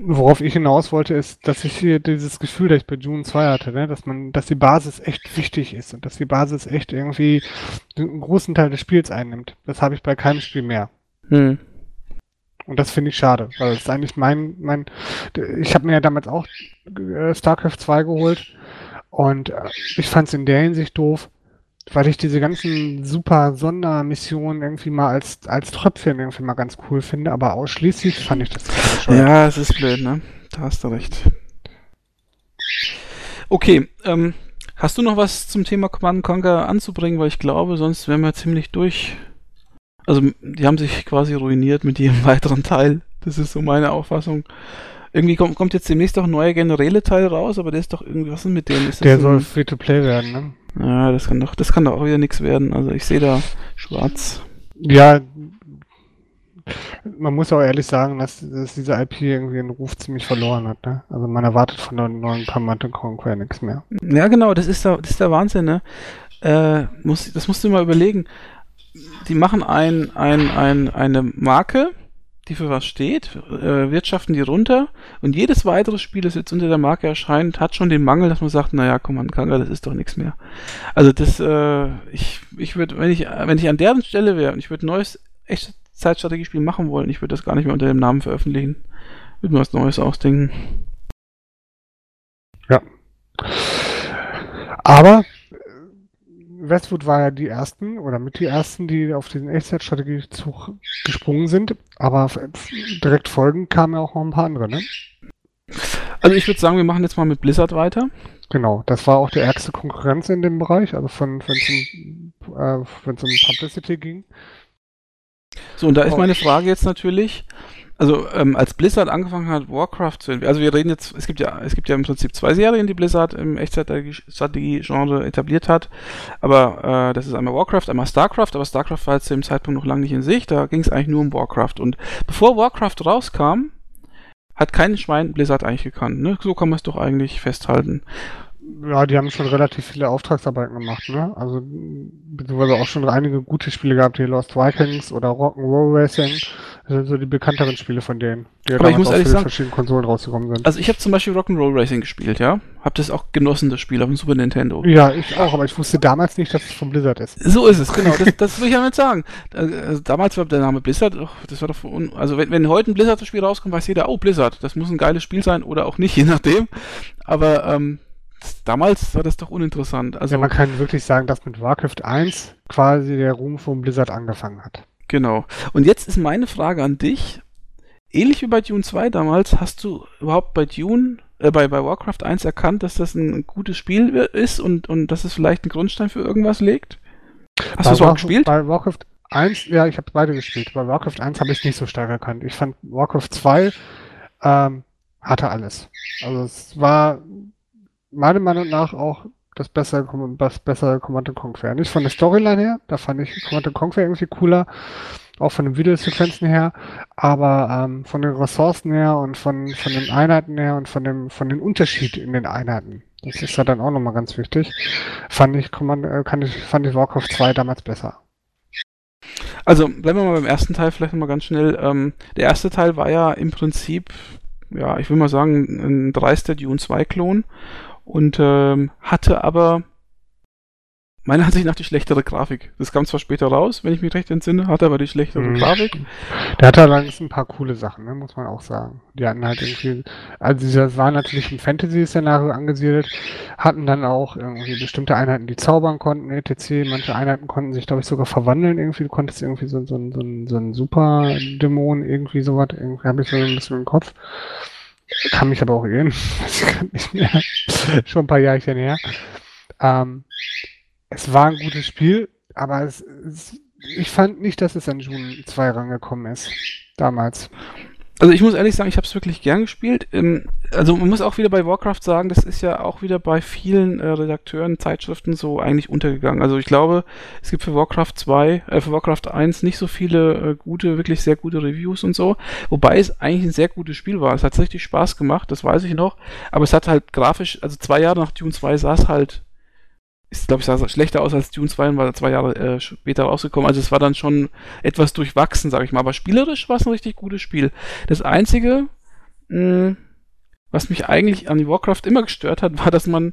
Worauf ich hinaus wollte, ist, dass ich hier dieses Gefühl, das ich bei June 2 hatte, ne, dass man, dass die Basis echt wichtig ist und dass die Basis echt irgendwie einen großen Teil des Spiels einnimmt. Das habe ich bei keinem Spiel mehr. Hm. Und das finde ich schade, weil es eigentlich mein, mein, ich habe mir ja damals auch äh, StarCraft 2 geholt und äh, ich fand es in der Hinsicht doof, weil ich diese ganzen super Sondermissionen irgendwie mal als, als Tröpfchen irgendwie mal ganz cool finde, aber ausschließlich fand ich das schon. Ja, es ist blöd, ne? Da hast du recht. Okay, ähm, hast du noch was zum Thema Command Conquer anzubringen? Weil ich glaube, sonst wären wir ziemlich durch. Also, die haben sich quasi ruiniert mit jedem [laughs] weiteren Teil. Das ist so meine Auffassung. Irgendwie kommt, kommt jetzt demnächst auch ein neuer generelle Teil raus, aber der ist doch irgendwie, was ist mit dem? Ist der soll Free-to-Play werden, ne? Ja, das kann doch, das kann doch auch wieder nichts werden. Also ich sehe da schwarz. Ja, man muss auch ehrlich sagen, dass, dass diese IP irgendwie den Ruf ziemlich verloren hat. Ne? Also man erwartet von der neuen Command Conquer nichts mehr. Ja, genau, das ist der, das ist der Wahnsinn. Ne? Äh, muss, das musst du mal überlegen. Die machen ein, ein, ein, eine Marke, die für was steht, äh, wirtschaften die runter und jedes weitere Spiel, das jetzt unter der Marke erscheint, hat schon den Mangel, dass man sagt, naja, komm man kann, das ist doch nichts mehr. Also das, äh, ich, ich würde, wenn ich, wenn ich an deren Stelle wäre und ich würde ein neues Echtzeitstrategiespiel machen wollen, ich würde das gar nicht mehr unter dem Namen veröffentlichen. Würde mir was Neues ausdenken. Ja. Aber Westwood war ja die ersten oder mit die ersten, die auf diesen Echtzeitstrategiezug gesprungen sind, aber direkt folgend kamen ja auch noch ein paar andere, ne? Also ich würde sagen, wir machen jetzt mal mit Blizzard weiter. Genau, das war auch die ärgste Konkurrenz in dem Bereich, also von wenn es um, äh, um Publicity ging. So, und da ist meine Frage jetzt natürlich, also ähm, als Blizzard angefangen hat, Warcraft zu entwickeln, also wir reden jetzt, es gibt ja, es gibt ja im Prinzip zwei Serien, die Blizzard im Echtzeitstrategie-Genre etabliert hat, aber äh, das ist einmal Warcraft, einmal Starcraft, aber Starcraft war zu dem Zeitpunkt noch lange nicht in Sicht, da ging es eigentlich nur um Warcraft und bevor Warcraft rauskam, hat kein Schwein Blizzard eigentlich gekannt, ne? So kann man es doch eigentlich festhalten. Ja, die haben schon relativ viele Auftragsarbeiten gemacht, ne? Also, beziehungsweise auch schon einige gute Spiele gehabt, wie Lost Vikings oder Rock'n'Roll Racing. Das sind so die bekannteren Spiele von denen, die ja Aber ich muss ehrlich sagen, verschiedenen Konsolen rausgekommen sind. Also ich habe zum Beispiel Rock'n'Roll Racing gespielt, ja? Hab das auch genossen, das Spiel auf dem Super Nintendo. Ja, ich auch, aber ich wusste damals nicht, dass es von Blizzard ist. So ist es, genau. [laughs] Das, das will ich damit sagen. Also damals war der Name Blizzard, oh, das war doch, also wenn, wenn heute ein Blizzard-Spiel rauskommt, weiß jeder, oh, Blizzard, das muss ein geiles Spiel sein oder auch nicht, [laughs] je nachdem. Aber ähm, damals war das doch uninteressant. Also, ja, man kann wirklich sagen, dass mit Warcraft 1 quasi der Ruhm von Blizzard angefangen hat. Genau. Und jetzt ist meine Frage an dich. Ähnlich wie bei Dune 2 damals, hast du überhaupt bei Dune, äh, bei, bei Warcraft 1 erkannt, dass das ein gutes Spiel ist und, und dass es vielleicht einen Grundstein für irgendwas legt? Hast du es auch gespielt? Bei Warcraft 1, ja, ich habe beide gespielt. Bei Warcraft 1 habe ich es nicht so stark erkannt. Ich fand Warcraft 2 ähm, hatte alles. Also es war meiner Meinung nach auch das bessere, das bessere Command Conquer. Nicht von der Storyline her, da fand ich Command Conquer irgendwie cooler, auch von den Videosequenzen her, aber ähm, von den Ressourcen her und von, von den Einheiten her und von dem, von den Unterschied in den Einheiten. Das ist ja dann auch nochmal ganz wichtig. Fand ich, Command, äh, kann ich, fand ich Warcraft 2 damals besser. Also bleiben wir mal beim ersten Teil vielleicht nochmal ganz schnell. Ähm, der erste Teil war ja im Prinzip, ja, ich will mal sagen, ein dreister Dune 2 Klon und ähm, hatte aber meiner Ansicht nach die schlechtere Grafik. Das kam zwar später raus, wenn ich mich recht entsinne, hatte aber die schlechtere mhm. Grafik. Der hatte allerdings ein paar coole Sachen, ne, muss man auch sagen. Die hatten halt irgendwie, also das war natürlich ein Fantasy-Szenario angesiedelt, hatten dann auch irgendwie bestimmte Einheiten, die zaubern konnten, etc. Manche Einheiten konnten sich, glaube ich, sogar verwandeln irgendwie. Du konntest irgendwie so, so, so, so einen Super-Dämon, irgendwie sowas, irgendwie habe ich so ein bisschen im Kopf. Kann mich aber auch irren. [laughs] Schon ein paar Jahre her. Ähm, es war ein gutes Spiel, aber es, es, ich fand nicht, dass es an June 2 rangekommen ist. Damals. Also ich muss ehrlich sagen, ich habe es wirklich gern gespielt. Ähm, also man muss auch wieder bei Warcraft sagen, das ist ja auch wieder bei vielen äh, Redakteuren, Zeitschriften so eigentlich untergegangen. Also ich glaube, es gibt für Warcraft 2, äh, für Warcraft 1 nicht so viele äh, gute, wirklich sehr gute Reviews und so. Wobei es eigentlich ein sehr gutes Spiel war. Es hat richtig Spaß gemacht, das weiß ich noch. Aber es hat halt grafisch, also zwei Jahre nach Dune 2 sah es halt ist, glaube ich, sah schlechter aus als Dune 2 und war zwei Jahre äh, später rausgekommen. Also es war dann schon etwas durchwachsen, sage ich mal. Aber spielerisch war es ein richtig gutes Spiel. Das Einzige, mh, was mich eigentlich an Warcraft immer gestört hat, war, dass man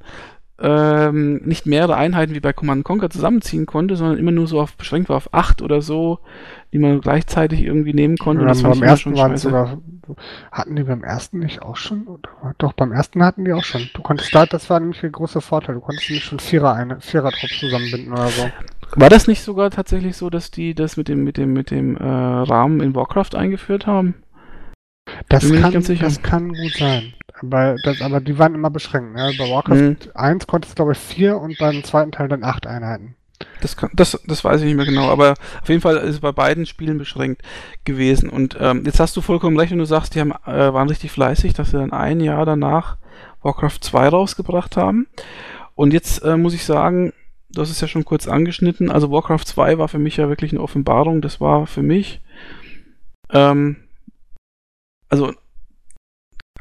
ähm, nicht mehrere Einheiten wie bei Command Conquer zusammenziehen konnte, sondern immer nur so auf beschränkt war auf acht oder so, die man gleichzeitig irgendwie nehmen konnte. Ja, das beim ersten waren sogar, hatten die beim ersten nicht auch schon? Doch, beim ersten hatten die auch schon. Du konntest da, das war nämlich der große Vorteil, du konntest nicht schon Vierer, eine, Vierer-Trupp zusammenbinden oder so. War das nicht sogar tatsächlich so, dass die das mit dem, mit dem, mit dem äh, Rahmen in Warcraft eingeführt haben? Das kann, das kann gut sein. Aber, das, aber die waren immer beschränkt. Ne? Bei Warcraft mhm. 1 konntest du, glaube ich, vier und beim zweiten Teil dann acht Einheiten. Das, kann, das, das weiß ich nicht mehr genau, aber auf jeden Fall ist es bei beiden Spielen beschränkt gewesen. Und ähm, jetzt hast du vollkommen recht, wenn du sagst, die haben, äh, waren richtig fleißig, dass sie dann ein Jahr danach Warcraft 2 rausgebracht haben. Und jetzt äh, muss ich sagen, hast es ja schon kurz angeschnitten, also Warcraft 2 war für mich ja wirklich eine Offenbarung. Das war für mich ähm, also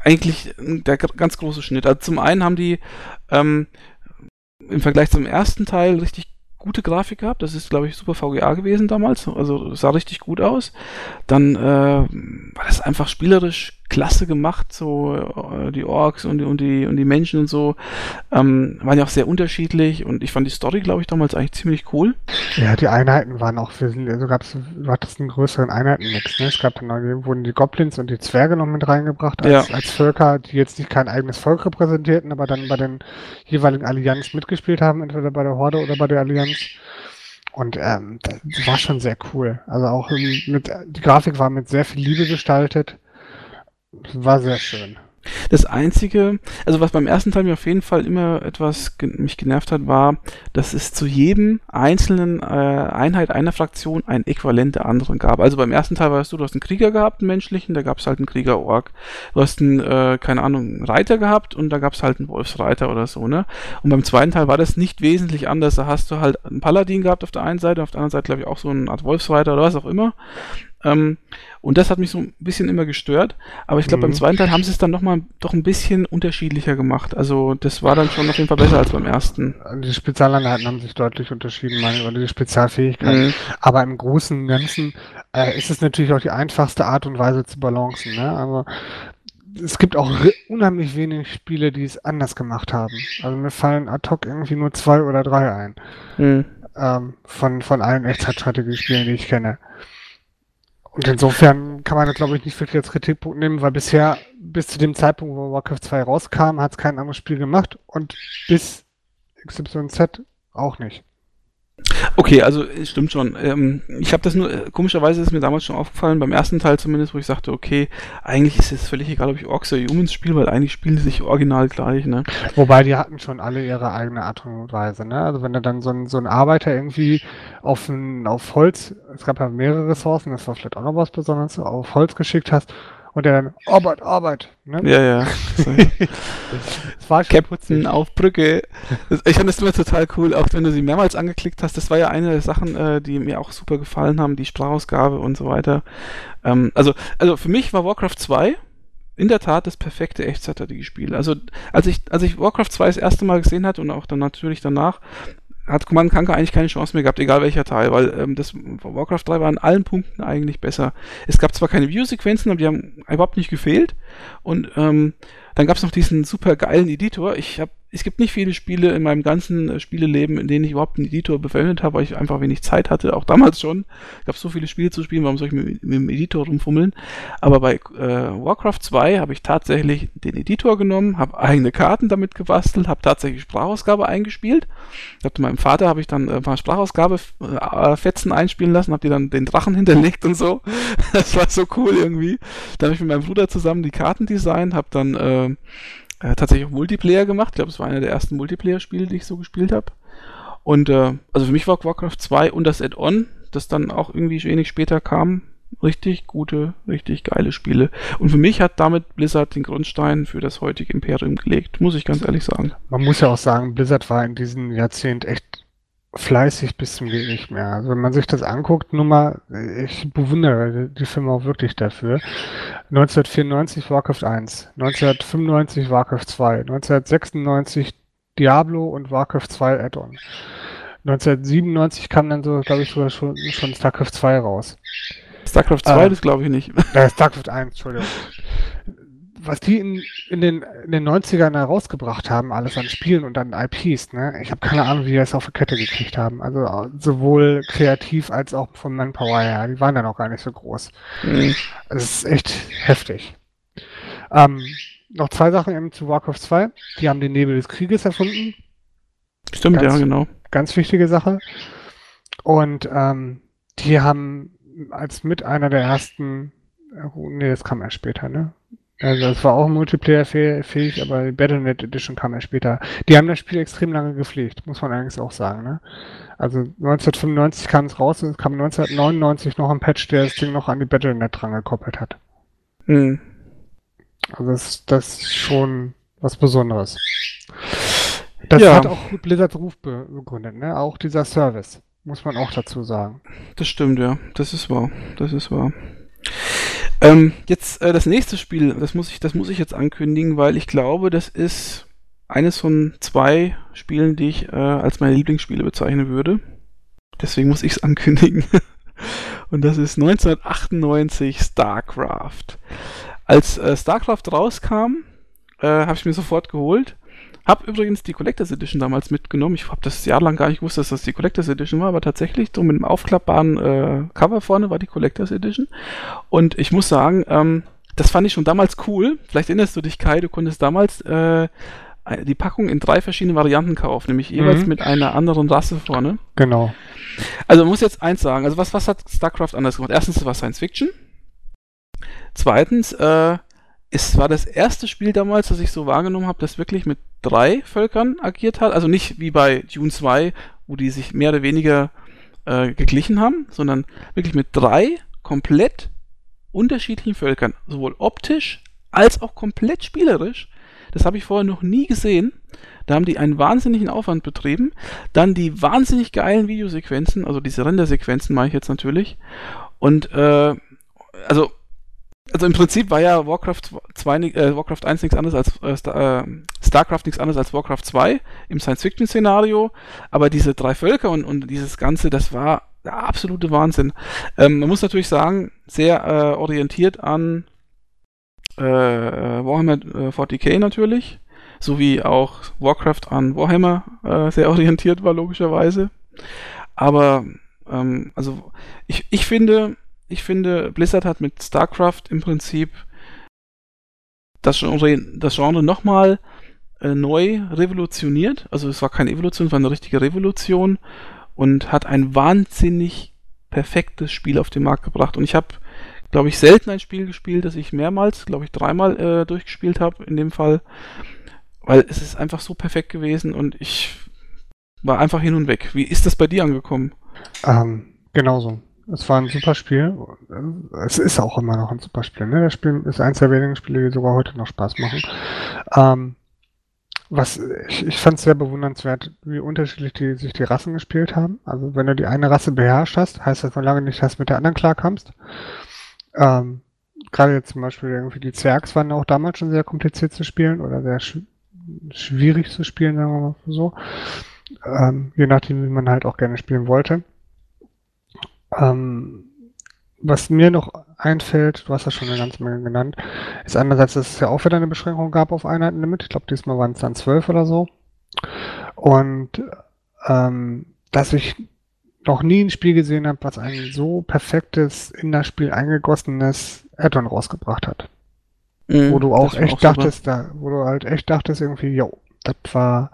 eigentlich der ganz große Schnitt. Also zum einen haben die ähm, im Vergleich zum ersten Teil richtig gute Grafik gehabt. Das ist, glaube ich, super VGA gewesen damals. Also sah richtig gut aus. Dann äh, war das einfach spielerisch klasse gemacht. So äh, die Orks und, und, die, und die Menschen und so ähm, waren ja auch sehr unterschiedlich. Und ich fand die Story, glaube ich, damals eigentlich ziemlich cool. Ja, die Einheiten waren auch für, also gab es, du hattest einen größeren Einheitenmix. Ne? Es gab dann wurden die Goblins und die Zwerge noch mit reingebracht als, ja. als Völker, die jetzt nicht kein eigenes Volk repräsentierten, aber dann bei den jeweiligen Allianz mitgespielt haben, entweder bei der Horde oder bei der Allianz. Und ähm, das war schon sehr cool. Also auch mit, die Grafik war mit sehr viel Liebe gestaltet. War sehr schön. Das einzige, also was beim ersten Teil mir auf jeden Fall immer etwas ge mich genervt hat, war, dass es zu jedem einzelnen äh, Einheit einer Fraktion ein Äquivalent der anderen gab. Also beim ersten Teil warst du, du hast einen Krieger gehabt, einen menschlichen, da gab es halt einen Krieger-Org. Du hast einen, äh, keine Ahnung, einen Reiter gehabt und da gab es halt einen Wolfsreiter oder so, ne? Und beim zweiten Teil war das nicht wesentlich anders. Da hast du halt einen Paladin gehabt auf der einen Seite, auf der anderen Seite glaube ich auch so eine Art Wolfsreiter oder was auch immer. Ähm, und das hat mich so ein bisschen immer gestört. Aber ich glaube, mhm. beim zweiten Teil haben sie es dann nochmal doch ein bisschen unterschiedlicher gemacht. Also das war dann schon auf jeden Fall besser als beim ersten. Die Spezialeinheiten haben sich deutlich unterschieden, meine, oder die Spezialfähigkeiten. Mhm. Aber im Großen und Ganzen äh, ist es natürlich auch die einfachste Art und Weise zu balancen. Ne? Also es gibt auch unheimlich wenig Spiele, die es anders gemacht haben. Also mir fallen ad hoc irgendwie nur zwei oder drei ein. Mhm. Ähm, von, von allen Echtzeitstrategiespielen, die ich kenne. Und insofern kann man das, glaube ich, nicht wirklich als Kritikpunkt nehmen, weil bisher, bis zu dem Zeitpunkt, wo Warcraft 2 rauskam, hat es kein anderes Spiel gemacht und bis XYZ auch nicht. Okay, also stimmt schon. Ähm, ich habe das nur, äh, komischerweise ist mir damals schon aufgefallen, beim ersten Teil zumindest, wo ich sagte, okay, eigentlich ist es völlig egal, ob ich Orks oder Humans spiele, weil eigentlich spielen sie sich original gleich, ne? Wobei die hatten schon alle ihre eigene Art und Weise, ne? Also wenn du dann so ein, so ein Arbeiter irgendwie auf, ein, auf Holz, es gab ja mehrere Ressourcen, das war vielleicht auch noch was Besonderes, auf Holz geschickt hast und der dann, Arbeit, Arbeit. Ne? Ja, ja. das [laughs] war schon Captain putzig. auf Brücke. Ich fand das immer total cool, auch wenn du sie mehrmals angeklickt hast. Das war ja eine der Sachen, äh, die mir auch super gefallen haben, die Sprachausgabe und so weiter. Ähm, also, also für mich war Warcraft 2 in der Tat das perfekte Echtzeitstrategiespiel. Also als ich, als ich Warcraft 2 das erste Mal gesehen hatte und auch dann natürlich danach, hat Command Conquer eigentlich keine Chance mehr gehabt, egal welcher Teil, weil ähm, das Warcraft 3 war an allen Punkten eigentlich besser. Es gab zwar keine View-Sequenzen, aber die haben überhaupt nicht gefehlt. Und ähm, dann gab es noch diesen super geilen Editor. Ich habe es gibt nicht viele Spiele in meinem ganzen äh, Spieleleben, in denen ich überhaupt einen Editor verwendet habe, weil ich einfach wenig Zeit hatte, auch damals schon. Ich habe so viele Spiele zu spielen, warum soll ich mit, mit dem Editor rumfummeln? Aber bei äh, Warcraft 2 habe ich tatsächlich den Editor genommen, habe eigene Karten damit gebastelt, habe tatsächlich Sprachausgabe eingespielt. Ich habe meinem Vater habe ich dann äh, ein paar Sprachausgabe-Fetzen äh, einspielen lassen, habe die dann den Drachen hinterlegt und so. [laughs] Das war so cool irgendwie. Dann habe ich mit meinem Bruder zusammen die Karten designt, habe dann äh, äh, tatsächlich auch Multiplayer gemacht. Ich glaube, es war einer der ersten Multiplayer-Spiele, die ich so gespielt habe. Und äh, also für mich war Warcraft 2 und das Add-on, das dann auch irgendwie wenig später kam, richtig gute, richtig geile Spiele. Und für mich hat damit Blizzard den Grundstein für das heutige Imperium gelegt, muss ich ganz ehrlich sagen. Man muss ja auch sagen, Blizzard war in diesem Jahrzehnt echt fleißig bis zum geht nicht mehr. Also wenn man sich das anguckt, nur mal, ich bewundere die Firma auch wirklich dafür. 1994 Warcraft 1, 1995 Warcraft 2, 1996 Diablo und Warcraft 2 Add-on. 1997 kam dann so, glaube ich, sogar schon, schon StarCraft 2 raus. StarCraft 2, äh, das glaube ich nicht. Äh, StarCraft 1, Entschuldigung was die in, in, den, in den 90ern herausgebracht haben, alles an Spielen und an IPs, ne? Ich habe keine Ahnung, wie die das auf die Kette gekriegt haben. Also sowohl kreativ als auch von Manpower her. Die waren ja noch gar nicht so groß. Mhm. Ist echt heftig. Ähm, noch zwei Sachen eben zu Warcraft 2. Die haben den Nebel des Krieges erfunden. Stimmt, ganz, ja, genau. Ganz wichtige Sache. Und ähm, die haben als mit einer der ersten, oh, nee, das kam erst später, ne? Also das war auch Multiplayer-fähig, aber die Battle.net Edition kam ja später. Die haben das Spiel extrem lange gepflegt, muss man eigentlich auch sagen. Ne? Also 1995 kam es raus und es kam 1999 noch ein Patch, der das Ding noch an die Battle.net dran gekoppelt hat. Mhm. Also das, das ist schon was Besonderes. Das ja. hat auch Blizzards Ruf begründet, ne? Auch dieser Service, muss man auch dazu sagen. Das stimmt, ja. Das ist wahr. Das ist wahr. Ähm, jetzt äh, das nächste Spiel, das muss ich, das muss ich jetzt ankündigen, weil ich glaube, das ist eines von zwei Spielen, die ich äh, als meine Lieblingsspiele bezeichnen würde. Deswegen muss ich es [laughs] ankündigen. Und das ist 1998 StarCraft. Als äh, StarCraft rauskam, äh, habe ich mir sofort geholt. Hab übrigens die Collectors Edition damals mitgenommen. Ich habe das jahrelang gar nicht gewusst, dass das die Collectors Edition war, aber tatsächlich so mit einem aufklappbaren äh, Cover vorne war die Collectors Edition. Und ich muss sagen, ähm, das fand ich schon damals cool. Vielleicht erinnerst du dich, Kai, du konntest damals äh, die Packung in drei verschiedene Varianten kaufen, nämlich jeweils mhm. mit einer anderen Rasse vorne. Genau. Also man muss jetzt eins sagen, also was, was hat StarCraft anders gemacht? Erstens, es war Science Fiction. Zweitens, äh, es war das erste Spiel damals, das ich so wahrgenommen habe, das wirklich mit drei Völkern agiert hat. Also nicht wie bei Dune 2, wo die sich mehr oder weniger äh, geglichen haben, sondern wirklich mit drei komplett unterschiedlichen Völkern. Sowohl optisch als auch komplett spielerisch. Das habe ich vorher noch nie gesehen. Da haben die einen wahnsinnigen Aufwand betrieben. Dann die wahnsinnig geilen Videosequenzen, also diese Rendersequenzen meine ich jetzt natürlich. Und äh, also also im Prinzip war ja Warcraft 2, äh, Warcraft 1 nichts anderes als äh, Star, äh, StarCraft nichts anderes als Warcraft 2 im Science-Fiction-Szenario, aber diese drei Völker und, und dieses Ganze, das war der absolute Wahnsinn. Ähm, man muss natürlich sagen, sehr äh, orientiert an äh, Warhammer 40k äh, natürlich, sowie auch Warcraft an Warhammer äh, sehr [laughs] orientiert war, logischerweise. Aber ähm, also ich, ich finde, ich finde, Blizzard hat mit StarCraft im Prinzip das Genre, das Genre nochmal äh, neu revolutioniert. Also es war keine Evolution, es war eine richtige Revolution und hat ein wahnsinnig perfektes Spiel auf den Markt gebracht. Und ich habe, glaube ich, selten ein Spiel gespielt, das ich mehrmals, glaube ich, dreimal äh, durchgespielt habe in dem Fall, weil es ist einfach so perfekt gewesen und ich war einfach hin und weg. Wie ist das bei dir angekommen? Ähm, genauso. Es war ein super Spiel. Es ist auch immer noch ein super Spiel. Ne? Das Spiel ist eins der wenigen Spiele, die sogar heute noch Spaß machen. Ähm, was ich, ich fand es sehr bewundernswert, wie unterschiedlich die, sich die Rassen gespielt haben. Also wenn du die eine Rasse beherrscht hast, heißt das noch lange nicht, dass du mit der anderen klarkommst. Ähm, Gerade jetzt zum Beispiel irgendwie die Zergs waren auch damals schon sehr kompliziert zu spielen oder sehr sch schwierig zu spielen, sagen wir mal so. Ähm, je nachdem, wie man halt auch gerne spielen wollte. Ähm, was mir noch einfällt, du hast ja schon eine ganze Menge genannt, ist einerseits, dass es ja auch wieder eine Beschränkung gab auf Einheitenlimit. Ich glaube, diesmal waren es dann zwölf oder so. Und ähm, dass ich noch nie ein Spiel gesehen habe, was ein so perfektes, in das Spiel eingegossenes Addon rausgebracht hat. Mhm, wo du auch echt auch dachtest, da, wo du halt echt dachtest irgendwie, jo, das war,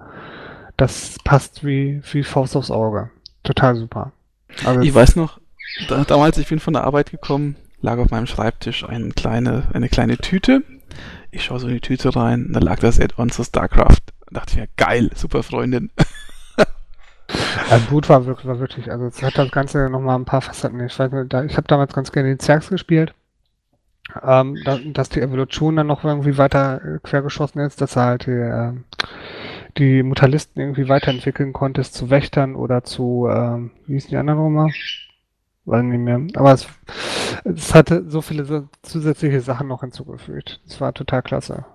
das passt wie, wie Faust aufs Auge. Total super. Also ich weiß noch, da, damals, ich bin von der Arbeit gekommen, lag auf meinem Schreibtisch eine kleine, eine kleine Tüte. Ich schaue so in die Tüte rein, da lag das Add-on zu StarCraft. Da dachte ich mir, geil, super Freundin. Also Boot war wirklich, war wirklich, also es hat das Ganze nochmal ein paar Facetten. Ich da, ich habe damals ganz gerne den Zergs gespielt. Ähm, da, dass die Evolution dann noch irgendwie weiter äh, quergeschossen ist, dass er halt die, äh, die Mutalisten irgendwie weiterentwickeln konntest zu Wächtern oder zu, äh, wie hießen die anderen nochmal? Weiß nicht mehr. Aber es, es hatte so viele so zusätzliche Sachen noch hinzugefügt. Es war total klasse.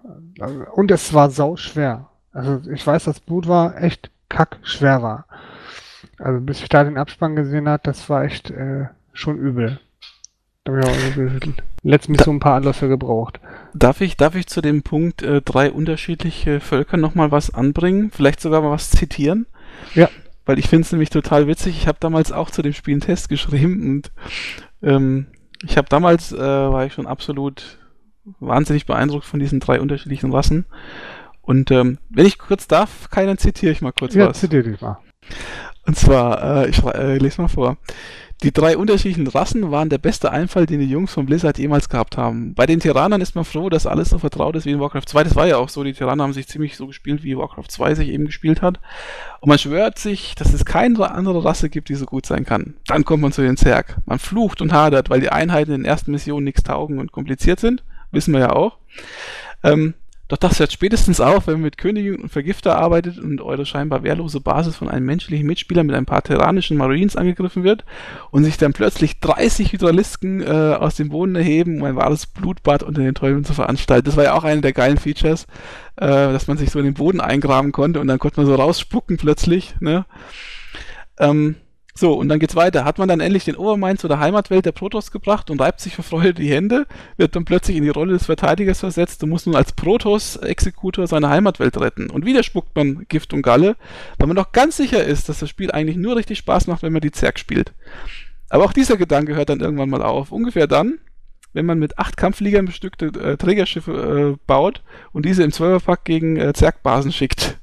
Und es war sau schwer. Also ich weiß, dass Blut war echt kack schwer war. Also bis ich da den Abspann gesehen hat, das war echt äh, schon übel. Da habe ich auch letztens so ein paar Anläufe gebraucht. Darf ich, darf ich zu dem Punkt äh, drei unterschiedliche Völker nochmal was anbringen? Vielleicht sogar mal was zitieren? Ja weil ich finde es nämlich total witzig. Ich habe damals auch zu dem Spiel einen Test geschrieben und ähm, ich habe damals, äh, war ich schon absolut wahnsinnig beeindruckt von diesen drei unterschiedlichen Rassen. Und ähm, wenn ich kurz darf, keinen zitiere ich mal kurz ja, was. Ja, zitiere dich mal. Und zwar, äh, ich äh, lese mal vor. Die drei unterschiedlichen Rassen waren der beste Einfall, den die Jungs von Blizzard jemals gehabt haben. Bei den Tyrannern ist man froh, dass alles so vertraut ist wie in Warcraft 2. Das war ja auch so. Die Tyranner haben sich ziemlich so gespielt, wie Warcraft 2 sich eben gespielt hat. Und man schwört sich, dass es keine andere Rasse gibt, die so gut sein kann. Dann kommt man zu den Zerg. Man flucht und hadert, weil die Einheiten in den ersten Missionen nichts taugen und kompliziert sind. Wissen wir ja auch. Ähm, doch das hört spätestens auf, wenn man mit Königin und Vergifter arbeitet und eure scheinbar wehrlose Basis von einem menschlichen Mitspieler mit ein paar terranischen Marines angegriffen wird und sich dann plötzlich 30 Hydralisken äh, aus dem Boden erheben, um ein wahres Blutbad unter den Teufeln zu veranstalten. Das war ja auch eine der geilen Features, äh, dass man sich so in den Boden eingraben konnte und dann konnte man so rausspucken plötzlich. Ne? Ähm, so, und dann geht's weiter. Hat man dann endlich den Obermain zu der Heimatwelt der Protoss gebracht und reibt sich vor Freude die Hände, wird dann plötzlich in die Rolle des Verteidigers versetzt und muss nun als Protoss-Exekutor seine Heimatwelt retten. Und wieder spuckt man Gift und Galle, weil man doch ganz sicher ist, dass das Spiel eigentlich nur richtig Spaß macht, wenn man die Zerg spielt. Aber auch dieser Gedanke hört dann irgendwann mal auf. Ungefähr dann, wenn man mit acht Kampffliegern bestückte äh, Trägerschiffe äh, baut und diese im Zwölferpack gegen äh, Zergbasen schickt.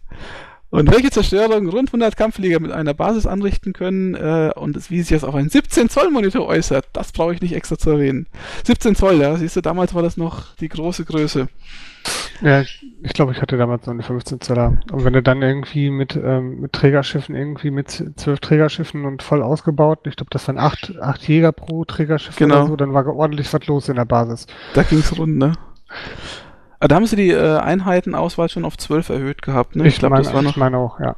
Und welche Zerstörung rund 100 Kampfflieger mit einer Basis anrichten können äh, und wie sich das auf einen 17 Zoll Monitor äußert, das brauche ich nicht extra zu erwähnen. 17 Zoll, ja, siehst du, damals war das noch die große Größe. Ja, ich glaube, ich hatte damals noch eine 15 Zoller. Und wenn du dann irgendwie mit, ähm, mit Trägerschiffen, irgendwie mit zwölf Trägerschiffen und voll ausgebaut, ich glaube, das waren acht, acht Jäger pro Trägerschiff genau. oder so, dann war ordentlich was los in der Basis. Da ging's rund, ne? Ah, da haben sie die äh, Einheitenauswahl schon auf 12 erhöht gehabt, ne? Ich, ich glaube, das war noch. Ich meine auch, ja.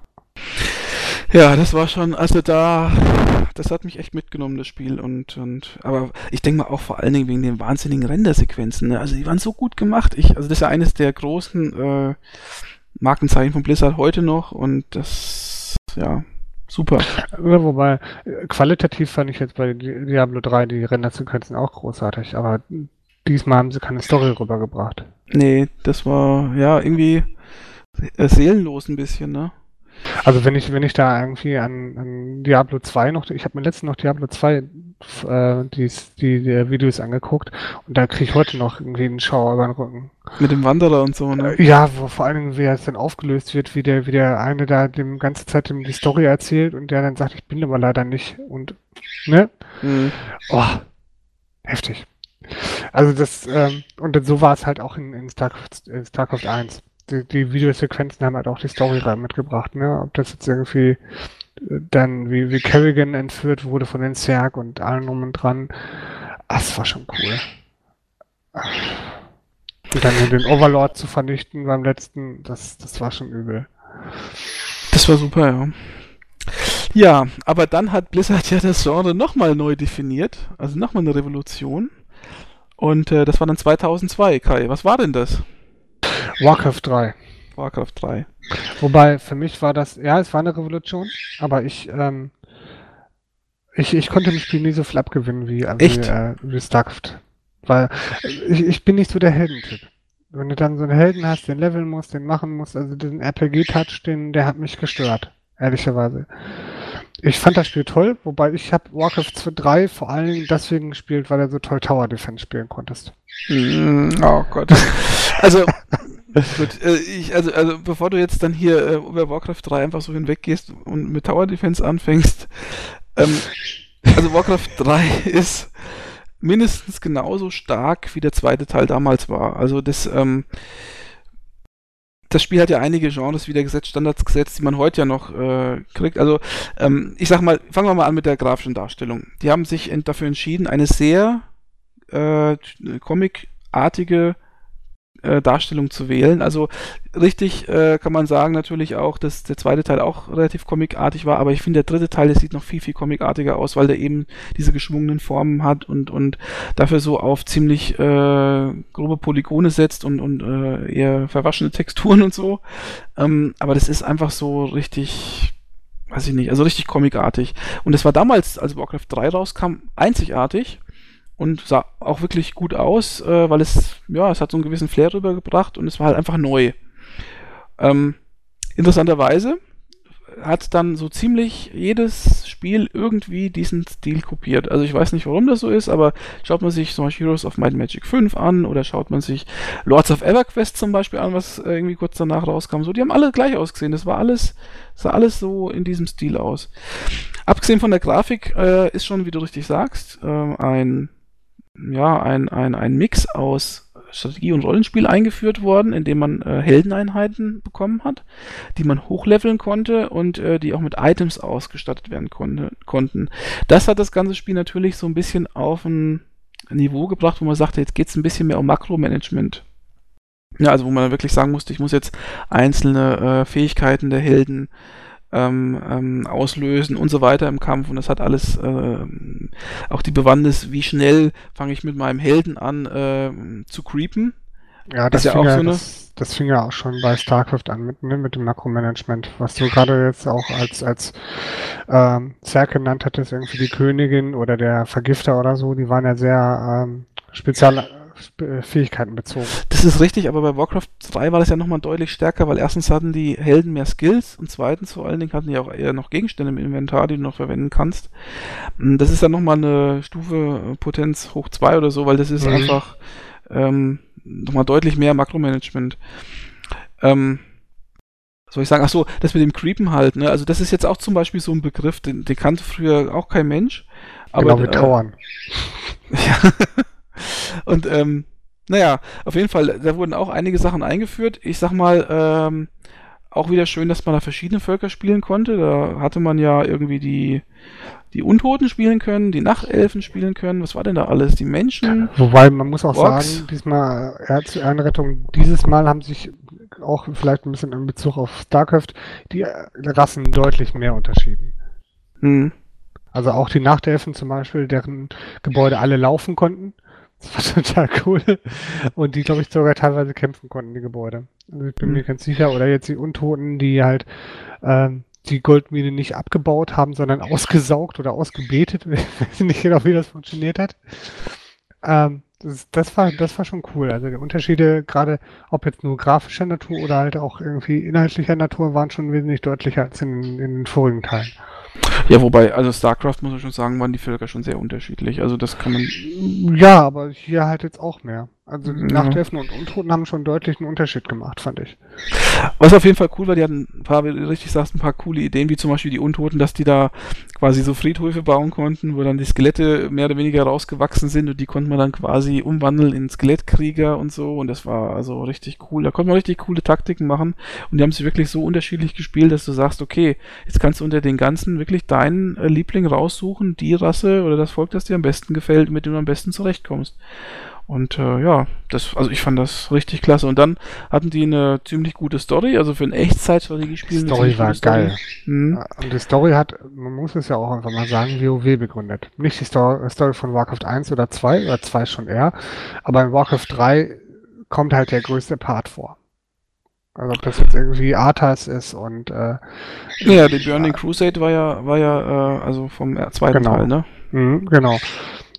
Ja, das war schon, also da, das hat mich echt mitgenommen, das Spiel. Und, und aber ich denke mal auch vor allen Dingen wegen den wahnsinnigen Rendersequenzen. Ne? Also die waren so gut gemacht. Ich, also das ist ja eines der großen äh, Markenzeichen von Blizzard heute noch und das, ja, super. Ja, wobei, qualitativ fand ich jetzt bei Diablo 3 die Rendersequenzen auch großartig, aber diesmal haben sie keine Story rübergebracht. Nee, das war ja irgendwie äh, seelenlos ein bisschen, ne? Also wenn ich, wenn ich da irgendwie an, an Diablo 2 noch, ich habe mir letztens noch Diablo 2 äh, die, die, die Videos angeguckt und da kriege ich heute noch irgendwie einen Schauer über den Rücken. Mit dem Wanderer und so, ne? Äh, ja, wo vor allen Dingen, wie es dann aufgelöst wird, wie der, wie der eine da dem ganze Zeit die Story erzählt und der dann sagt, ich bin aber leider nicht und ne? Mhm. Oh, heftig. Also das, ähm, und so war es halt auch in, in StarCraft, in StarCraft 1 die, die Videosequenzen haben halt auch die Story rein mitgebracht, ne? Ob das jetzt irgendwie äh, dann wie, wie Kerrigan entführt wurde von den Zerg und allen drum und dran. Das war schon cool. Und dann den Overlord zu vernichten beim letzten, das, das war schon übel. Das war super, ja. Ja, aber dann hat Blizzard ja das Genre nochmal neu definiert, also nochmal eine Revolution. Und äh, das war dann 2002, Kai. Was war denn das? Warcraft 3. Warcraft 3. Wobei, für mich war das, ja, es war eine Revolution, aber ich, ähm, ich, ich konnte dem Spiel nie so viel abgewinnen wie, äh, wie, äh, wie Starcraft. Weil ich, ich bin nicht so der Heldentyp. Wenn du dann so einen Helden hast, den leveln musst, den machen musst, also diesen RPG-Touch, den, der hat mich gestört, ehrlicherweise. Ich fand das Spiel toll, wobei ich habe Warcraft 3 vor allen Dingen deswegen gespielt, weil er so toll Tower Defense spielen konntest. Mm, oh Gott. [laughs] Also, gut, äh, ich, also, also bevor du jetzt dann hier äh, über Warcraft 3 einfach so hinweggehst und mit Tower Defense anfängst, ähm, also Warcraft 3 [laughs] ist mindestens genauso stark wie der zweite Teil damals war. Also das, ähm, das Spiel hat ja einige Genres wieder gesetzt, Standards gesetzt, die man heute ja noch äh, kriegt. Also ähm, ich sag mal, fangen wir mal an mit der grafischen Darstellung. Die haben sich dafür entschieden, eine sehr äh, comicartige äh, Darstellung zu wählen. Also richtig äh, kann man sagen natürlich auch, dass der zweite Teil auch relativ comicartig war, aber ich finde der dritte Teil, der sieht noch viel, viel comicartiger aus, weil der eben diese geschwungenen Formen hat und, und dafür so auf ziemlich äh, grobe Polygone setzt und, und äh, eher verwaschene Texturen und so. Ähm, aber das ist einfach so richtig weiß ich nicht, also richtig comicartig. Und das war damals, als Warcraft 3 rauskam, einzigartig und sah auch wirklich gut aus, äh, weil es, ja, es hat so einen gewissen Flair rübergebracht und es war halt einfach neu. Ähm, interessanterweise hat dann so ziemlich jedes Spiel irgendwie diesen Stil kopiert. Also ich weiß nicht, warum das so ist, aber schaut man sich zum Beispiel Heroes of Might Magic 5 an oder schaut man sich Lords of EverQuest zum Beispiel an, was irgendwie kurz danach rauskam. So, die haben alle gleich ausgesehen. Das war alles, sah alles so in diesem Stil aus. Abgesehen von der Grafik äh, ist schon, wie du richtig sagst, äh, ein ja, ein, ein, ein Mix aus Strategie und Rollenspiel eingeführt worden, in dem man äh, Heldeneinheiten bekommen hat, die man hochleveln konnte und äh, die auch mit Items ausgestattet werden konnte, konnten. Das hat das ganze Spiel natürlich so ein bisschen auf ein Niveau gebracht, wo man sagte, jetzt geht es ein bisschen mehr um Makromanagement. Ja, also wo man wirklich sagen musste, ich muss jetzt einzelne äh, Fähigkeiten der Helden ähm, ähm, auslösen und so weiter im Kampf. Und das hat alles äh, auch die Bewandtnis, wie schnell fange ich mit meinem Helden an äh, zu creepen. Ja, das, das, ja auch ja, so eine das, das, fing ja auch schon bei StarCraft an mit, ne, mit dem Makromanagement, was du gerade jetzt auch als, als ähm, Zerg genannt hattest, irgendwie die Königin oder der Vergifter oder so, die waren ja sehr ähm, spezial Fähigkeiten bezogen. Das ist richtig, aber bei Warcraft 3 war das ja nochmal deutlich stärker, weil erstens hatten die Helden mehr Skills und zweitens vor allen Dingen hatten die auch eher noch Gegenstände im Inventar, die du noch verwenden kannst. Hm, das ist dann nochmal eine Stufe äh, Potenz hoch 2 oder so, weil das ist mhm. einfach ähm, nochmal deutlich mehr Makromanagement. Ähm, soll ich sagen, ach so, das mit dem Creepen halt, ne? Also das ist jetzt auch zum Beispiel so ein Begriff, den, den kannte früher auch kein Mensch. Aber, genau wie Tauern. Äh, [laughs] ja. [laughs] Und ähm, naja, auf jeden Fall, da wurden auch einige Sachen eingeführt. Ich sag mal, ähm, auch wieder schön, dass man da verschiedene Völker spielen konnte. Da hatte man ja irgendwie die, die Untoten spielen können, die Nachtelfen spielen können. Was war denn da alles? Die Menschen? Wobei, man muss auch Orks. sagen, diesmal, Erzeinrettung, dieses Mal haben sich auch vielleicht ein bisschen in Bezug auf StarCraft die Rassen deutlich mehr unterschieden. Hm. Also auch die Nachtelfen zum Beispiel, deren Gebäude alle laufen konnten. Das war total cool. Und die, glaube ich, sogar teilweise kämpfen konnten, die Gebäude. Also ich bin mhm. mir ganz sicher. Oder jetzt die Untoten, die halt ähm, die Goldmine nicht abgebaut haben, sondern ausgesaugt oder ausgebetet. [laughs] Ich weiß nicht genau, wie das funktioniert hat. Ähm, das, das, war, das war schon cool. Also die Unterschiede, gerade ob jetzt nur grafischer Natur oder halt auch irgendwie inhaltlicher Natur, waren schon wesentlich deutlicher als in, in den vorigen Teilen. Ja, wobei, also StarCraft muss man schon sagen, waren die Völker schon sehr unterschiedlich. Also das kann man. Ja, aber hier halt jetzt auch mehr. Also die ja. Nachtelfen und Untoten haben schon deutlich einen Unterschied gemacht, fand ich. Was auf jeden Fall cool war, die hatten ein paar, wie du richtig sagst, ein paar coole Ideen, wie zum Beispiel die Untoten, dass die da quasi so Friedhöfe bauen konnten, wo dann die Skelette mehr oder weniger rausgewachsen sind und die konnte man dann quasi umwandeln in Skelettkrieger und so und das war also richtig cool. Da konnte man richtig coole Taktiken machen und die haben sich wirklich so unterschiedlich gespielt, dass du sagst, okay, jetzt kannst du unter den ganzen wirklich deinen äh, Liebling raussuchen, die Rasse oder das Volk, das dir am besten gefällt, mit dem du am besten zurechtkommst. Und äh, ja, das, also ich fand das richtig klasse. Und dann hatten die eine ziemlich gute Story, also für ein Echtzeitstrategiespiel. Die Story war geil. Hm. Und die Story hat, man muss es ja auch einfach mal sagen, WoW begründet. Nicht die Story, Story von Warcraft 1 oder 2, oder 2 schon eher, aber in Warcraft 3 kommt halt der größte Part vor. Also ob das jetzt irgendwie Arthas ist und äh, Ja, die Burning Crusade war ja, war ja, äh, also vom zweiten genau. Teil, ne? Mhm, genau.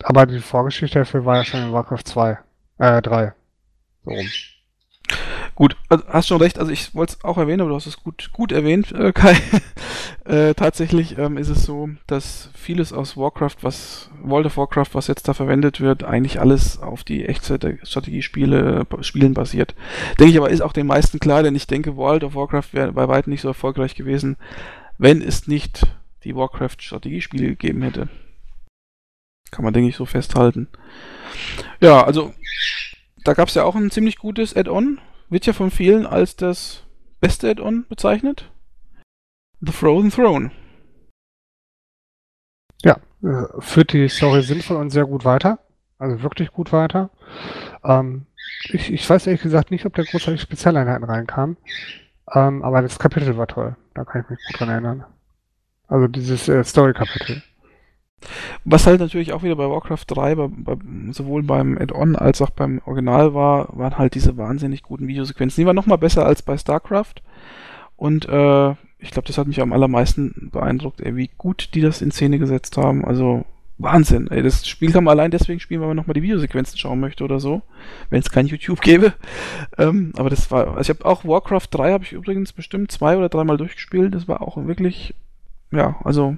Aber die Vorgeschichte dafür war ja schon in Warcraft 2, äh, 3. So rum. Gut, also hast schon recht, also ich wollte es auch erwähnen, aber du hast es gut, gut erwähnt, äh, Kai. [laughs] äh, tatsächlich ähm, ist es so, dass vieles aus Warcraft, was World of Warcraft, was jetzt da verwendet wird, eigentlich alles auf die Echtzeit-Strategiespiele Spielen basiert. Denke ich aber, ist auch den meisten klar, denn ich denke, World of Warcraft wäre bei weitem nicht so erfolgreich gewesen, wenn es nicht die Warcraft-Strategiespiele gegeben hätte. Kann man, denke ich, so festhalten. Ja, also da gab es ja auch ein ziemlich gutes Add-on. Wird ja von vielen als das beste Add-on bezeichnet. The Frozen Throne. Ja, äh, führt die Story sinnvoll und sehr gut weiter. Also wirklich gut weiter. Ähm, ich, ich weiß ehrlich gesagt nicht, ob der großartig Spezialeinheiten reinkam. Ähm, aber das Kapitel war toll. Da kann ich mich gut dran erinnern. Also dieses äh, Story-Kapitel. Was halt natürlich auch wieder bei Warcraft 3, bei, bei, sowohl beim Add-on als auch beim Original war, waren halt diese wahnsinnig guten Videosequenzen. Die waren nochmal besser als bei StarCraft. Und äh, ich glaube, das hat mich am allermeisten beeindruckt, ey, wie gut die das in Szene gesetzt haben. Also Wahnsinn. Ey, das Spiel kann man allein deswegen spielen, weil man nochmal die Videosequenzen schauen möchte oder so. Wenn es kein YouTube gäbe. Ähm, aber das war. Also ich habe auch Warcraft 3 habe ich übrigens bestimmt zwei oder dreimal durchgespielt. Das war auch wirklich. Ja, also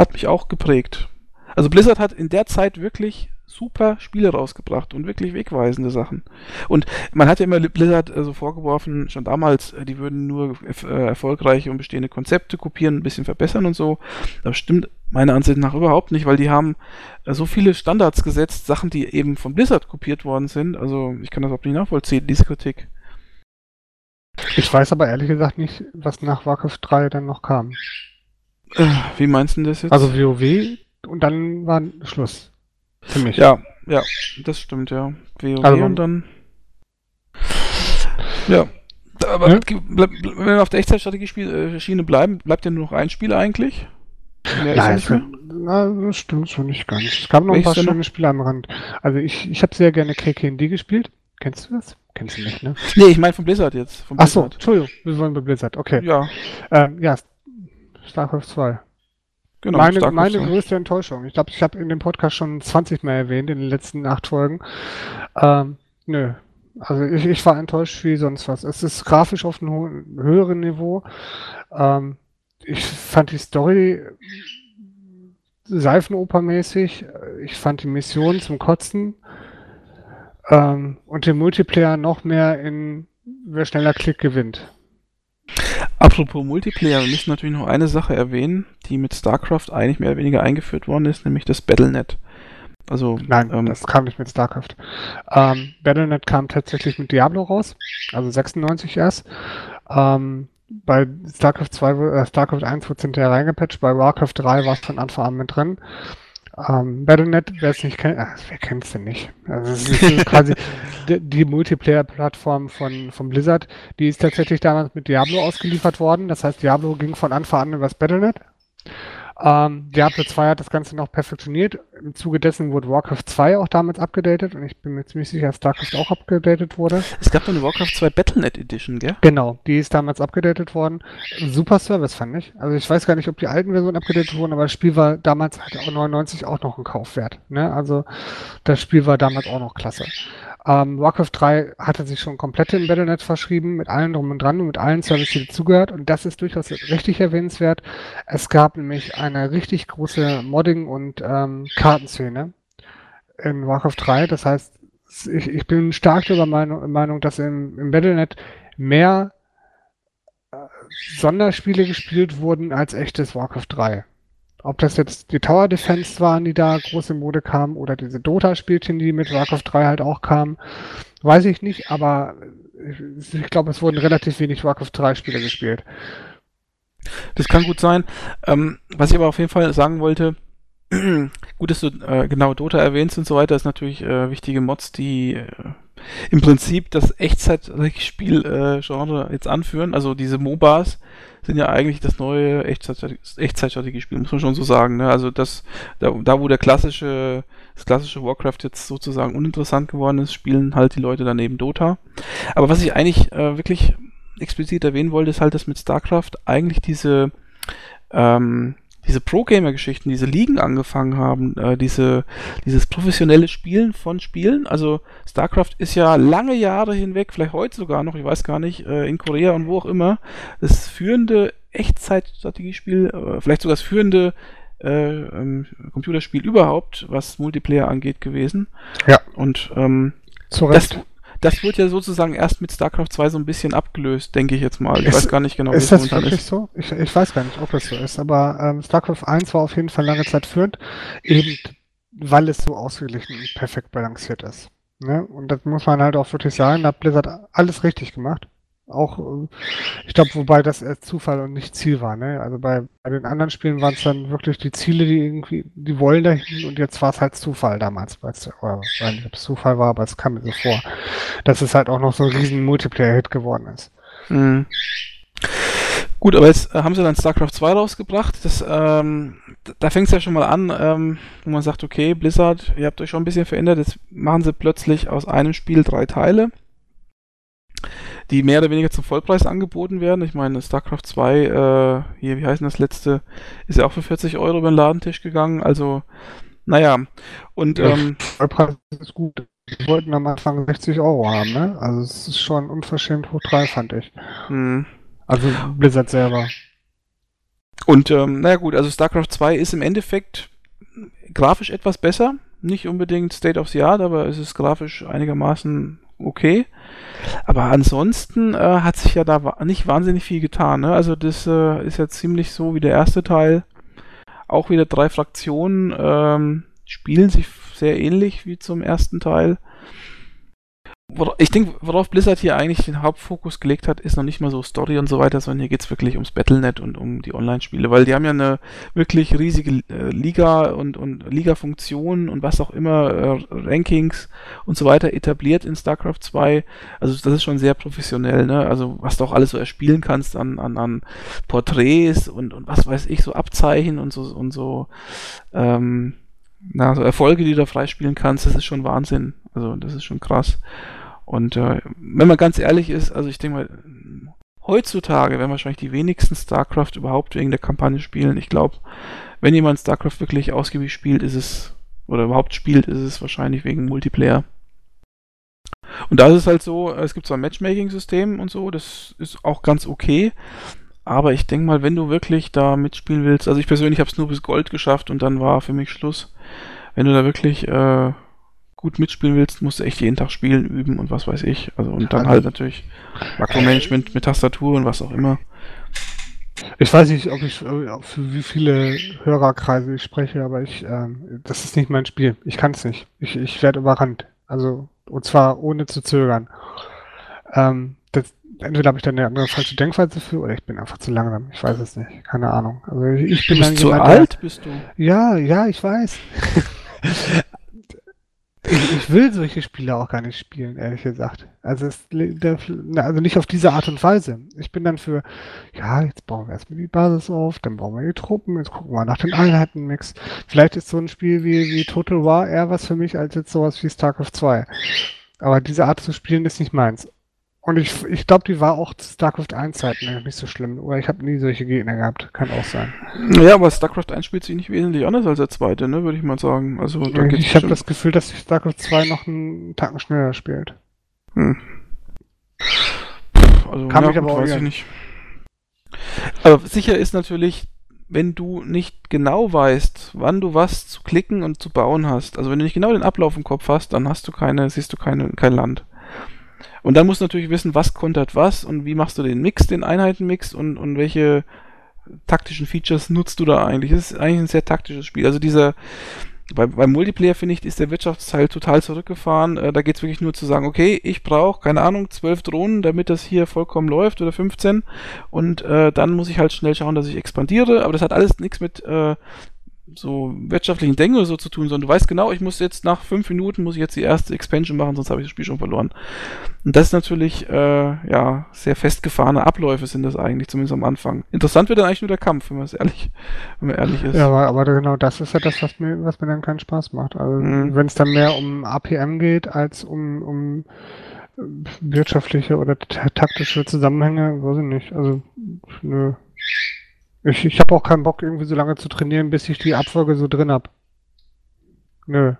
hat mich auch geprägt. Also Blizzard hat in der Zeit wirklich super Spiele rausgebracht und wirklich wegweisende Sachen. Und man hat ja immer Blizzard äh, so vorgeworfen, schon damals, äh, die würden nur äh, erfolgreiche und bestehende Konzepte kopieren, ein bisschen verbessern und so. Das stimmt meiner Ansicht nach überhaupt nicht, weil die haben so viele Standards gesetzt, Sachen, die eben von Blizzard kopiert worden sind. Also ich kann das überhaupt nicht nachvollziehen, diese Kritik. Ich weiß aber ehrlich gesagt nicht, was nach Warcraft 3 dann noch kam. Äh, wie meinst du das jetzt? Also WoW und dann war Schluss. Für mich. Ja, ja, das stimmt, ja. WoW also, und dann. Ja. Aber ja? wenn wir auf der Echtzeitstrategie-Schiene bleiben, bleibt ja nur noch ein Spiel eigentlich. Mehr Nein, ist ja. Na, das stimmt so nicht ganz. Es gab noch ein paar schöne noch? Spiele am Rand. Also ich, ich habe sehr gerne KKND gespielt. Kennst du das? Kennst du nicht, ne? Nee, ich meine von Blizzard jetzt. Von Blizzard. Ach so, Entschuldigung, wir wollen bei Blizzard, okay. Ja. Ähm, ja, StarCraft 2. Genau, meine, Starcraft meine 2. größte Enttäuschung. Ich glaube, ich habe in dem Podcast schon 20 Mal erwähnt, in den letzten acht Folgen. Ähm, nö. Also ich, ich war enttäuscht wie sonst was. Es ist grafisch auf einem höheren Niveau. Ähm, ich fand die Story Seifenopermäßig. Ich fand die Mission zum Kotzen. Ähm, und den Multiplayer noch mehr in wer schneller Klick gewinnt. Apropos Multiplayer, wir müssen natürlich noch eine Sache erwähnen, die mit StarCraft eigentlich mehr oder weniger eingeführt worden ist, nämlich das Battlenet. Also, Nein, ähm, das kam nicht mit StarCraft. Ähm, Battlenet kam tatsächlich mit Diablo raus, also 96 erst. Ähm, bei StarCraft 2, äh, StarCraft 1 wurde es hinterher reingepatcht, bei Warcraft 3 war es von Anfang an mit drin. Ähm, Battle.net, wer es nicht kennt, äh, wer kennt es denn nicht? Also es ist quasi [laughs] die, die Multiplayer-Plattform von, von Blizzard, die ist tatsächlich damals mit Diablo ausgeliefert worden. Das heißt, Diablo ging von Anfang an übers Battle.net. Ähm, Diablo 2 hat das Ganze noch perfektioniert. Im Zuge dessen wurde Warcraft 2 auch damals abgedatet und ich bin mir ziemlich sicher, dass StarCraft auch abgedatet wurde. Es gab eine Warcraft 2 Battlenet Edition, gell? Genau, die ist damals abgedatet worden. Super Service fand ich. Also ich weiß gar nicht, ob die alten Versionen abgedatet wurden, aber das Spiel war damals halt auch 99 auch noch ein Kaufwert. Ne? Also das Spiel war damals auch noch klasse. Ähm, Warcraft 3 hatte sich schon komplett im Battlenet verschrieben, mit allen drum und dran und mit allen Services, die dazugehört. Und das ist durchaus richtig erwähnenswert. Es gab nämlich eine richtig große Modding- und ähm, Kartenszene in Warcraft 3. Das heißt, ich, ich bin stark der Meinung, Meinung, dass im, im Battlenet mehr äh, Sonderspiele gespielt wurden als echtes Warcraft 3. Ob das jetzt die Tower Defense waren, die da große Mode kamen, oder diese Dota-Spielchen, die mit Warcraft 3 halt auch kamen, weiß ich nicht, aber ich glaube, es wurden relativ wenig Warcraft 3 Spiele gespielt. Das kann gut sein. Ähm, was ich aber auf jeden Fall sagen wollte, [clears throat] gut, dass du äh, genau Dota erwähnst und so weiter, ist natürlich äh, wichtige Mods, die äh, im Prinzip das Echtzeitspiel-Genre äh, jetzt anführen. Also diese MOBAs sind ja eigentlich das neue Echtzeitstrategiespiel, muss man schon so sagen. Ne? Also das, da, da, wo der klassische, das klassische Warcraft jetzt sozusagen uninteressant geworden ist, spielen halt die Leute daneben Dota. Aber was ich eigentlich äh, wirklich explizit erwähnen wollte, ist halt, dass mit StarCraft eigentlich diese ähm, diese Pro-Gamer-Geschichten, diese Ligen angefangen haben, äh, diese, dieses professionelle Spielen von Spielen. Also StarCraft ist ja lange Jahre hinweg, vielleicht heute sogar noch, ich weiß gar nicht, äh, in Korea und wo auch immer, das führende Echtzeitstrategiespiel, äh, vielleicht sogar das führende äh, ähm, Computerspiel überhaupt, was Multiplayer angeht, gewesen. Ja. Und ähm, Zu Recht. Das, das wird ja sozusagen erst mit StarCraft 2 so ein bisschen abgelöst, denke ich jetzt mal. Ich ist, weiß gar nicht genau, wie ist das wirklich ist. so? Ich, ich, weiß gar nicht, ob das so ist, aber ähm, StarCraft 1 war auf jeden Fall lange Zeit führend, eben weil es so ausgeglichen und perfekt balanciert ist. Ne? Und das muss man halt auch wirklich sagen, da hat Blizzard alles richtig gemacht. Auch, äh, ich glaube, wobei das erst Zufall und nicht Ziel war. Ne? Also bei, bei den anderen Spielen waren es dann wirklich die Ziele, die irgendwie, die wollen dahin und jetzt war es halt Zufall damals. Weil es, nicht, Zufall war, aber es kam mir so vor, dass es halt auch noch so ein riesen Multiplayer-Hit geworden ist. Mhm. Gut, aber jetzt äh, haben sie dann StarCraft 2 rausgebracht. Das, ähm, da fängt es ja schon mal an, ähm, wo man sagt, okay, Blizzard, ihr habt euch schon ein bisschen verändert. Jetzt machen sie plötzlich aus einem Spiel drei Teile die mehr oder weniger zum Vollpreis angeboten werden. Ich meine, StarCraft 2, äh, hier, wie heißt das letzte, ist ja auch für 40 Euro über den Ladentisch gegangen. Also, naja. Und, ja, ähm, Vollpreis ist gut. Die wollten am Anfang 60 Euro haben, ne? Also, es ist schon unverschämt hoch 3, fand ich. Hm. Also, Blizzard selber. Und, ähm, naja, gut, also StarCraft 2 ist im Endeffekt grafisch etwas besser. Nicht unbedingt State of the Art, aber es ist grafisch einigermaßen okay. Aber ansonsten äh, hat sich ja da nicht wahnsinnig viel getan. Ne? Also das äh, ist ja ziemlich so wie der erste Teil. Auch wieder drei Fraktionen ähm, spielen sich sehr ähnlich wie zum ersten Teil ich denke, worauf Blizzard hier eigentlich den Hauptfokus gelegt hat, ist noch nicht mal so Story und so weiter, sondern hier geht es wirklich ums Battlenet und um die Online-Spiele, weil die haben ja eine wirklich riesige äh, Liga und, und Liga-Funktionen und was auch immer, äh, Rankings und so weiter etabliert in StarCraft 2. Also das ist schon sehr professionell, ne? Also was du auch alles so erspielen kannst an, an, an Porträts und, und was weiß ich, so Abzeichen und so und so ähm, na, so Erfolge, die du da freispielen kannst, das ist schon Wahnsinn. Also das ist schon krass. Und äh, wenn man ganz ehrlich ist, also ich denke mal, heutzutage werden wahrscheinlich die wenigsten StarCraft überhaupt wegen der Kampagne spielen. Ich glaube, wenn jemand StarCraft wirklich ausgiebig spielt, ist es, oder überhaupt spielt, ist es wahrscheinlich wegen Multiplayer. Und da ist es halt so, es gibt zwar ein Matchmaking-System und so, das ist auch ganz okay. Aber ich denke mal, wenn du wirklich da mitspielen willst, also ich persönlich habe es nur bis Gold geschafft und dann war für mich Schluss. Wenn du da wirklich äh, gut mitspielen willst, musst du echt jeden Tag spielen, üben und was weiß ich. Also und dann halt natürlich Makromanagement mit Tastatur und was auch immer. Ich weiß nicht, ob ich äh, für wie viele Hörerkreise ich spreche, aber ich, ähm, das ist nicht mein Spiel. Ich kann es nicht. Ich, ich werde überrannt. Also, und zwar ohne zu zögern. Ähm, das, entweder habe ich dann eine andere falsche Denkweise für oder ich bin einfach zu langsam. Ich weiß es nicht. Keine Ahnung. Also ich bin du bist zu alt, bist du? Ja, ja, ich weiß. [laughs] Ich, will solche Spiele auch gar nicht spielen, ehrlich gesagt. Also, es, also nicht auf diese Art und Weise. Ich bin dann für, ja, jetzt bauen wir erstmal die Basis auf, dann bauen wir die Truppen, jetzt gucken wir nach den Einheitenmix. Vielleicht ist so ein Spiel wie, wie Total War eher was für mich als jetzt sowas wie StarCraft 2. Aber diese Art zu spielen ist nicht meins. Und ich, ich glaube, die war auch StarCraft 1 Zeiten nicht so schlimm. Oder ich habe nie solche Gegner gehabt. Kann auch sein. Ja, aber StarCraft 1 spielt sich nicht wesentlich anders als der zweite, ne, würde ich mal sagen. Also, da ich habe das Gefühl, dass StarCraft 2 noch einen Tacken schneller spielt. Hm. Also, Kann ja, mich aber auch weiß ich nicht. Aber sicher ist natürlich, wenn du nicht genau weißt, wann du was zu klicken und zu bauen hast, also wenn du nicht genau den Ablauf im Kopf hast, dann hast du keine, siehst du keine, kein Land. Und dann musst du natürlich wissen, was kontert was und wie machst du den Mix, den Einheitenmix und, und welche taktischen Features nutzt du da eigentlich. Das ist eigentlich ein sehr taktisches Spiel. Also dieser, bei, beim Multiplayer finde ich, ist der Wirtschaftsteil total zurückgefahren. Äh, da geht es wirklich nur zu sagen, okay, ich brauche, keine Ahnung, zwölf Drohnen, damit das hier vollkommen läuft oder 15 und äh, dann muss ich halt schnell schauen, dass ich expandiere, aber das hat alles nichts mit äh, so wirtschaftlichen Denken oder so zu tun, sondern du weißt genau, ich muss jetzt nach fünf Minuten muss ich jetzt die erste Expansion machen, sonst habe ich das Spiel schon verloren. Und das ist natürlich, äh, ja, sehr festgefahrene Abläufe sind das eigentlich, zumindest am Anfang. Interessant wird dann eigentlich nur der Kampf, wenn man es ehrlich, [laughs] wenn man ehrlich ist. Ja, aber, aber genau das ist ja das, was mir, was mir dann keinen Spaß macht. Also mhm. wenn es dann mehr um APM geht als um, um wirtschaftliche oder taktische Zusammenhänge, weiß ich nicht. Also, nö. Ich, ich habe auch keinen Bock, irgendwie so lange zu trainieren, bis ich die Abfolge so drin hab. Nö.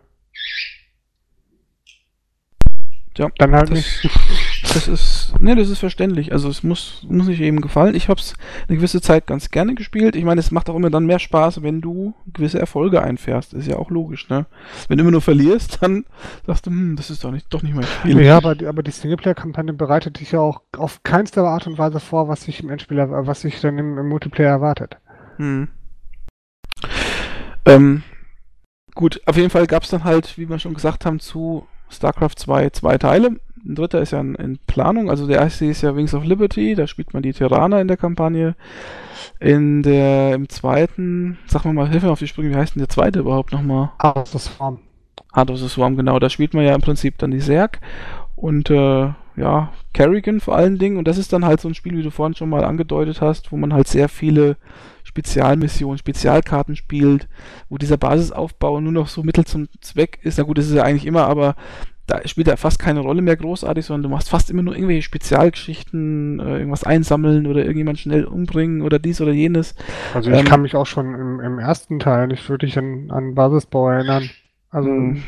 Ja, dann halt nicht. [laughs] Das ist, ne, das ist verständlich. Also es muss, muss nicht eben gefallen. Ich hab's eine gewisse Zeit ganz gerne gespielt. Ich meine, es macht auch immer dann mehr Spaß, wenn du gewisse Erfolge einfährst. Ist ja auch logisch, ne? Wenn du immer nur verlierst, dann sagst du, hm, das ist doch nicht, doch nicht mein Spiel. Ja, aber, aber die Singleplayer-Kampagne bereitet dich ja auch auf keinster Art und Weise vor, was sich im Endspieler, was sich dann im, im Multiplayer erwartet. Hm. Ähm, gut, auf jeden Fall gab's dann halt, wie wir schon gesagt haben, zu StarCraft 2 zwei Teile. Ein dritter ist ja in, in, Planung. Also der erste ist ja Wings of Liberty, da spielt man die Terraner in der Kampagne. In der, im zweiten, sag mal mal, hilf mir auf die Sprünge, wie heißt denn der zweite überhaupt nochmal? Heart of the Swarm. Heart of the Swarm, genau. Da spielt man ja im Prinzip dann die Zerg und äh, ja, Kerrigan vor allen Dingen. Und das ist dann halt so ein Spiel, wie du vorhin schon mal angedeutet hast, wo man halt sehr viele Spezialmissionen, Spezialkarten spielt, wo dieser Basisaufbau nur noch so Mittel zum Zweck ist. Na gut, das ist ja eigentlich immer, aber da spielt er fast keine Rolle mehr großartig, sondern du machst fast immer nur irgendwelche Spezialgeschichten, äh, irgendwas einsammeln oder irgendjemand schnell umbringen oder dies oder jenes. Also ich ähm, kann mich auch schon im, im, ersten Teil nicht wirklich an, an Basisbau erinnern. Also mh.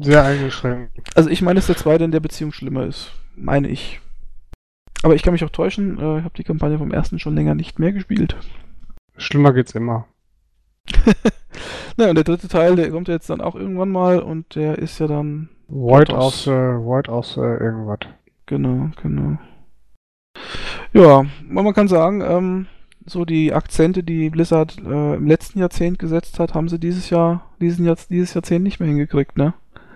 sehr eingeschränkt. Also ich meine, dass der zweite in der Beziehung schlimmer ist. Meine ich. Aber ich kann mich auch täuschen, äh, ich habe die Kampagne vom ersten schon länger nicht mehr gespielt. Schlimmer geht's immer. [laughs] Na, und der dritte Teil, der kommt ja jetzt dann auch irgendwann mal und der ist ja dann Void aus, äh, Void aus äh, irgendwas. Genau, genau. Ja, man kann sagen, ähm, so die Akzente, die Blizzard äh, im letzten Jahrzehnt gesetzt hat, haben sie dieses Jahr, diesen Jahr, dieses Jahrzehnt nicht mehr hingekriegt, ne?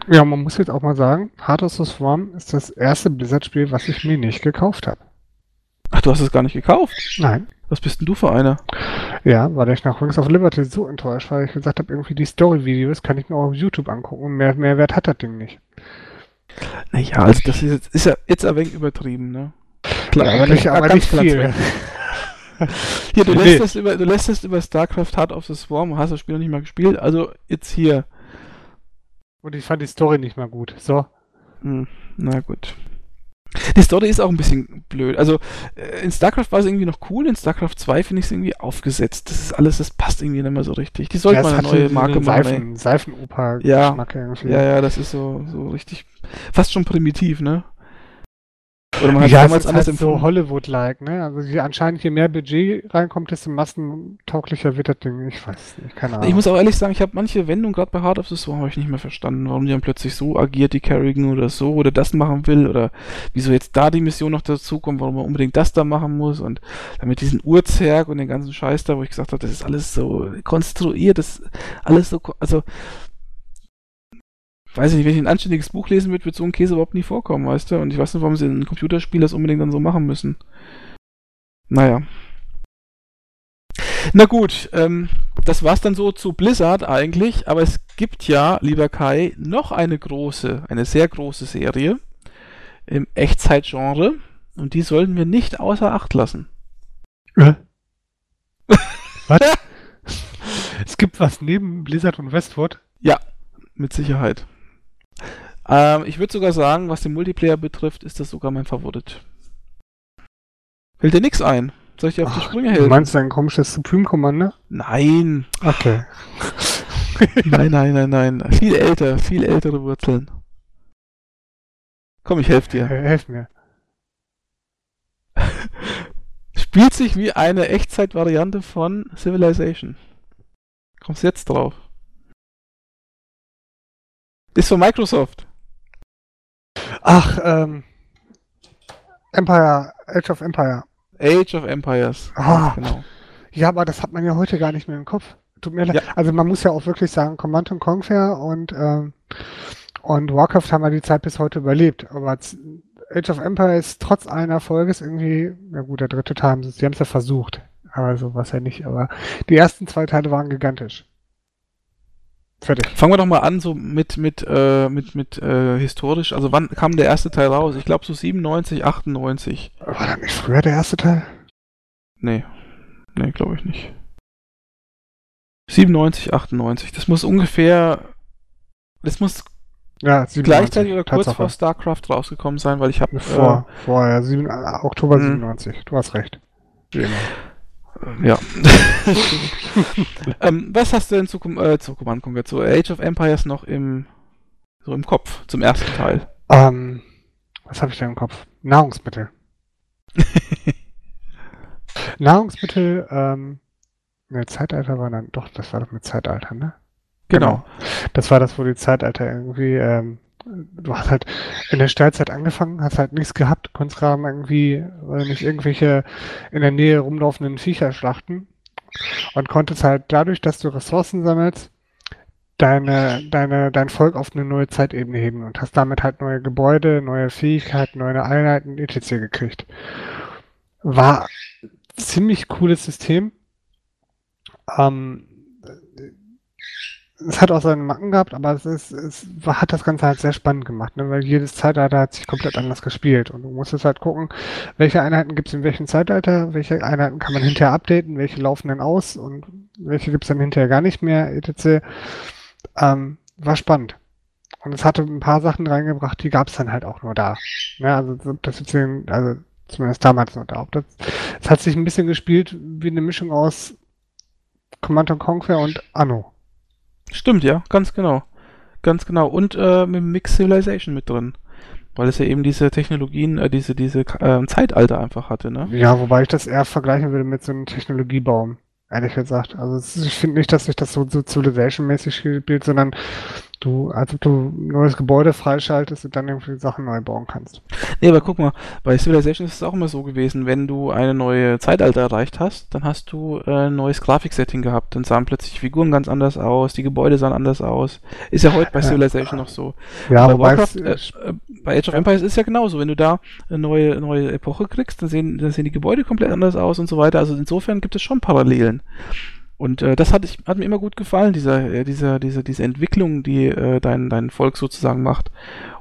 Ja, man muss jetzt auch mal sagen, Heart of the Swarm ist das erste Blizzard-Spiel, was ich mir nicht gekauft habe. Ach, du hast es gar nicht gekauft? Nein. Was bist denn du für einer? Ja, weil ich nach Wings of Liberty so enttäuscht war, ich gesagt habe, irgendwie die Story-Videos kann ich mir auch auf YouTube angucken und mehr Mehrwert hat das Ding nicht. Naja, also das ist, jetzt, ist ja jetzt ein wenig übertrieben, ne? Klar, ja, aber nicht, aber nicht viel. [laughs] hier, du lässt, nee. das über, du lässt das über StarCraft Heart of the Swarm, hast das Spiel noch nicht mal gespielt, also jetzt hier. Und ich fand die Story nicht mal gut, so. Hm, na gut. Die Story ist auch ein bisschen blöd. Also äh, in StarCraft war es irgendwie noch cool, in StarCraft 2 finde ich es irgendwie aufgesetzt. Das ist alles, das passt irgendwie nicht mehr so richtig. Die sollte ja, mal eine neue Marke machen. Seifen, Seifenoper ja, ja, ja, das ist so, so richtig, fast schon primitiv, ne? Oder man hat ja, damals alles halt so Hollywood-like, ne? Also je, anscheinend je mehr Budget reinkommt, desto massentauglicher wird das Ding. Ich weiß nicht, keine Ahnung. Ich muss auch ehrlich sagen, ich habe manche Wendungen gerade bei Heart of the Swarm habe ich nicht mehr verstanden, warum die dann plötzlich so agiert, die Kerrigan oder so oder das machen will oder wieso jetzt da die Mission noch dazu kommt, warum man unbedingt das da machen muss und damit diesen Urzerg und den ganzen Scheiß da, wo ich gesagt habe, das ist alles so konstruiert, das ist alles so, also weiß ich nicht, wenn ich ein anständiges Buch lesen würde, wird so ein Käse überhaupt nie vorkommen, weißt du? Und ich weiß nicht, warum sie in einem Computerspiel das unbedingt dann so machen müssen. Naja. Na gut, ähm, das war's dann so zu Blizzard eigentlich, aber es gibt ja, lieber Kai, noch eine große, eine sehr große Serie im Echtzeitgenre und die sollten wir nicht außer Acht lassen. Äh? [laughs] was? es gibt was neben Blizzard und Westwood? Ja, mit Sicherheit. Ähm, ich würde sogar sagen, was den Multiplayer betrifft, ist das sogar mein Favorit. Fällt dir nichts ein? Soll ich dir auf die Sprünge helfen? Du meinst dein komisches Supreme Commander? Nein. Okay. [laughs] nein, nein, nein, nein. Viel älter, viel ältere Wurzeln. Komm, ich helfe dir. Helf mir. [laughs] Spielt sich wie eine Echtzeitvariante von Civilization. Kommst jetzt drauf. Ist von Microsoft. Ach, ähm. Empire, Age of Empire. Age of Empires. Ah, genau. Ja, aber das hat man ja heute gar nicht mehr im Kopf. Tut mir leid. Ja. Also man muss ja auch wirklich sagen, Command Conquer und, ähm, und Warcraft haben ja die Zeit bis heute überlebt. Aber Age of Empires trotz allen Erfolges irgendwie, na gut, der dritte Teil, sie haben es ja versucht. Aber so was ja nicht. Aber die ersten zwei Teile waren gigantisch. Fertig. Fangen wir doch mal an, so mit, mit, äh, mit, mit äh, historisch. Also wann kam der erste Teil raus? Ich glaube so 97, 98. War das nicht früher der erste Teil? Nee. Nee, glaube ich nicht. 97, 98. Das muss ungefähr. Das muss ja, 97, gleichzeitig oder kurz Tatsache. vor StarCraft rausgekommen sein, weil ich habe. Vor, äh, vor, ja, 7, Oktober 97. Hm. Du hast recht. Immer. Ja. [laughs] ähm, was hast du denn zu, äh, zu Command Conquer, zu Age of Empires noch im, so im Kopf, zum ersten Teil? Ähm, was habe ich denn im Kopf? Nahrungsmittel. [laughs] Nahrungsmittel, ähm, ne, Zeitalter war dann, doch, das war doch mit Zeitalter, ne? Genau. genau. Das war das, wo die Zeitalter irgendwie ähm, du hast halt in der Steinzeit angefangen, hast halt nichts gehabt, konntest gerade irgendwie, weil nicht irgendwelche in der Nähe rumlaufenden Viecher schlachten und konntest halt dadurch, dass du Ressourcen sammelst, deine, deine, dein Volk auf eine neue Zeitebene heben und hast damit halt neue Gebäude, neue Fähigkeiten, neue Einheiten, etc. gekriegt. War ziemlich cooles System. Ähm, es hat auch seine Macken gehabt, aber es, ist, es hat das Ganze halt sehr spannend gemacht, ne? weil jedes Zeitalter hat sich komplett anders gespielt und du musstest halt gucken, welche Einheiten gibt es in welchem Zeitalter, welche Einheiten kann man hinterher updaten, welche laufen denn aus und welche gibt es dann hinterher gar nicht mehr, etc. Ähm, war spannend. Und es hatte ein paar Sachen reingebracht, die gab es dann halt auch nur da. Ja, ne? also das ist also zumindest damals nur da. Das, es hat sich ein bisschen gespielt wie eine Mischung aus Command Conquer und Anno. Stimmt, ja, ganz genau. Ganz genau. Und äh, mit Mix Civilization mit drin. Weil es ja eben diese Technologien, äh, diese, diese äh, Zeitalter einfach hatte, ne? Ja, wobei ich das eher vergleichen würde mit so einem Technologiebaum, ehrlich gesagt. Also ich finde nicht, dass sich das so, so Civilization-mäßig spielt, sondern du, als ob du ein neues Gebäude freischaltest und dann irgendwie Sachen neu bauen kannst. Nee, aber guck mal, bei Civilization ist es auch immer so gewesen, wenn du eine neue Zeitalter erreicht hast, dann hast du äh, ein neues Grafiksetting gehabt. Dann sahen plötzlich die Figuren ganz anders aus, die Gebäude sahen anders aus. Ist ja heute bei Civilization noch so. Ja, bei Warcraft, äh, äh, bei Age of Empires ist ja genauso. Wenn du da eine neue, neue Epoche kriegst, dann sehen, dann sehen die Gebäude komplett anders aus und so weiter. Also insofern gibt es schon Parallelen. Und äh, das hat, ich, hat mir immer gut gefallen, dieser, äh, dieser, diese, diese Entwicklung, die äh, dein, dein Volk sozusagen macht.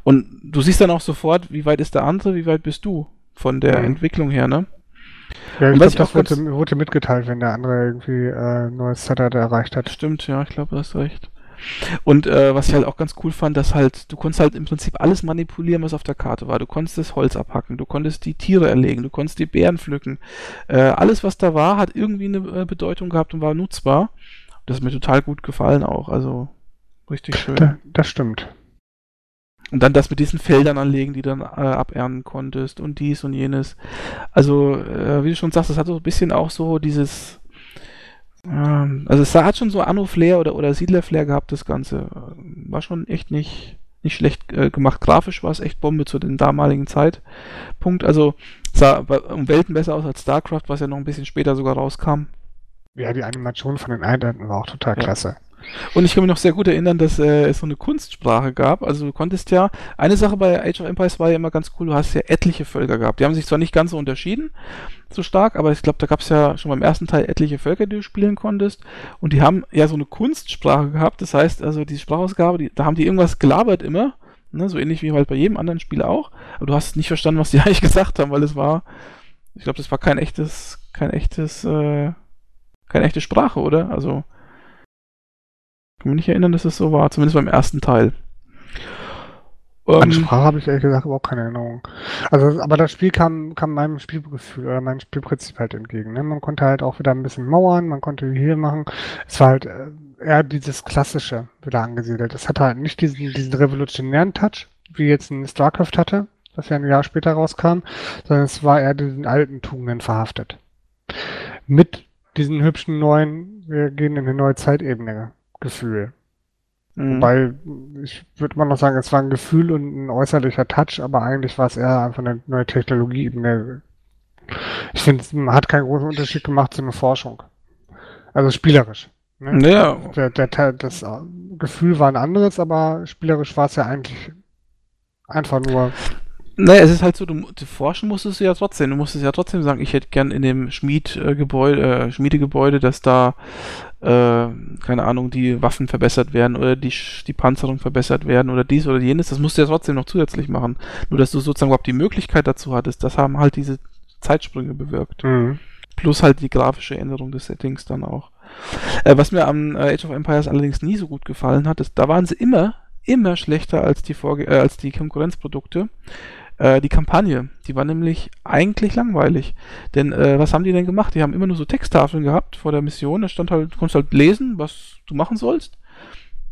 Und du siehst dann auch sofort, wie weit ist der andere, wie weit bist du von der mhm. Entwicklung her, ne? Ja, ich glaube, das wurde, wurde, mitgeteilt, wenn der andere irgendwie äh, neues Setup erreicht hat. Stimmt, ja, ich glaube, du hast recht. Und äh, was ich halt auch ganz cool fand, dass halt, du konntest halt im Prinzip alles manipulieren, was auf der Karte war. Du konntest das Holz abhacken, du konntest die Tiere erlegen, du konntest die Bären pflücken. Äh, alles, was da war, hat irgendwie eine äh, Bedeutung gehabt und war nutzbar. Das hat mir total gut gefallen auch. Also richtig schön. Da, das stimmt. Und dann das mit diesen Feldern anlegen, die dann äh, abernten konntest und dies und jenes. Also, äh, wie du schon sagst, das hat so ein bisschen auch so dieses also es hat schon so Anno-Flair oder, oder Siedler-Flair gehabt, das Ganze. War schon echt nicht, nicht schlecht äh, gemacht. Grafisch war es echt Bombe zu dem damaligen Zeitpunkt. Also sah um Welten besser aus als StarCraft, was ja noch ein bisschen später sogar rauskam. Ja, die Animation von den Einheiten war auch total ja. klasse. Und ich kann mich noch sehr gut erinnern, dass äh, es so eine Kunstsprache gab. Also du konntest ja, eine Sache bei Age of Empires war ja immer ganz cool, du hast ja etliche Völker gehabt. Die haben sich zwar nicht ganz so unterschieden, so stark, aber ich glaube, da gab es ja schon beim ersten Teil etliche Völker, die du spielen konntest. Und die haben ja so eine Kunstsprache gehabt. Das heißt, also die Sprachausgabe, die, da haben die irgendwas gelabert immer. Ne, so ähnlich wie halt bei jedem anderen Spiel auch. Aber du hast nicht verstanden, was die [laughs] eigentlich gesagt haben, weil es war, ich glaube, das war kein echtes, kein echtes, äh, keine echte Sprache, oder? Also kann mich nicht erinnern, dass es so war, zumindest beim ersten Teil. An ähm, Sprache habe ich ehrlich gesagt überhaupt keine Erinnerung. Also, aber das Spiel kam, kam meinem Spielgefühl oder meinem Spielprinzip halt entgegen. Ne? Man konnte halt auch wieder ein bisschen mauern, man konnte hier machen. Es war halt äh, eher dieses Klassische wieder angesiedelt. Es hatte halt nicht diesen, diesen revolutionären Touch, wie jetzt ein StarCraft hatte, das ja ein Jahr später rauskam, sondern es war eher diesen alten Tugenden verhaftet. Mit diesen hübschen neuen, wir gehen in eine neue Zeitebene Gefühl. Mhm. Wobei, ich würde mal noch sagen, es war ein Gefühl und ein äußerlicher Touch, aber eigentlich war es eher einfach eine neue Technologie. Ich finde, man hat keinen großen Unterschied gemacht zu einer Forschung. Also spielerisch. Ne? Ja. Der, der, das Gefühl war ein anderes, aber spielerisch war es ja eigentlich einfach nur naja, es ist halt so, du, du, forschen musstest du ja trotzdem. Du musstest ja trotzdem sagen, ich hätte gern in dem Schmiedgebäude, äh, Schmiedegebäude, dass da, äh, keine Ahnung, die Waffen verbessert werden oder die, die Panzerung verbessert werden oder dies oder jenes. Das musst du ja trotzdem noch zusätzlich machen. Nur, dass du sozusagen überhaupt die Möglichkeit dazu hattest, das haben halt diese Zeitsprünge bewirkt. Mhm. Plus halt die grafische Änderung des Settings dann auch. Äh, was mir am äh, Age of Empires allerdings nie so gut gefallen hat, ist, da waren sie immer, immer schlechter als die, Vorge äh, als die Konkurrenzprodukte. Äh, die Kampagne, die war nämlich eigentlich langweilig. Denn äh, was haben die denn gemacht? Die haben immer nur so Texttafeln gehabt vor der Mission. Da stand halt, du konntest halt lesen, was du machen sollst.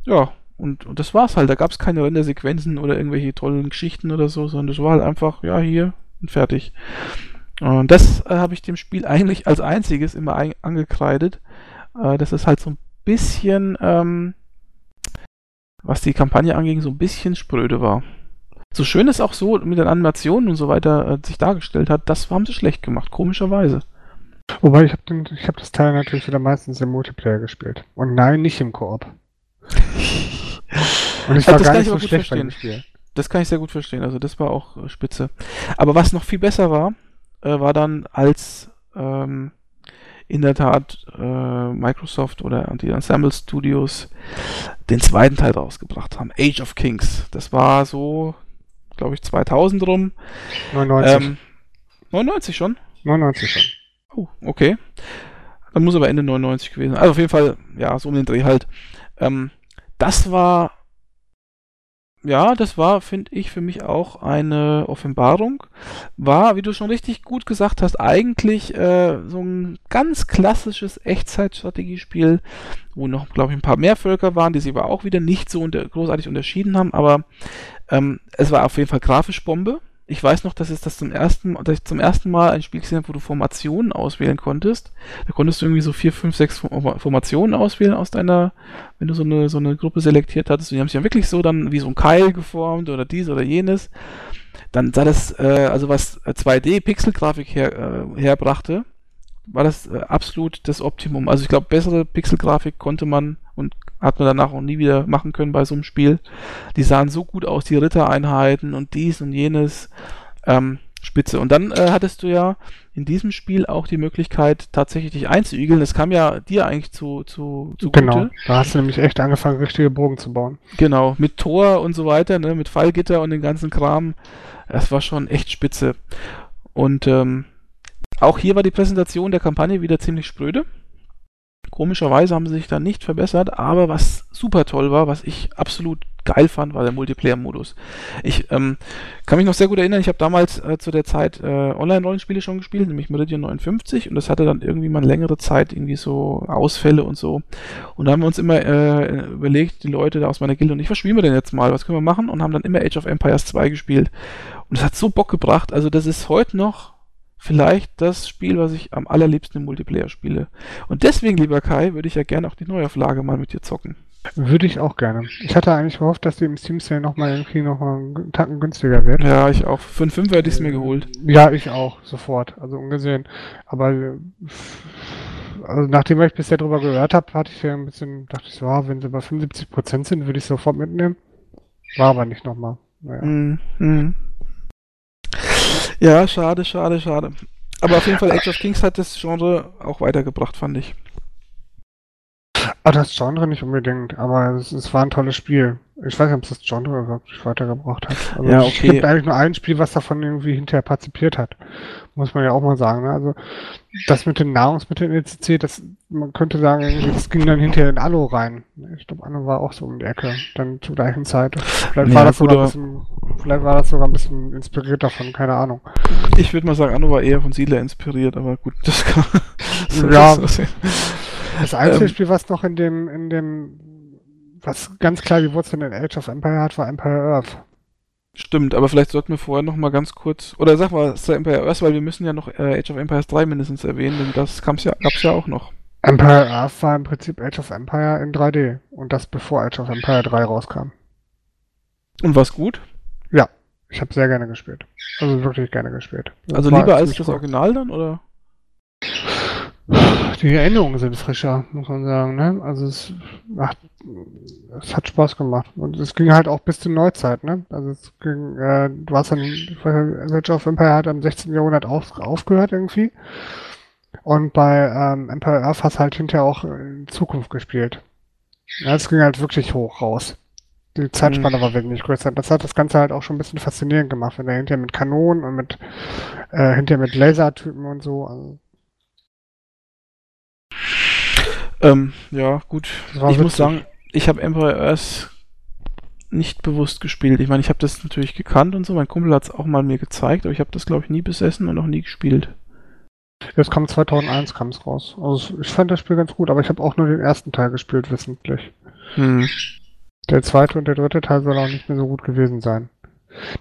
Ja, und, und das war's halt. Da gab es keine Rendersequenzen oder irgendwelche tollen Geschichten oder so, sondern das war halt einfach, ja, hier und fertig. Und das äh, habe ich dem Spiel eigentlich als einziges immer ein angekreidet. Äh, dass es halt so ein bisschen, ähm, was die Kampagne anging, so ein bisschen spröde war so schön es auch so mit den Animationen und so weiter äh, sich dargestellt hat, das haben sie schlecht gemacht, komischerweise. Wobei ich habe hab das Teil natürlich wieder meistens im Multiplayer gespielt. Und nein, nicht im Koop. [laughs] und ich war das gar nicht so schlecht verstehen. beim Spiel. Das kann ich sehr gut verstehen. Also das war auch äh, spitze. Aber was noch viel besser war, äh, war dann als ähm, in der Tat äh, Microsoft oder die Ensemble Studios den zweiten Teil rausgebracht haben. Age of Kings. Das war so glaube ich, 2000 rum. 99. Ähm, 99 schon? 99 schon. Oh, okay. Dann muss aber Ende 99 gewesen sein. Also auf jeden Fall, ja, so um den Dreh halt. Ähm, das war ja, das war, finde ich, für mich auch eine Offenbarung. War, wie du schon richtig gut gesagt hast, eigentlich äh, so ein ganz klassisches Echtzeitstrategiespiel, wo noch, glaube ich, ein paar mehr Völker waren, die sich aber auch wieder nicht so unter großartig unterschieden haben. Aber ähm, es war auf jeden Fall grafisch Bombe ich weiß noch, dass es das zum ersten, dass ich zum ersten Mal ein Spiel gesehen habe, wo du Formationen auswählen konntest. Da konntest du irgendwie so vier, fünf, sechs Formationen auswählen aus deiner, wenn du so eine, so eine Gruppe selektiert hattest. Und die haben sich ja wirklich so dann wie so ein Keil geformt oder dies oder jenes. Dann sah das, äh, also was 2D-Pixelgrafik her, äh, herbrachte, war das äh, absolut das Optimum. Also ich glaube, bessere Pixelgrafik konnte man und hat man danach auch nie wieder machen können bei so einem Spiel. Die sahen so gut aus, die Rittereinheiten und dies und jenes. Ähm, Spitze. Und dann äh, hattest du ja in diesem Spiel auch die Möglichkeit, tatsächlich dich einzuigeln. Das kam ja dir eigentlich zu, zu, zu Genau, Gute. da hast du nämlich echt angefangen, richtige Bogen zu bauen. Genau, mit Tor und so weiter, ne, mit Fallgitter und den ganzen Kram. Das war schon echt spitze. Und ähm, auch hier war die Präsentation der Kampagne wieder ziemlich spröde. Komischerweise haben sie sich da nicht verbessert, aber was super toll war, was ich absolut geil fand, war der Multiplayer-Modus. Ich ähm, kann mich noch sehr gut erinnern, ich habe damals äh, zu der Zeit äh, Online-Rollenspiele schon gespielt, nämlich Meridian 59 und das hatte dann irgendwie mal längere Zeit irgendwie so Ausfälle und so. Und da haben wir uns immer äh, überlegt, die Leute da aus meiner Gilde und ich, was spielen wir denn jetzt mal, was können wir machen? Und haben dann immer Age of Empires 2 gespielt. Und es hat so Bock gebracht, also das ist heute noch vielleicht das Spiel, was ich am allerliebsten im Multiplayer spiele. Und deswegen, lieber Kai, würde ich ja gerne auch die Neuauflage mal mit dir zocken. Würde ich auch gerne. Ich hatte eigentlich gehofft, dass die im Steam Sale nochmal irgendwie noch einen Tacken günstiger wird. Ja, ich auch. Für einen 5 hätte ich es mir geholt. Ja, ich auch, sofort. Also ungesehen. Aber also nachdem ich bisher drüber gehört habe, hatte ich ja ein bisschen, dachte ich so, ah, wenn sie bei 75% sind, würde ich sofort mitnehmen. War aber nicht nochmal. Naja. Mm, mm. Ja, schade, schade, schade. Aber auf jeden Fall Age of Kings hat das Genre auch weitergebracht, fand ich. Ah, das Genre nicht unbedingt, aber es, es war ein tolles Spiel. Ich weiß nicht, ob es das Genre überhaupt nicht weitergebracht hat. Also Ja, Es okay. gibt eigentlich nur ein Spiel, was davon irgendwie hinterher partizipiert hat. Muss man ja auch mal sagen. Ne? Also das mit den Nahrungsmitteln ECC, das, man könnte sagen, das ging dann hinterher in Alu rein. Ich glaube, Alu war auch so um die Ecke, dann zur gleichen Zeit. Vielleicht, Ja, war, das gut, sogar ein aber- bisschen, vielleicht war das sogar ein bisschen inspiriert davon, keine Ahnung. Ich würde mal sagen, Anno war eher von Siedler inspiriert, aber gut, das kann [laughs] so Ja. sehen. Das einzige Ähm. Spiel, was noch in dem, in dem, was ganz klar die Wurzeln in Age of Empire hat, war Empire Earth. Stimmt, aber vielleicht sollten wir vorher noch mal ganz kurz, oder sag mal, Star Empire Earth, weil wir müssen ja noch äh, Age of Empires 3 mindestens erwähnen, denn das gab's ja, gab's ja auch noch. Empire Earth war im Prinzip Age of Empire in 3D und das bevor Age of Empire 3 rauskam. Und war's gut? Ich habe sehr gerne gespielt. Also wirklich gerne gespielt. Das Also lieber als das cool. Original dann, oder? Die Erinnerungen sind frischer, muss man sagen. Ne? Also es, ach, es hat Spaß gemacht. Und es ging halt auch bis zur Neuzeit. Ne? Also es ging, äh, du hast dann, Age of Empire hat am 16. Jahrhundert auf, aufgehört irgendwie. Und bei ähm, Empire Earth hast du halt hinterher auch in Zukunft gespielt. Ja, es ging halt wirklich hoch raus. Die Zeitspanne war wesentlich größer. Das hat das Ganze halt auch schon ein bisschen faszinierend gemacht, wenn er hinterher mit Kanonen und mit äh, hinterher mit Lasertypen und so. Also, Ähm, ja, gut. Ich muss witzig. sagen, ich habe Empire Earth nicht bewusst gespielt. Ich meine, ich habe das natürlich gekannt und so. Mein Kumpel hat es auch mal mir gezeigt, aber ich habe das, glaube ich, nie besessen und auch nie gespielt. Jetzt kam 2001 kam es raus. Also ich fand das Spiel ganz gut, aber ich habe auch nur den ersten Teil gespielt, wissentlich. Hm. Der zweite und der dritte Teil soll auch nicht mehr so gut gewesen sein.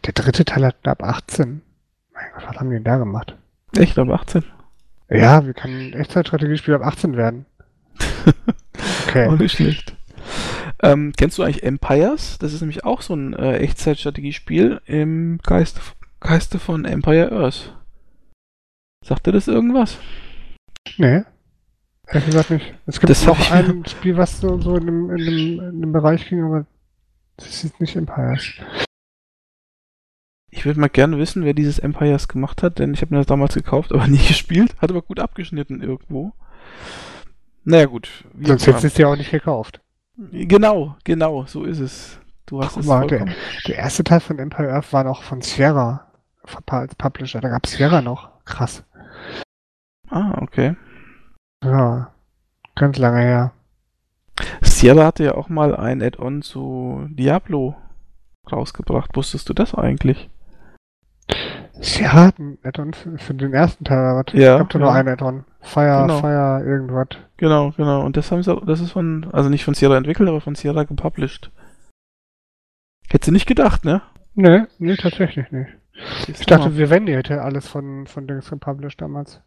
Der dritte Teil hat ab 18. Mein Gott, was haben die denn da gemacht? Echt, ab 18? Ja, wie kann ein Echtzeitstrategiespiel ab 18 werden? [laughs] Okay. Auch nicht schlecht. Ähm, kennst du eigentlich Empires? Das ist nämlich auch so ein äh, Echtzeitstrategiespiel im Geiste, Geiste von Empire Earth. Sagt dir das irgendwas? Nee. Ehrlich gesagt nicht. Es gibt Das noch ein [laughs] Spiel, was so, so in, dem, in, dem, in dem Bereich ging, aber das ist nicht Empires. Ich würde mal gerne wissen, wer dieses Empires gemacht hat, denn ich habe mir das damals gekauft, aber [laughs] nie gespielt. Hat aber gut abgeschnitten irgendwo. Naja, gut. wie Sonst hättest du es ja auch nicht gekauft. Genau, genau, so ist es. Du hast Guck es mal, der, der erste Teil von Empire Earth war noch von Sierra als Publisher. Da gab es Sierra noch. Krass. Ah, okay. Ja, ganz lange her. Sierra hatte ja auch mal ein Add-on zu Diablo rausgebracht. Wusstest du das eigentlich? Sierra hat ein Add-on für, für den ersten Teil. Aber Ja, Ich glaube nur ja. ein Add-on. Fire, Genau. Fire, irgendwas. Genau, genau. Und das haben sie, das ist von, also nicht von Sierra entwickelt, aber von Sierra gepublished. Hättest du nicht gedacht, ne? Nee, nee, tatsächlich nicht. Ich dachte. Vivendi hätte alles von, von Dings gepublished damals.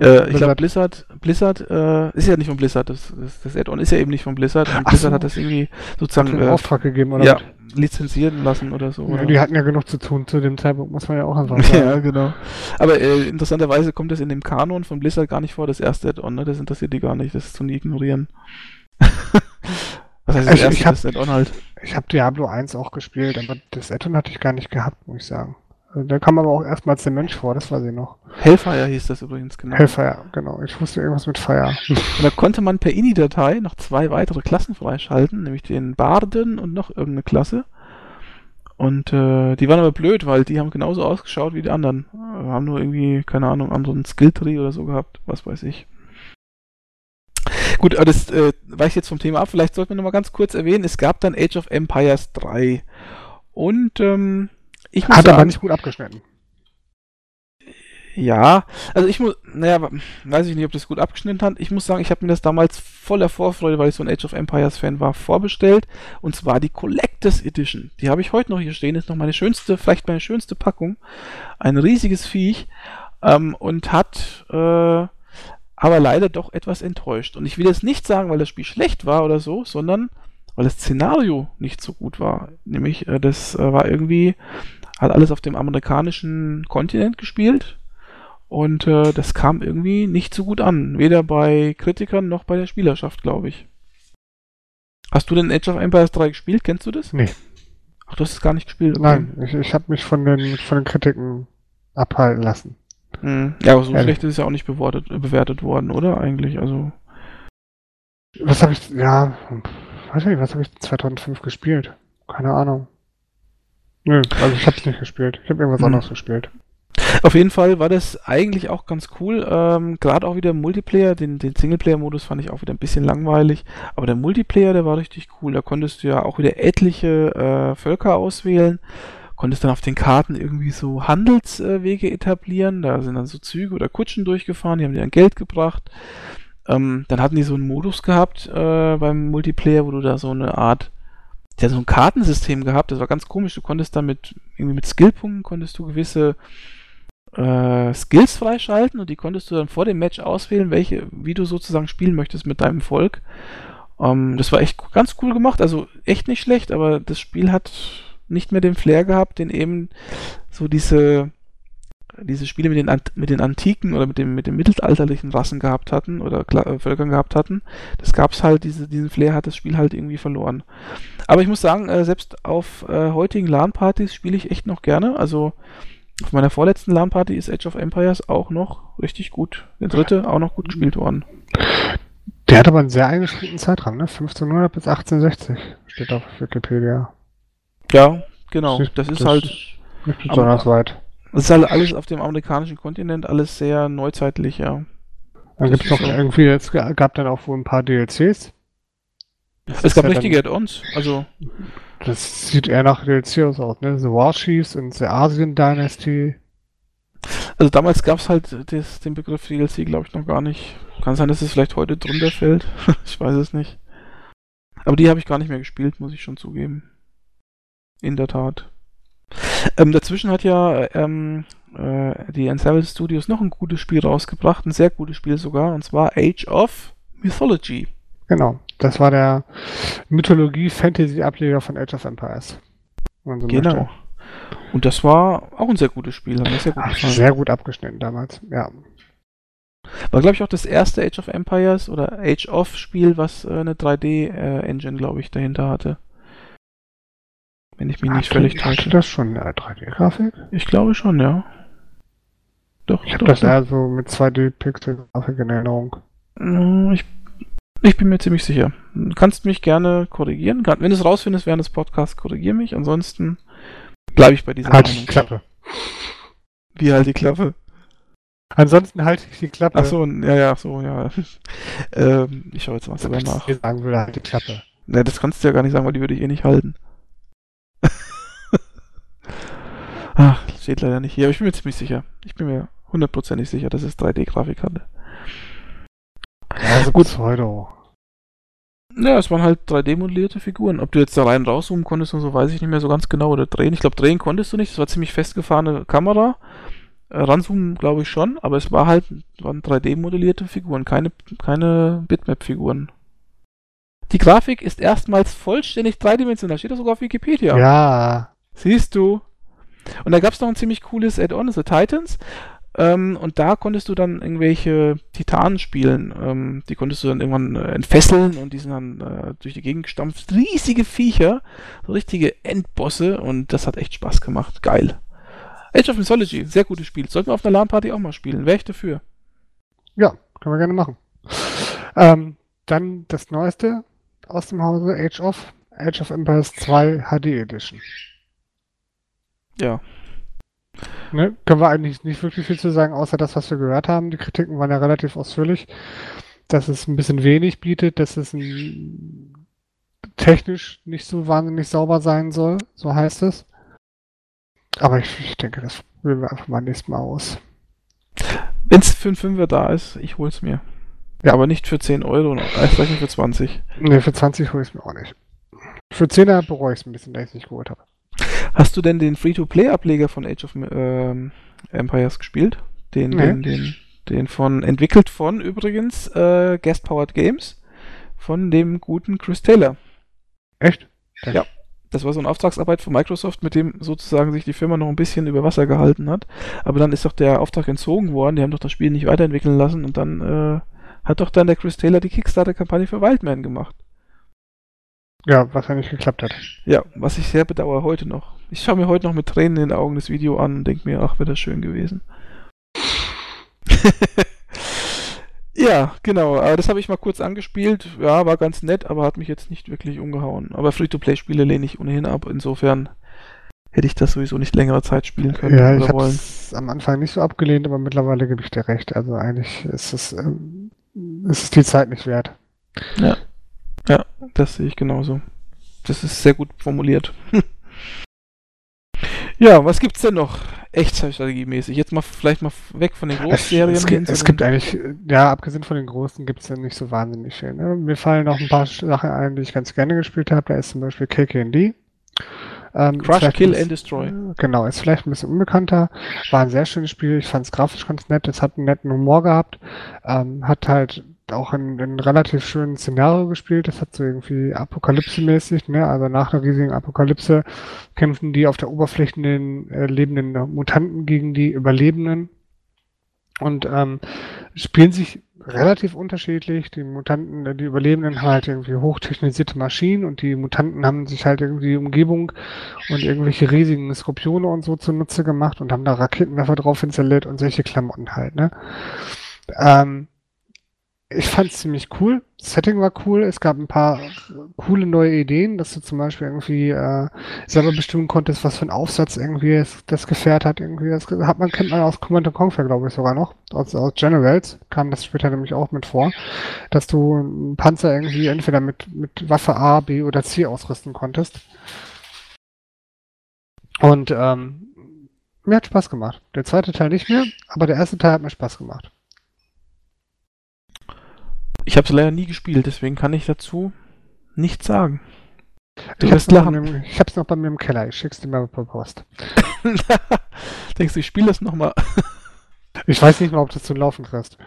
Äh, ich glaube, Blizzard. Blizzard, äh, ist ja nicht von Blizzard. Das, das, das Add-on ist ja eben nicht von Blizzard. Und Ach Blizzard so. hat das irgendwie sozusagen einen äh, Auftrag gegeben, oder? ja, lizenzieren lassen oder so. Ja, Oder? die hatten ja genug zu tun zu dem Zeitpunkt, muss man ja auch einfach [laughs] ja, sagen. genau. Aber äh, interessanterweise kommt das in dem Kanon von Blizzard gar nicht vor, das erste Add-on. Ne? Das interessiert die gar nicht. Das ist zu ignorieren. [laughs] Was heißt das Ich- erste ich hab- Add-on halt? Ich habe Diablo 1 auch gespielt, aber das Add-on hatte ich gar nicht gehabt, muss ich sagen. Da kam aber auch erstmals der Mensch vor, das weiß ich noch. Hellfire hieß das übrigens, genau. Hellfire, genau. Ich wusste irgendwas mit Fire. Und da konnte man per INI-Datei noch zwei weitere Klassen freischalten, nämlich den Barden und noch irgendeine Klasse. Und äh, die waren aber blöd, weil die haben genauso ausgeschaut wie die anderen. Äh, haben nur irgendwie, keine Ahnung, anderen Skilltree oder so gehabt, was weiß ich. Gut, aber das äh, weicht jetzt vom Thema ab. Vielleicht sollten wir noch mal ganz kurz erwähnen, es gab dann Age of Empires 3. Und ähm, ich muss Hat sagen, aber nicht gut abgeschnitten. ja, also ich muss, naja, weiß ich nicht, ob das gut abgeschnitten hat. Ich muss sagen, ich habe mir das damals voller Vorfreude, weil ich so ein Age of Empires Fan war, vorbestellt. Und zwar die Collectors Edition. Die habe ich heute noch hier stehen. Ist noch meine schönste, vielleicht meine schönste Packung. Ein riesiges Viech. Ähm, und hat äh, aber leider doch etwas enttäuscht. Und ich will jetzt nicht sagen, weil das Spiel schlecht war oder so, sondern weil das Szenario nicht so gut war. Nämlich, äh, das äh, war irgendwie, hat alles auf dem amerikanischen Kontinent gespielt Und äh, das kam irgendwie nicht so gut an. Weder bei Kritikern noch bei der Spielerschaft, glaube ich. Hast du denn Age of Empires 3 gespielt? Kennst du das? Nee. Ach, du hast es gar nicht gespielt? Okay. Nein, ich, ich habe mich von den, von den Kritiken abhalten lassen. Hm. Ja, aber so Ehrlich. schlecht ist es ja auch nicht bewertet, bewertet worden, oder? Eigentlich, also. Was habe ich, ja, weiß ich nicht, was habe ich 2005 gespielt? Keine Ahnung. Nö, also ich habe es nicht gespielt. Ich habe irgendwas hm. anderes gespielt. Auf jeden Fall war das eigentlich auch ganz cool. Ähm, Gerade auch wieder Multiplayer, den, den Singleplayer-Modus fand ich auch wieder ein bisschen langweilig. Aber der Multiplayer, der war richtig cool. Da konntest du ja auch wieder etliche äh, Völker auswählen. Konntest dann auf den Karten irgendwie so Handelswege äh, etablieren. Da sind dann so Züge oder Kutschen durchgefahren, die haben dir dann Geld gebracht. Ähm, dann hatten die so einen Modus gehabt äh, beim Multiplayer, wo du da so eine Art die hat so ein Kartensystem gehabt, das war ganz komisch. Du konntest damit, irgendwie mit Skillpunkten konntest du gewisse äh, Skills freischalten und die konntest du dann vor dem Match auswählen, welche, wie du sozusagen spielen möchtest mit deinem Volk. Ähm, das war echt ganz cool gemacht, also echt nicht schlecht, aber das Spiel hat nicht mehr den Flair gehabt, den eben so diese diese Spiele mit den, mit den antiken oder mit, dem, mit den mittelalterlichen Rassen gehabt hatten oder Kla äh, Völkern gehabt hatten. Das gab es halt, diese, diesen Flair hat das Spiel halt irgendwie verloren. Aber ich muss sagen, äh, selbst auf äh, heutigen LAN-Partys spiele ich echt noch gerne. Also auf meiner vorletzten LAN-Party ist Age of Empires auch noch richtig gut. Der dritte auch noch gut gespielt worden. Der hat aber einen sehr eingeschränkten Zeitraum, ne? 1500 bis 1860 steht auf Wikipedia. Ja, genau. Das, das ist halt. Nicht besonders weit. Das ist halt alles auf dem amerikanischen Kontinent, alles sehr neuzeitlich, ja. Dann gibt es noch irgendwie, es gab dann auch wohl ein paar DLCs. Das es gab ja richtige Add-ons, also. Das sieht eher nach DLC aus, ne? The War Chiefs und The Asian Dynasty. Also damals gab es halt des, den Begriff DLC, glaube ich, noch gar nicht. Kann sein, dass es vielleicht heute drunter fällt. [laughs] ich weiß es nicht. Aber die habe ich gar nicht mehr gespielt, muss ich schon zugeben. In der Tat. Ähm, dazwischen hat ja ähm, äh, die Ensemble Studios noch ein gutes Spiel rausgebracht, ein sehr gutes Spiel sogar, und zwar Age of Mythology. Genau, das war der Mythologie-Fantasy-Ableger von Age of Empires. So genau. Möchte. Und das war auch ein sehr gutes Spiel. Sehr gut, Ach, sehr gut abgeschnitten damals, ja. War, glaube ich, auch das erste Age of Empires oder Age of Spiel, was äh, eine 3D-Engine, äh, glaube ich, dahinter hatte. Wenn ich mich nicht völlig täusche. Hatte das schon eine 3D-Grafik? Ich glaube schon, ja. Doch, ich habe das eher so mit 2D-Pixel-Grafik in Erinnerung. Hm, ich ich bin mir ziemlich sicher. Du kannst mich gerne korrigieren. Wenn du es rausfindest während des Podcasts, korrigier mich. Ansonsten bleibe ich bei dieser Halt die Klappe. Wie halt die Klappe? Ansonsten halte ich die Klappe. Ach so, ja, ja, so, ja. [laughs] ähm, ich schaue jetzt mal selber nach. Ich sagen würde, halt die Klappe. Ne, das kannst du ja gar nicht sagen, weil die würde ich eh nicht halten. Ach, steht leider nicht hier, aber ich bin mir ziemlich sicher. Ich bin mir hundertprozentig sicher, dass es 3D-Grafik hatte. Also gut. Pseudo. Ja, es waren halt 3D-modellierte Figuren. Ob du jetzt da rein rauszoomen konntest und so, weiß ich nicht mehr so ganz genau. Oder drehen. Ich glaube, drehen konntest du nicht. Es war ziemlich festgefahrene Kamera. Äh, ranzoomen, glaube ich schon. Aber es war halt, waren 3D-modellierte Figuren, keine, keine Bitmap-Figuren. Die Grafik ist erstmals vollständig dreidimensional. Steht das sogar auf Wikipedia. Ja. Siehst du? Und da gab es noch ein ziemlich cooles Add-on, The Titans. Ähm, und da konntest du dann irgendwelche Titanen spielen. Ähm, die konntest du dann irgendwann äh, entfesseln und die sind dann äh, durch die Gegend gestampft. Riesige Viecher, so richtige Endbosse und das hat echt Spaß gemacht. Geil. Age of Mythology, sehr gutes Spiel. Sollten wir auf einer LAN-Party auch mal spielen. Wäre ich dafür. Ja, können wir gerne machen. Ähm, dann das Neueste aus dem Hause Age of, Age of Empires 2 HD Edition. Ja, Ne, können wir eigentlich nicht wirklich viel zu sagen, außer das, was wir gehört haben. Die Kritiken waren ja relativ ausführlich, dass es ein bisschen wenig bietet, dass es ein, technisch nicht so wahnsinnig sauber sein soll, so heißt es. Aber ich, ich denke, das wählen wir einfach mal nächstes Mal aus. Wenn es für ein Fünfer da ist, ich hol's mir. Ja. Aber nicht für 10 Euro, vielleicht nicht für 20. Ne, für 20 hole ich es mir auch nicht. Für 10er bereue ich es ein bisschen, dass ich es nicht geholt habe. Hast du denn den Free-to-Play-Ableger von Age of ähm, Empires gespielt? Den, nee. den, den, den von, entwickelt von übrigens äh, Guest Powered Games, von dem guten Chris Taylor. Echt? Ja. Das war so eine Auftragsarbeit von Microsoft, mit dem sozusagen sich die Firma noch ein bisschen über Wasser gehalten hat. Aber dann ist doch der Auftrag entzogen worden. Die haben doch das Spiel nicht weiterentwickeln lassen und dann äh, hat doch dann der Chris Taylor die Kickstarter-Kampagne für Wildman gemacht. Ja, was ja nicht geklappt hat. Ja, was ich sehr bedauere heute noch. Ich schaue mir heute noch mit Tränen in den Augen das Video an und denke mir, ach, wäre das schön gewesen. [laughs] ja, genau. Aber das habe ich mal kurz angespielt. Ja, war ganz nett, aber hat mich jetzt nicht wirklich umgehauen. Aber Free-to-Play-Spiele lehne ich ohnehin ab. Insofern hätte ich das sowieso nicht längere Zeit spielen können. Ja, ich habe es am Anfang nicht so abgelehnt, aber mittlerweile gebe ich dir recht. Also eigentlich ist es, ähm, ist es die Zeit nicht wert. Ja. Ja, das sehe ich genauso. Das ist sehr gut formuliert. [laughs] ja, was gibt's denn noch? Echtzeitstrategiemäßig. Jetzt mal vielleicht mal weg von den Großserien. Es, es, es gibt eigentlich, ja, abgesehen von den großen gibt es ja nicht so wahnsinnig viel. Ne? Mir fallen noch ein paar Sachen ein, die ich ganz gerne gespielt habe. Da ist zum Beispiel KKD. Ähm, Crush, Kill and Destroy. Genau, ist vielleicht ein bisschen unbekannter. War ein sehr schönes Spiel. Ich fand es grafisch ganz nett. Es hat einen netten Humor gehabt. Ähm, hat halt auch in, in relativ schönen Szenario gespielt. Das hat so irgendwie Apokalypse-mäßig, ne? Also nach einer riesigen Apokalypse kämpfen die auf der Oberfläche den äh, lebenden Mutanten gegen die Überlebenden und ähm, spielen sich relativ unterschiedlich. Die Mutanten, äh, die Überlebenden haben halt irgendwie hochtechnisierte Maschinen und die Mutanten haben sich halt irgendwie die Umgebung und irgendwelche riesigen Skorpione und so zunutze gemacht und haben da Raketenwerfer drauf installiert und solche Klamotten halt, ne? Ähm, ich fand es ziemlich cool. Das Setting war cool. Es gab ein paar coole neue Ideen, dass du zum Beispiel irgendwie äh, selber bestimmen konntest, was für ein Aufsatz irgendwie das, das Gefährt hat. Irgendwie das hat man kennt man aus Command Conquer, glaube ich sogar noch aus, aus Generals kam das später nämlich auch mit vor, dass du einen Panzer irgendwie entweder mit mit Waffe A, B oder C ausrüsten konntest. Und ähm, mir hat Spaß gemacht. Der zweite Teil nicht mehr, aber der erste Teil hat mir Spaß gemacht. Ich habe es leider nie gespielt, deswegen kann ich dazu nichts sagen. Du ich wirst lachen. Mir, ich hab's noch bei mir im Keller. Ich schick's dir mal per Post. [laughs] Denkst du, ich spiele das nochmal? [laughs] ich weiß nicht mal, ob du es zum Laufen kriegst.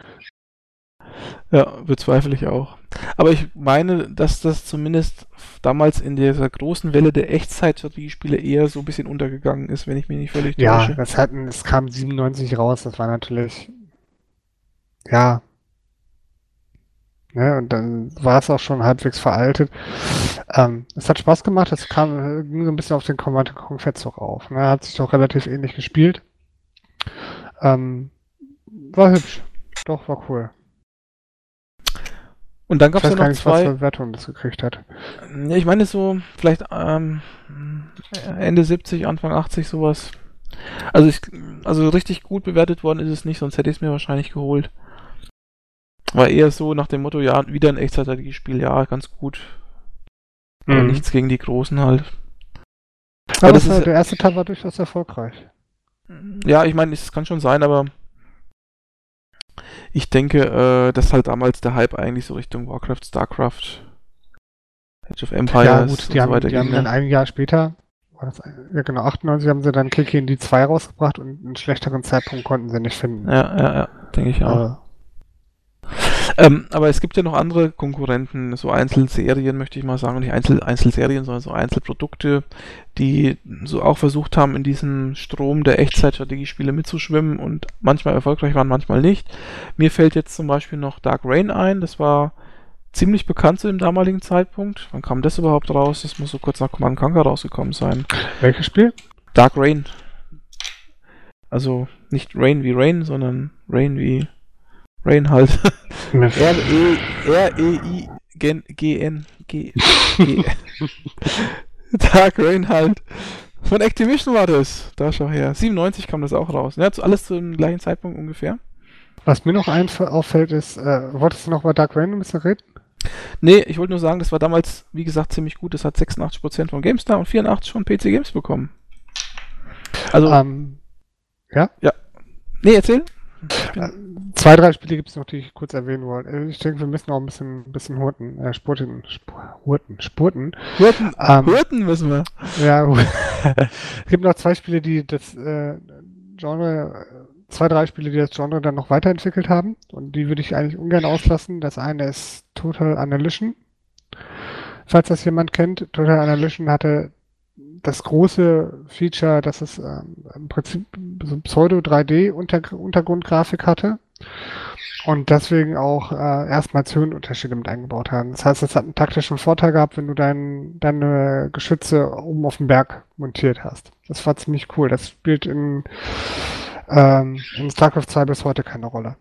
Ja, bezweifle ich auch. Aber ich meine, dass das zumindest damals in dieser großen Welle der Echtzeit-Strategiespiele eher so ein bisschen untergegangen ist, wenn ich mich nicht völlig täusche. Ja, das hatten, es kam 97 raus, das war natürlich, ja, Ne, und dann war es auch schon halbwegs veraltet. Ähm, es hat Spaß gemacht, es kam, ging so ein bisschen auf den Command Conquer Zug auf. Ne, hat sich doch relativ ähnlich gespielt. Ähm, war hübsch. Doch, war cool. Und dann gab es ja noch nicht, zwei... was für Wertung das gekriegt hat. Ja, ich meine so, vielleicht ähm, Ende 70, Anfang 80 sowas. Also ich, also richtig gut bewertet worden ist es nicht, sonst hätte ich es mir wahrscheinlich geholt. War eher so nach dem Motto, ja, wieder ein Echtzeitstrategiespiel, ja, ganz gut. Mhm. Aber nichts gegen die Großen halt. Aber, aber das ist, der erste Teil war durchaus erfolgreich. Ja, ich meine, es kann schon sein, aber ich denke, äh, dass halt damals der Hype eigentlich so Richtung Warcraft, Starcraft, Age of Empires ja, gut, die und haben, so weiter die ging. haben dann ein Jahr später, war das, ja genau, 98 haben sie dann Kiki in die 2 rausgebracht und einen schlechteren Zeitpunkt konnten sie nicht finden. Ja, ja, ja, denke ich auch. Äh, ähm, aber es gibt ja noch andere Konkurrenten, so Einzelserien möchte ich mal sagen, nicht Einzel Einzelserien, sondern so Einzelprodukte, die so auch versucht haben, in diesem Strom der Echtzeitstrategiespiele mitzuschwimmen und manchmal erfolgreich waren, manchmal nicht. Mir fällt jetzt zum Beispiel noch Dark Rain ein, das war ziemlich bekannt zu dem damaligen Zeitpunkt. Wann kam das überhaupt raus? Das muss so kurz nach Command Conquer rausgekommen sein. Welches Spiel? Dark Rain. Also nicht Rain wie Rain, sondern Rain wie Reinhold. [laughs] R-E-I-G-N. G. G. [laughs] Dark Reinhold. Von Activision war das. Da schau her. 97 kam das auch raus. Ja, alles zum gleichen Zeitpunkt ungefähr. Was mir noch auffällt, ist, äh, wolltest du noch über Dark Rain ein bisschen reden? Nee, ich wollte nur sagen, das war damals, wie gesagt, ziemlich gut. Das hat 86% von GameStar und 84% von PC Games bekommen. Also. Ähm, ja? Ja. Nee, erzähl. Äh, zwei, drei Spiele gibt es noch, die ich kurz erwähnen wollte. Äh, ich denke, wir müssen auch ein bisschen, ein bisschen hurten, äh, spurten, hurten, spurten. Hurten, ähm, hurten müssen wir. Ja, [laughs] es gibt noch zwei Spiele, die das äh, Genre, zwei, drei Spiele, die das Genre dann noch weiterentwickelt haben. Und die würde ich eigentlich ungern auslassen. Das eine ist Total Annihilation. Falls das jemand kennt, Total Annihilation hatte das große Feature, dass es ähm, im Prinzip so Pseudo-3D-Untergrundgrafik hatte und deswegen auch äh, erstmals Höhenunterschiede mit eingebaut haben. Das heißt, es hat einen taktischen Vorteil gehabt, wenn du dein, deine Geschütze oben auf dem Berg montiert hast. Das war ziemlich cool. Das spielt in, ähm, in StarCraft 2 bis heute keine Rolle.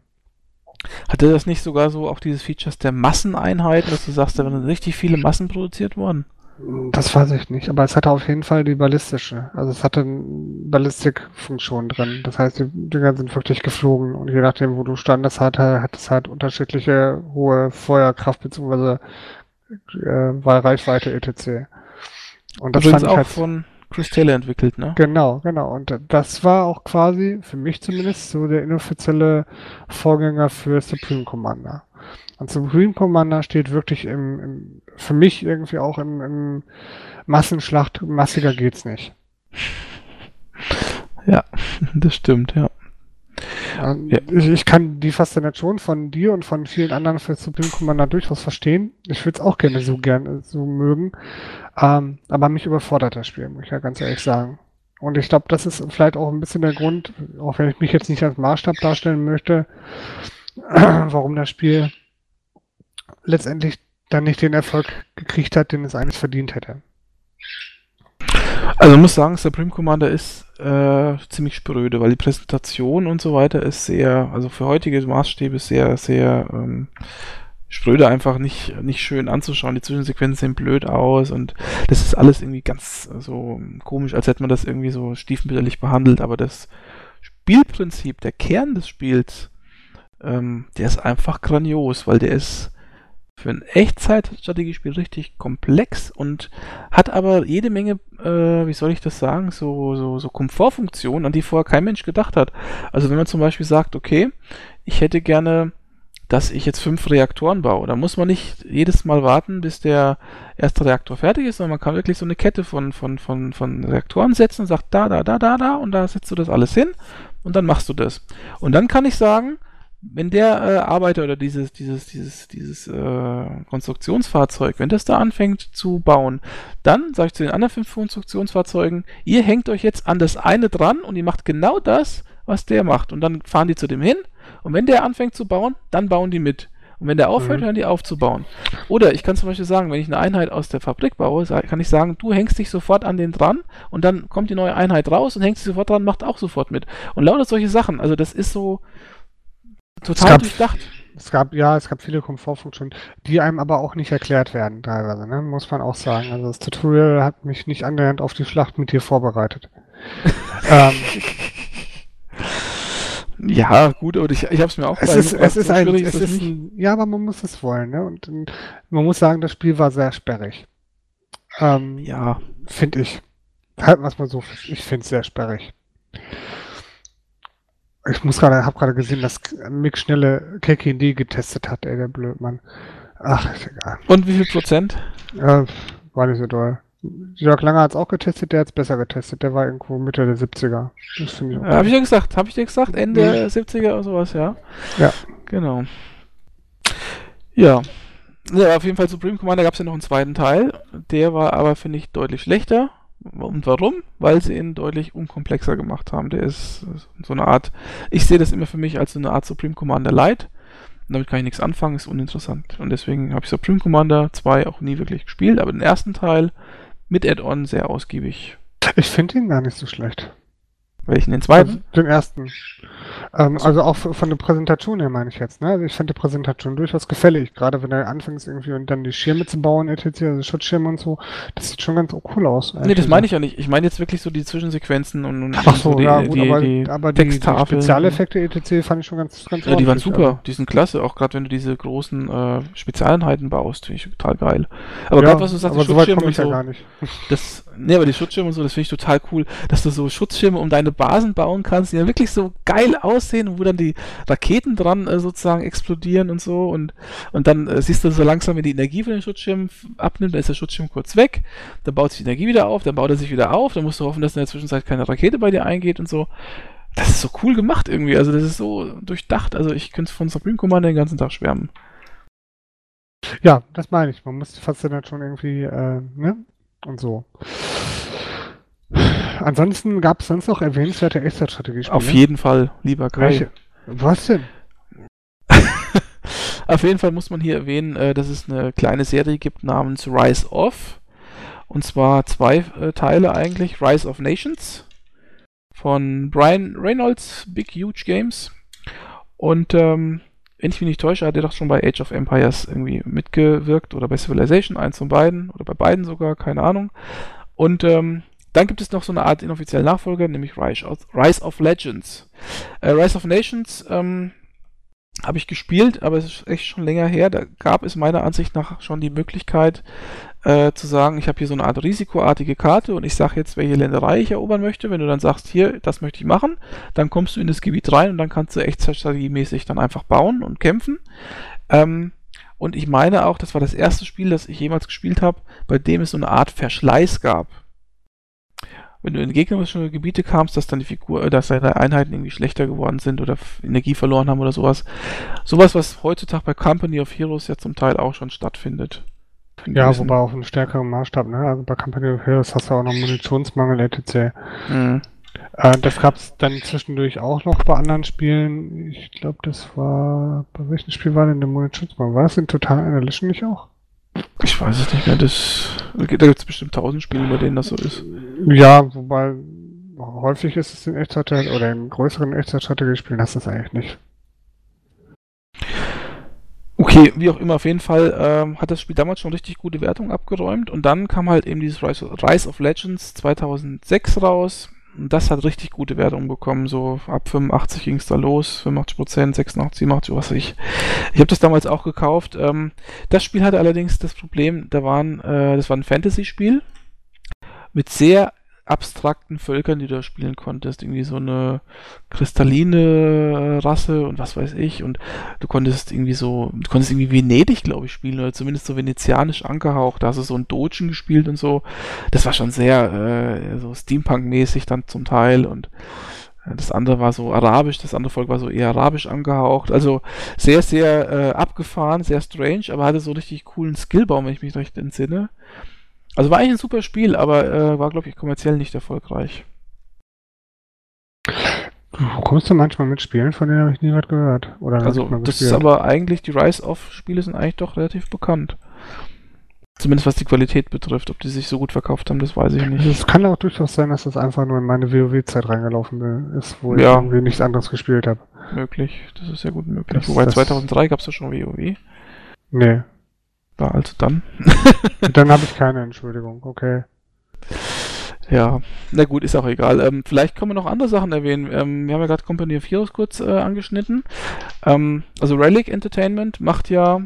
Hatte das nicht sogar so auch dieses Features der Masseneinheiten, dass du sagst, da werden richtig viele Massen produziert worden? Das weiß ich nicht, aber es hatte auf jeden Fall die ballistische. Also es hatte eine Ballistikfunktion drin. Das heißt, die Dinger sind wirklich geflogen und je nachdem, wo du standest, hat, hat es halt unterschiedliche hohe Feuerkraft bzw. Äh, Reichweite etc. Und das Übrigens fand ich auch halt, von Chris Taylor entwickelt, ne? Genau, genau. Und das war auch quasi, für mich zumindest, so der inoffizielle Vorgänger für Supreme Commander. Und Supreme Commander steht wirklich im, im für mich irgendwie auch im, im Massenschlacht, massiger geht's nicht. Ja, das stimmt, ja. ja. Ich, ich, kann die Faszination von dir und von vielen anderen für Supreme Commander durchaus verstehen. Ich würde es auch gerne so gerne so mögen. Ähm, aber mich überfordert das Spiel, muss ich ja ganz ehrlich sagen. Und ich glaube, das ist vielleicht auch ein bisschen der Grund, auch wenn ich mich jetzt nicht als Maßstab darstellen möchte, [clears throat] warum das Spiel letztendlich dann nicht den Erfolg gekriegt hat, den es eigentlich verdient hätte. Also ich muss sagen, Supreme Commander ist äh, ziemlich spröde, weil die Präsentation und so weiter ist sehr, also für heutige Maßstäbe sehr, sehr ähm, spröde, einfach nicht, nicht schön anzuschauen. Die Zwischensequenzen sehen blöd aus und das ist alles irgendwie ganz so komisch, als hätte man das irgendwie so stiefmütterlich behandelt, aber das Spielprinzip, der Kern des Spiels, ähm, der ist einfach grandios, weil der ist für ein Echtzeitstrategiespiel richtig komplex und hat aber jede Menge, äh, wie soll ich das sagen, so, so, so Komfortfunktionen, an die vorher kein Mensch gedacht hat. Also wenn man zum Beispiel sagt, okay, ich hätte gerne, dass ich jetzt fünf Reaktoren baue, dann muss man nicht jedes Mal warten, bis der erste Reaktor fertig ist, sondern man kann wirklich so eine Kette von, von, von, von Reaktoren setzen und sagt, da, da, da, da, da, und da setzt du das alles hin und dann machst du das. Und dann kann ich sagen, wenn der äh, Arbeiter oder dieses, dieses, dieses, dieses äh, Konstruktionsfahrzeug, wenn das da anfängt zu bauen, dann sage ich zu den anderen fünf Konstruktionsfahrzeugen, ihr hängt euch jetzt an das eine dran und ihr macht genau das, was der macht. Und dann fahren die zu dem hin und wenn der anfängt zu bauen, dann bauen die mit. Und wenn der aufhört, mhm. hören die auf zu bauen. Oder ich kann zum Beispiel sagen, wenn ich eine Einheit aus der Fabrik baue, kann ich sagen, du hängst dich sofort an den dran und dann kommt die neue Einheit raus und hängst dich sofort dran, macht auch sofort mit. Und lauter solche Sachen. Also das ist so, total es gab, durchdacht. Es gab, ja, es gab viele Komfortfunktionen, die einem aber auch nicht erklärt werden, teilweise, ne? muss man auch sagen. Also das Tutorial hat mich nicht annähernd auf die Schlacht mit dir vorbereitet. [laughs] ähm, ja, gut, aber ich, ich habe es mir auch es ist, es ist ein, es ist ein, Ja, aber man muss es wollen, ne? Und, und man muss sagen, das Spiel war sehr sperrig. Ähm, ja. Finde ich. Halt was mal so, ich finde es sehr sperrig. Ich muss gerade, habe gerade gesehen, dass Mick schnelle KKD getestet hat, ey, der Blödmann. Ach, ist egal. Und wie viel Prozent? Äh, war nicht so doll. Jörg Langer hat es auch getestet, der hat es besser getestet. Der war irgendwo Mitte der 70er. Das finde ich okay. Habe ich ja gesagt, habe ich dir gesagt, Ende mhm. 70er oder sowas, ja. Ja. Genau. Ja. Ja, auf jeden Fall Supreme Commander gab es ja noch einen zweiten Teil. Der war aber, finde ich, deutlich schlechter. Und warum? Weil sie ihn deutlich unkomplexer gemacht haben. Der ist so eine Art, ich sehe das immer für mich als so eine Art Supreme Commander Light. Damit kann ich nichts anfangen, ist uninteressant. Und deswegen habe ich Supreme Commander 2 auch nie wirklich gespielt, aber den ersten Teil mit Add-on sehr ausgiebig. Ich finde ihn gar nicht so schlecht. Welchen? Den zweiten? Also den ersten. Ähm, also auch von der Präsentation her meine ich jetzt. Ne? Also ich fand die Präsentation durchaus gefällig. Gerade wenn er anfängt irgendwie und dann die Schirme zu bauen, etc., also Schutzschirme und so. Das sieht schon ganz cool aus. Nee, das meine ich ja nicht. Ich meine jetzt wirklich so die Zwischensequenzen und, und Ach so, so die, ja, gut, die, aber, die, aber die, die Spezialeffekte etc. fand ich schon ganz, ganz Ja, die waren super. Also. Die sind klasse. Auch gerade wenn du diese großen äh, Spezialeinheiten baust, finde ich total geil. Aber ja, gerade was du sagst, aber so weit komme ich so, ja gar nicht. Das, nee, aber die Schutzschirme und so, das finde ich total cool, dass du so Schutzschirme um deine Basen bauen kannst, die dann wirklich so geil aussehen wo dann die Raketen dran äh, sozusagen explodieren und so und, und dann äh, siehst du so langsam, wenn die Energie von den Schutzschirm abnimmt, dann ist der Schutzschirm kurz weg, dann baut sich die Energie wieder auf, dann baut er sich wieder auf, dann musst du hoffen, dass in der Zwischenzeit keine Rakete bei dir eingeht und so. Das ist so cool gemacht irgendwie, also das ist so durchdacht, also ich könnte von Supreme Commander den ganzen Tag schwärmen. Ja, das meine ich. Man muss die Faszination irgendwie, äh, ne? Und so. Ansonsten gab es sonst noch erwähnenswerte Echtzeitstrategiespiele? Auf jeden Fall, lieber Kai. Welche? Was denn? [laughs] Auf jeden Fall muss man hier erwähnen, äh, dass es eine kleine Serie gibt namens Rise of. Und zwar zwei äh, Teile eigentlich. Rise of Nations von Brian Reynolds, Big Huge Games. Und ähm, wenn ich mich nicht täusche, hat er doch schon bei Age of Empires irgendwie mitgewirkt oder bei Civilization, eins von beiden oder bei beiden sogar, keine Ahnung. Und ähm, dann gibt es noch so eine Art inoffiziellen Nachfolger, nämlich Rise of, Legends. Äh, Rise of Nations ähm, habe ich gespielt, aber es ist echt schon länger her. Da gab es meiner Ansicht nach schon die Möglichkeit äh, zu sagen, ich habe hier so eine Art risikoartige Karte und ich sage jetzt, welche Länderei ich erobern möchte. Wenn du dann sagst, hier, das möchte ich machen, dann kommst du in das Gebiet rein und dann kannst du echt strategiemäßig dann einfach bauen und kämpfen. Ähm, und ich meine auch, das war das erste Spiel, das ich jemals gespielt habe, bei dem es so eine Art Verschleiß gab wenn du in gegnerische Gebiete kamst, dass dann die Figur, äh, dass deine Einheiten irgendwie schlechter geworden sind oder Energie verloren haben oder sowas. Sowas, was heutzutage bei Company of Heroes ja zum Teil auch schon stattfindet. Ja, wobei auf einem stärkeren Maßstab, ne? Also bei Company of Heroes hast du auch noch Munitionsmangel, etc. Mhm. Äh, das gab es dann zwischendurch auch noch bei anderen Spielen. Ich glaube, das war. Bei welchem Spiel war denn der Munitionsmangel? War das in Total Annihilation nicht auch? Ich weiß es nicht mehr. Das, da gibt es bestimmt tausend Spiele, bei denen das so ist. Ja, wobei häufig ist es in Echtzeit oder in größeren Echtzeitstrategiespielen hast du es eigentlich nicht. Okay, wie auch immer, auf jeden Fall ähm, hat das Spiel damals schon richtig gute Wertungen abgeräumt und dann kam halt eben dieses Rise of, Legends 2006 raus das hat richtig gute Wertungen bekommen, so ab 85 ging es da los, 85 Prozent, 86, 87, was weiß ich. Ich habe das damals auch gekauft. Ähm, das Spiel hatte allerdings das Problem, da waren, äh, das war ein Fantasy-Spiel mit sehr abstrakten Völkern, die du da spielen konntest. Irgendwie so eine kristalline Rasse und was weiß ich. Und du konntest irgendwie so, du konntest irgendwie Venedig, glaube ich, spielen oder zumindest so venezianisch angehaucht. Da hast du so ein Dogen gespielt und so. Das war schon sehr äh, so Steampunk-mäßig dann zum Teil und äh, das andere war so arabisch, das andere Volk war so eher arabisch angehaucht. Also sehr, sehr äh, abgefahren, sehr strange, aber hatte so richtig coolen Skillbaum, wenn ich mich recht entsinne. Also war eigentlich ein super Spiel, aber äh, war, glaube ich, kommerziell nicht erfolgreich. Wo kommst du manchmal mit Spielen, von denen habe ich nie was gehört? Oder also, das ist aber eigentlich, die Rise-of-Spiele sind eigentlich doch relativ bekannt. Zumindest was die Qualität betrifft. Ob die sich so gut verkauft haben, das weiß ich nicht. Es kann auch durchaus sein, dass das einfach nur in meine WoW-Zeit reingelaufen ist, wo ja. ich irgendwie nichts anderes gespielt habe. Möglich, das ist ja gut möglich. Das, Wobei 2003 gab es ja schon WoW. Nee, war also dann. [laughs] dann habe ich keine Entschuldigung, okay. Ja, na gut, ist auch egal. Ähm, vielleicht können wir noch andere Sachen erwähnen. Ähm, wir haben ja gerade Company of Heroes kurz äh, angeschnitten. Ähm, also Relic Entertainment macht ja,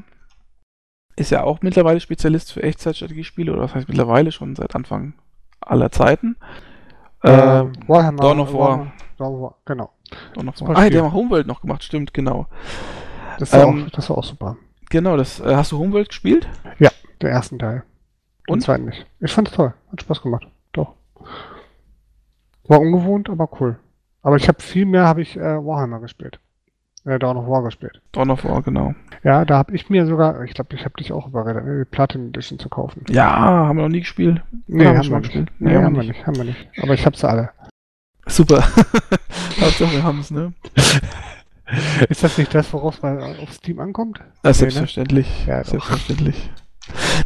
ist ja auch mittlerweile Spezialist für Echtzeitstrategiespiele, oder was heißt mittlerweile schon seit Anfang aller Zeiten. Äh, ähm, Warhammer. Dawn of War. Dawn of War, genau. Dawn of War. Ah, der hat Homeworld noch gemacht, stimmt, genau. Das war, ähm, auch, das war auch super. Genau, das äh, hast du Homeworld gespielt? Ja, den ersten Teil. Und? Den zweiten nicht. Ich fand es toll. Hat Spaß gemacht. Doch. War ungewohnt, aber cool. Aber ich habe viel mehr habe ich äh, Warhammer gespielt. Äh, Dawn of War gespielt. Dawn of War, genau. Ja, da habe ich mir sogar, ich glaube, ich habe dich auch überredet, die Platin Edition zu kaufen. Ja, haben wir noch nie gespielt. Nee, haben, haben wir nicht. Nee, nee, haben wir nicht. Haben wir nicht. Aber ich habe sie alle. Super. [laughs] Hauptsache wir haben es, ne? [laughs] Ist das nicht das, worauf man aufs Team ankommt? Ja, nee, selbstverständlich. Ne? Ja, selbstverständlich.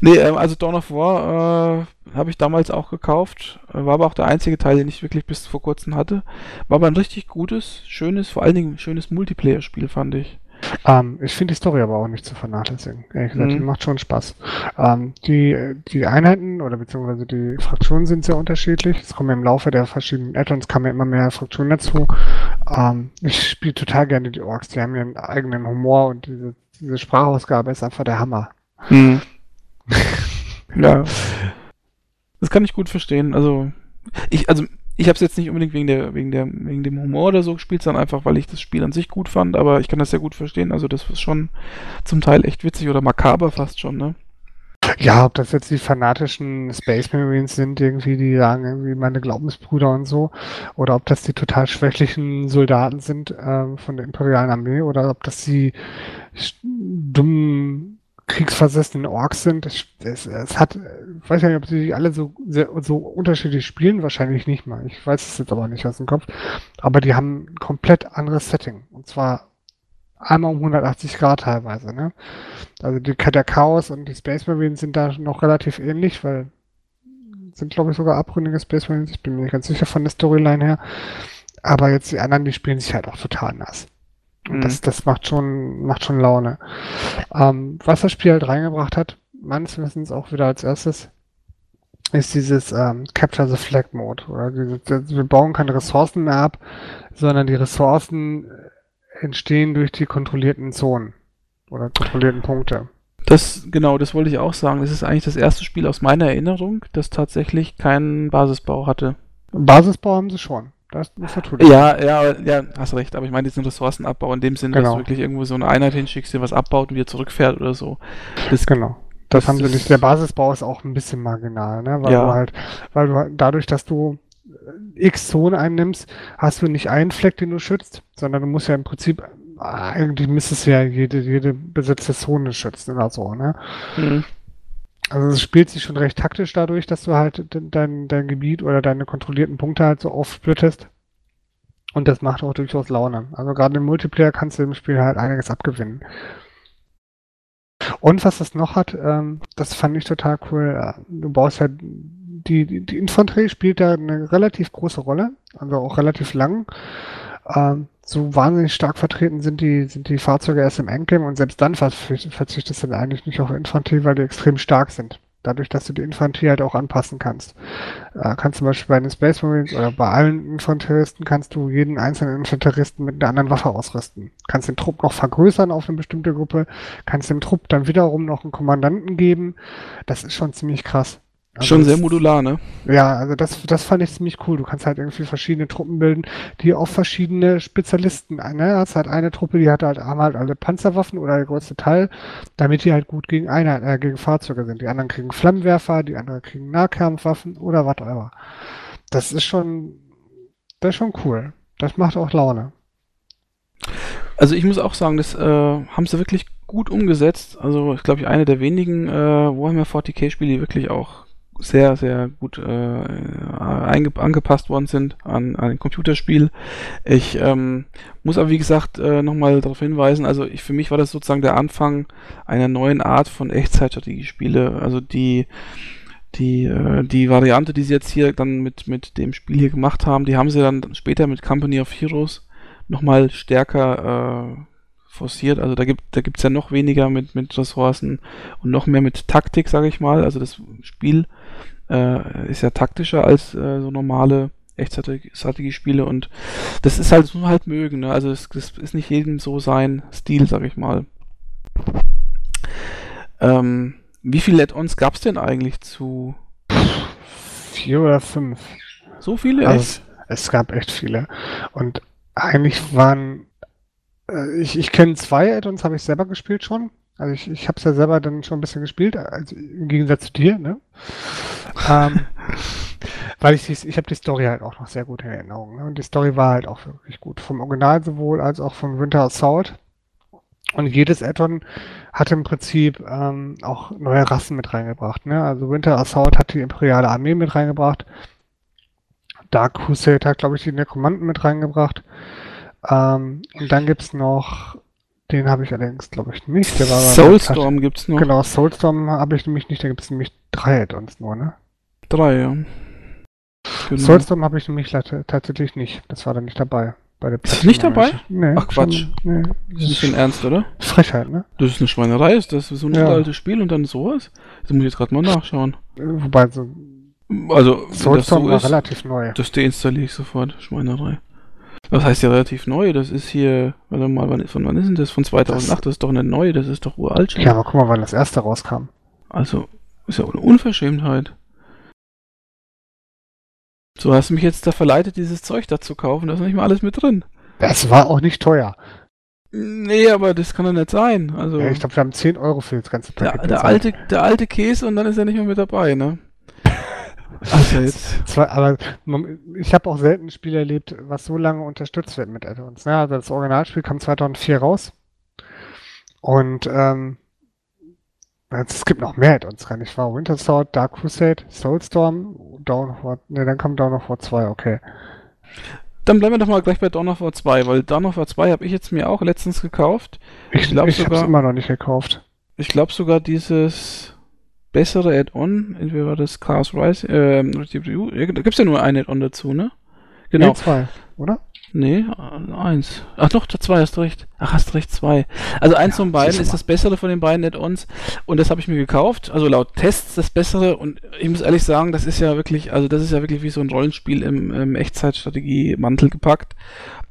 Nee, ähm, also Dawn of War äh, habe ich damals auch gekauft. War aber auch der einzige Teil, den ich wirklich bis vor kurzem hatte. War aber ein richtig gutes, schönes, vor allen Dingen schönes Multiplayer-Spiel, fand ich. Ähm, ich finde die Story aber auch nicht zu vernachlässigen. Ehrlich gesagt, mhm. die macht schon Spaß. Ähm, die, die Einheiten oder beziehungsweise die Fraktionen sind sehr unterschiedlich. Es kommen im Laufe der verschiedenen Add-ons kamen immer mehr Fraktionen dazu. Ähm, ich spiele total gerne die Orks. Die haben ihren eigenen Humor und diese, diese Sprachausgabe ist einfach der Hammer. Mhm. [laughs] ja. Das kann ich gut verstehen. Also, ich, also ich habe es jetzt nicht unbedingt wegen der, wegen der, wegen dem Humor oder so gespielt, sondern einfach, weil ich das Spiel an sich gut fand, aber ich kann das sehr gut verstehen. Also das ist schon zum Teil echt witzig oder makaber fast schon, ne? Ja, ob das jetzt die fanatischen Space Marines sind, irgendwie, die sagen, irgendwie meine Glaubensbrüder und so, oder ob das die total schwächlichen Soldaten sind äh, von der imperialen Armee, oder ob das die dummen kriegsversessenen Orks sind. Es, es, es hat, ich weiß nicht, ob sie alle so, sehr, so unterschiedlich spielen, wahrscheinlich nicht mal. Ich weiß es jetzt aber nicht aus dem Kopf. Aber die haben ein komplett anderes Setting. Und zwar einmal um 180 Grad teilweise. Ne? Also die, der Chaos und die Space Marines sind da noch relativ ähnlich, weil sind, glaube ich, sogar abründige Space Marines. Ich bin mir nicht ganz sicher von der Storyline her. Aber jetzt die anderen, die spielen sich halt auch total nass. Mhm. das, das macht schon, macht schon Laune. Ähm, was das Spiel halt reingebracht hat, meines Wissens auch wieder als erstes, ist dieses ähm, Capture the Flag Mode. Oder diese, wir bauen keine Ressourcen mehr ab, sondern die Ressourcen entstehen durch die kontrollierten Zonen oder kontrollierten Punkte. Das, genau, das wollte ich auch sagen. Das ist eigentlich das erste Spiel aus meiner Erinnerung, das tatsächlich keinen Basisbau hatte. Basisbau haben sie schon. Das ist natürlich. Ja, ja, ja, hast recht. Aber ich meine diesen Ressourcenabbau in dem Sinne, genau. dass du wirklich irgendwo so eine Einheit hinschickst, die was abbaut und wieder zurückfährt oder so. Das, genau. Das, das haben sie nicht. Der Basisbau ist auch ein bisschen marginal, ne? Weil ja. du halt, weil du halt dadurch, dass du X Zonen einnimmst, hast du nicht einen Fleck, den du schützt, sondern du musst ja im Prinzip eigentlich müsstest du ja jede, jede besetzte Zone schützen oder so, ne? Mhm. Also es spielt sich schon recht taktisch dadurch, dass du halt dein, dein Gebiet oder deine kontrollierten Punkte halt so aufsplittest. Und das macht auch durchaus Laune. Also gerade im Multiplayer kannst du im Spiel halt einiges abgewinnen. Und was das noch hat, ähm, das fand ich total cool. Äh, du baust halt die, die, Infanterie spielt da eine relativ große Rolle, also auch relativ lang. Ähm, so wahnsinnig stark vertreten sind die, sind die Fahrzeuge erst im Endgame und selbst dann verzichtest du eigentlich nicht auf Infanterie, weil die extrem stark sind. Dadurch, dass du die Infanterie halt auch anpassen kannst. Äh, kannst zum Beispiel bei den Space Marines oder bei allen Infanteristen kannst du jeden einzelnen Infanteristen mit einer anderen Waffe ausrüsten. Kannst den Trupp noch vergrößern auf eine bestimmte Gruppe, kannst dem Trupp dann wiederum noch einen Kommandanten geben. Das ist schon ziemlich krass. Also Schon sehr modular, ne? Ja, also das, das fand ich ziemlich cool. Du kannst halt irgendwie verschiedene Truppen bilden, die auf verschiedene Spezialisten, ne? Hast halt eine Truppe, die hat halt, haben halt alle Panzerwaffen oder der größte Teil, damit die halt gut gegen Einheit, äh, gegen Fahrzeuge sind. Die anderen kriegen Flammenwerfer, die anderen kriegen Nahkampfwaffen oder whatever. Das ist schon, das ist schon cool. Das macht auch Laune. Also ich muss auch sagen, das äh, haben sie wirklich gut umgesetzt. Also ich glaube, ich eine der wenigen äh, Warhammer 40k-Spiele, die wirklich auch sehr, sehr gut äh, angepasst worden sind an, an ein Computerspiel. Ich ähm, muss aber, wie gesagt, äh, nochmal darauf hinweisen, also ich, für mich war das sozusagen der Anfang einer neuen Art von Echtzeitstrategiespiele. Also die die, äh, die Variante, die sie jetzt hier dann mit, mit dem Spiel hier gemacht haben, die haben sie dann später mit Company of Heroes nochmal stärker äh, forciert. Also da gibt da gibt's ja noch weniger mit, mit Ressourcen und noch mehr mit Taktik, sage ich mal. Also das Spiel äh, ist ja taktischer als äh, so normale Echtstrategiespiele und das ist halt, das muss man halt mögen. Ne? Also das, das ist nicht jedem so sein Stil, sag ich mal. Ähm, wie viele Add-ons gab es denn eigentlich zu? Vier oder fünf. So viele? Also es, es gab echt viele. Und eigentlich waren äh, ich, ich kenne zwei Add-ons, habe ich selber gespielt schon. Also ich, ich habe es ja selber dann schon ein bisschen gespielt, also im Gegensatz zu dir, ne? Ähm, [laughs] weil ich, ich habe die Story halt auch noch sehr gut in Erinnerung. Ne? Und die Story war halt auch wirklich gut. Vom Original sowohl als auch von Winter Assault. Und jedes Addon hat im Prinzip ähm, auch neue Rassen mit reingebracht. Ne? Also Winter Assault hat die imperiale Armee mit reingebracht. Dark Crusade hat, glaube ich, die Nekromanten mit reingebracht. Ähm, und dann gibt's noch, den habe ich allerdings, glaube ich, nicht. Der war Soulstorm gibt's noch. Genau, Soulstorm habe ich nämlich nicht, da gibt's nämlich drei Add-ons nur, ne? Drei, ja. Genau. Soulstorm habe ich nämlich tatsächlich nicht. Das war da nicht dabei. Bei der ist nicht dabei? Nee, Ach Quatsch. Schon, nee, das ist nicht im Ernst, oder? Frechheit, ne? Das ist eine Schweinerei, ist das so ein ja. altes Spiel und dann sowas? Das muss ich jetzt gerade mal nachschauen. Wobei so. Also, Soulstorm so war ist, relativ neu. Das deinstalliere ich sofort. Schweinerei. Was heißt ja relativ neu? Das ist hier, warte mal, wann, von wann ist denn das? Von 2008? Das, das ist doch eine neue, das ist doch uralt schon. Ja, aber guck mal, wann das erste rauskam. Also, ist ja eine Unverschämtheit. So hast du mich jetzt da verleitet, dieses Zeug da zu kaufen. Da ist nicht mal alles mit drin. Das war auch nicht teuer. Nee, aber das kann doch nicht sein. Also, ja, ich glaube, wir haben 10 Euro für das ganze Paket. Der, der alte, der alte Käse und dann ist er nicht mehr mit dabei, ne? [laughs] Also jetzt. Zwar, aber ich habe auch selten ein Spiel erlebt, was so lange unterstützt wird mit Add-ons. Ja, also das Originalspiel kam 2004 raus. Und ähm, Es gibt noch mehr Add-ons rein. Ich war Winter Sword, Dark Crusade, Soulstorm, Dawn of War. Ne, dann kam Dawn of War 2, okay. Dann bleiben wir doch mal gleich bei Dawn of War 2, weil Dawn of War 2 habe ich jetzt mir auch letztens gekauft. Ich, ich glaube sogar. immer noch nicht gekauft. Ich glaube sogar dieses bessere Add-on, entweder war das Chaos Rise, äh, da gibt es ja nur ein Add-on dazu, ne? Genau. Nee, zwei, oder? Nee, eins. Ach doch, zwei hast recht. Ach, hast recht, zwei. Also eins ja, von beiden ist das bessere von den beiden Add-ons und das habe ich mir gekauft. Also laut Tests das bessere und ich muss ehrlich sagen, das ist ja wirklich, also das ist ja wirklich wie so ein Rollenspiel im, im Echtzeitstrategie-Mantel gepackt.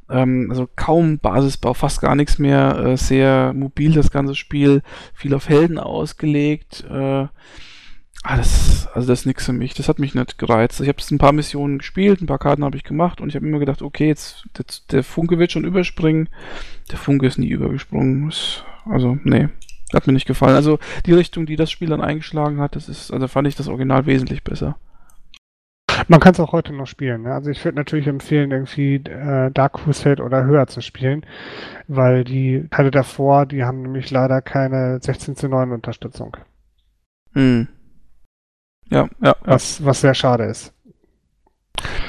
Ähm, also kaum Basisbau, fast gar nichts mehr, äh, sehr mobil das ganze Spiel, viel auf Helden ausgelegt. Äh, Ah, das, also das ist nichts für mich. Das hat mich nicht gereizt. Ich habe ein paar Missionen gespielt, ein paar Karten habe ich gemacht und ich habe immer gedacht, okay, jetzt der, der, Funke wird schon überspringen. Der Funke ist nie übergesprungen. also, nee, hat mir nicht gefallen. Also die Richtung, die das Spiel dann eingeschlagen hat, das ist, also fand ich das Original wesentlich besser. Man kann es auch heute noch spielen. Ne? Also ich würde natürlich empfehlen, irgendwie äh, Dark Crusade oder höher zu spielen, weil die Teile davor, die haben nämlich leider keine 16 zu 9 Unterstützung. Hm. Ja, ja. Was, was sehr schade ist.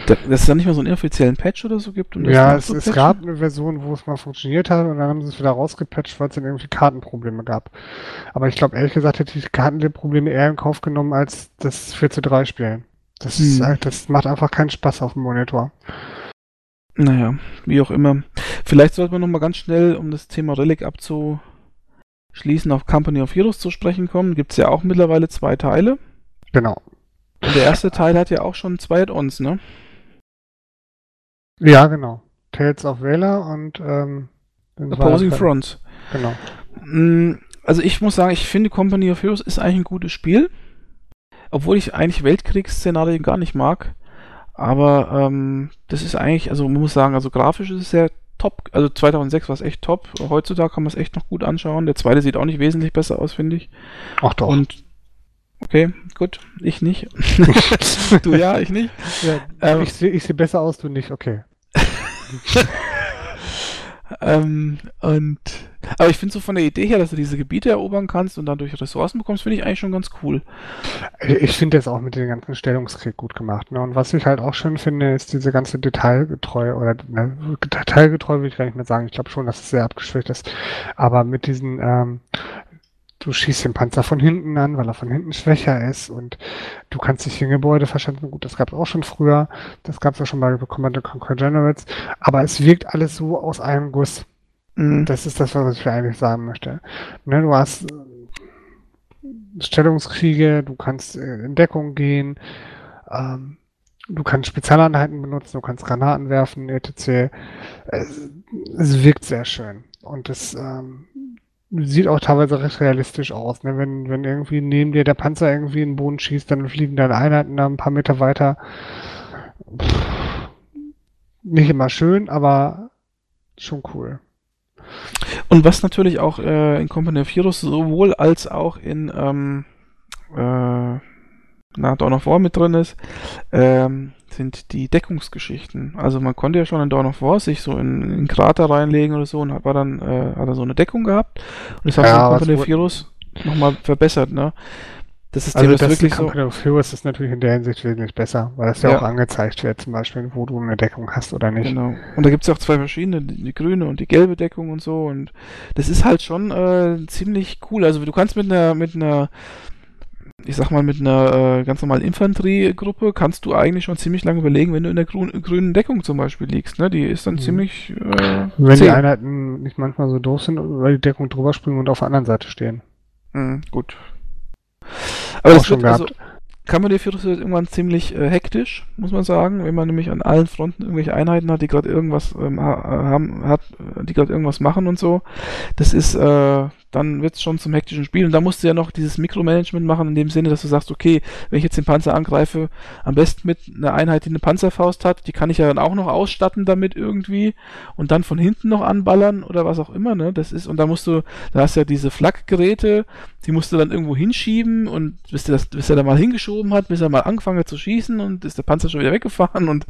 Dass es da nicht mal so einen inoffiziellen Patch oder so gibt? Ja, es, es gab eine Version, wo es mal funktioniert hat und dann haben sie es wieder rausgepatcht, weil es dann irgendwie Kartenprobleme gab. Aber ich glaube, ehrlich gesagt, hätte ich die Kartenprobleme eher in Kauf genommen als das 4 zu 3 Spielen. Das, hm. ist, das macht einfach keinen Spaß auf dem Monitor. Naja, wie auch immer. Vielleicht sollten wir nochmal ganz schnell, um das Thema Relic abzuschließen, auf Company of Heroes zu sprechen kommen. Gibt es ja auch mittlerweile zwei Teile. Genau. Und der erste Teil hat ja auch schon zwei Add-ons, ne? Ja, genau. Tales of Valor und ähm, Opposing Fronts. Genau. Mm, also ich muss sagen, ich finde Company of Heroes ist eigentlich ein gutes Spiel. Obwohl ich eigentlich Weltkriegsszenarien gar nicht mag. Aber ähm, das ist eigentlich, also man muss sagen, also grafisch ist es sehr top. Also 2006 war es echt top. Heutzutage kann man es echt noch gut anschauen. Der zweite sieht auch nicht wesentlich besser aus, finde ich. Ach doch. Und Okay, gut. Ich nicht. [laughs] du ja, ich nicht. Ja, ähm, ich sehe seh besser aus, du nicht. Okay. [laughs] ähm, und aber ich finde so von der Idee her, dass du diese Gebiete erobern kannst und dann durch Ressourcen bekommst, finde ich eigentlich schon ganz cool. Ich finde das auch mit dem ganzen Stellungskrieg gut gemacht. Ne? Und was ich halt auch schön finde, ist diese ganze Detailgetreu oder ne, Detailgetreu will ich gar nicht mehr sagen. Ich glaube schon, dass es sehr abgeschwächt ist. Aber mit diesen ähm, du schießt den Panzer von hinten an, weil er von hinten schwächer ist und du kannst dich in Gebäude verschanzen. Gut, das gab es auch schon früher. Das gab es auch schon bei Command Conquer Generals. Aber es wirkt alles so aus einem Guss. Mhm. Das ist das, was ich eigentlich sagen möchte. Ne, du hast äh, Stellungskriege, du kannst äh, in Deckung gehen, ähm, du kannst Spezialeinheiten benutzen, du kannst Granaten werfen, etc. Es, es wirkt sehr schön. Und es ähm, sieht auch teilweise recht realistisch aus. Ne? Wenn, wenn irgendwie neben dir der Panzer irgendwie in den Boden schießt, dann fliegen deine Einheiten da ein paar Meter weiter. Pff, nicht immer schön, aber schon cool. Und was natürlich auch äh, in Company of Heroes sowohl als auch in ähm, äh, na, Dawn of War mit drin ist, ähm, sind die Deckungsgeschichten. Also man konnte ja schon in Dawn of War sich so in, in einen Krater reinlegen oder so und hat, war dann, äh, hat er so eine Deckung gehabt. Und das hat ja, Company of Heroes nochmal verbessert, ne? Das ist also das wirklich Company so. of Heroes ist natürlich in der Hinsicht wesentlich besser, weil das ja, ja, auch angezeigt wird, zum Beispiel, wo du eine Deckung hast oder nicht. Genau. Und da gibt es ja auch zwei verschiedene, die, die, grüne und die gelbe Deckung und so. Und das ist halt schon äh, ziemlich cool. Also du kannst mit einer, mit einer ich sag mal, mit einer äh, ganz normalen Infanteriegruppe kannst du eigentlich schon ziemlich lange überlegen, wenn du in der grün, grünen Deckung zum Beispiel liegst. Ne? Die ist dann mhm. ziemlich. Äh, wenn zäh. die Einheiten nicht manchmal so doof sind, weil die Deckung drüber springen und auf der anderen Seite stehen. Mhm, gut. Aber Auch das schon wird, also, gehabt. Also, Kammerdefirus wird irgendwann ziemlich äh, hektisch, muss man sagen, wenn man nämlich an allen Fronten irgendwelche Einheiten hat, die gerade irgendwas ähm, haben, hat, die gerade irgendwas machen und so. Das ist, äh, dann wird es schon zum hektischen Spiel. Und da musst du ja noch dieses Mikromanagement machen, in dem Sinne, dass du sagst, okay, wenn ich jetzt den Panzer angreife, am besten mit einer Einheit, die eine Panzerfaust hat, die kann ich ja dann auch noch ausstatten damit irgendwie und dann von hinten noch anballern oder was auch immer, ne? Das ist, und da musst du, da hast du ja diese Flakgeräte, die musst du dann irgendwo hinschieben und bis das, bis er da mal hingeschoben hat, bis er mal angefangen hat zu schießen und ist der Panzer schon wieder weggefahren und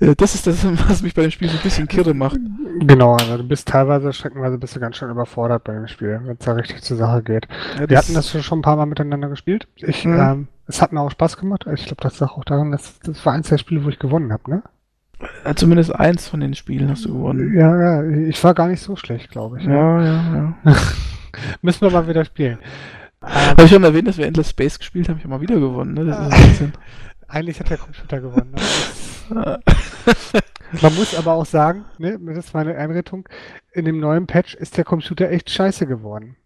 äh, das ist das, [laughs] was mich bei dem Spiel so ein bisschen kirre macht. Genau, also du bist teilweise streckenweise bist du ganz schön überfordert bei dem Spiel wenn es da richtig zur Sache geht. Ja, Wir hatten das schon ein paar Mal miteinander gespielt. Ich, mhm. ähm, es hat mir auch Spaß gemacht. Ich glaube, das lag auch daran, dass das war eins der Spiele, wo ich gewonnen habe, ne? Zumindest eins von den Spielen hast du gewonnen. Ja, ja, ich war gar nicht so schlecht, glaube ich. Ja, ja, ja. [laughs] Müssen wir mal wieder spielen. Habe ich schon erwähnt, dass wir Endless Space gespielt haben, ich habe mal wieder gewonnen, ne? Eigentlich hat der Computer gewonnen. [laughs] Man muss aber auch sagen, ne, das ist meine Einrettung, in dem neuen Patch ist der Computer echt scheiße geworden.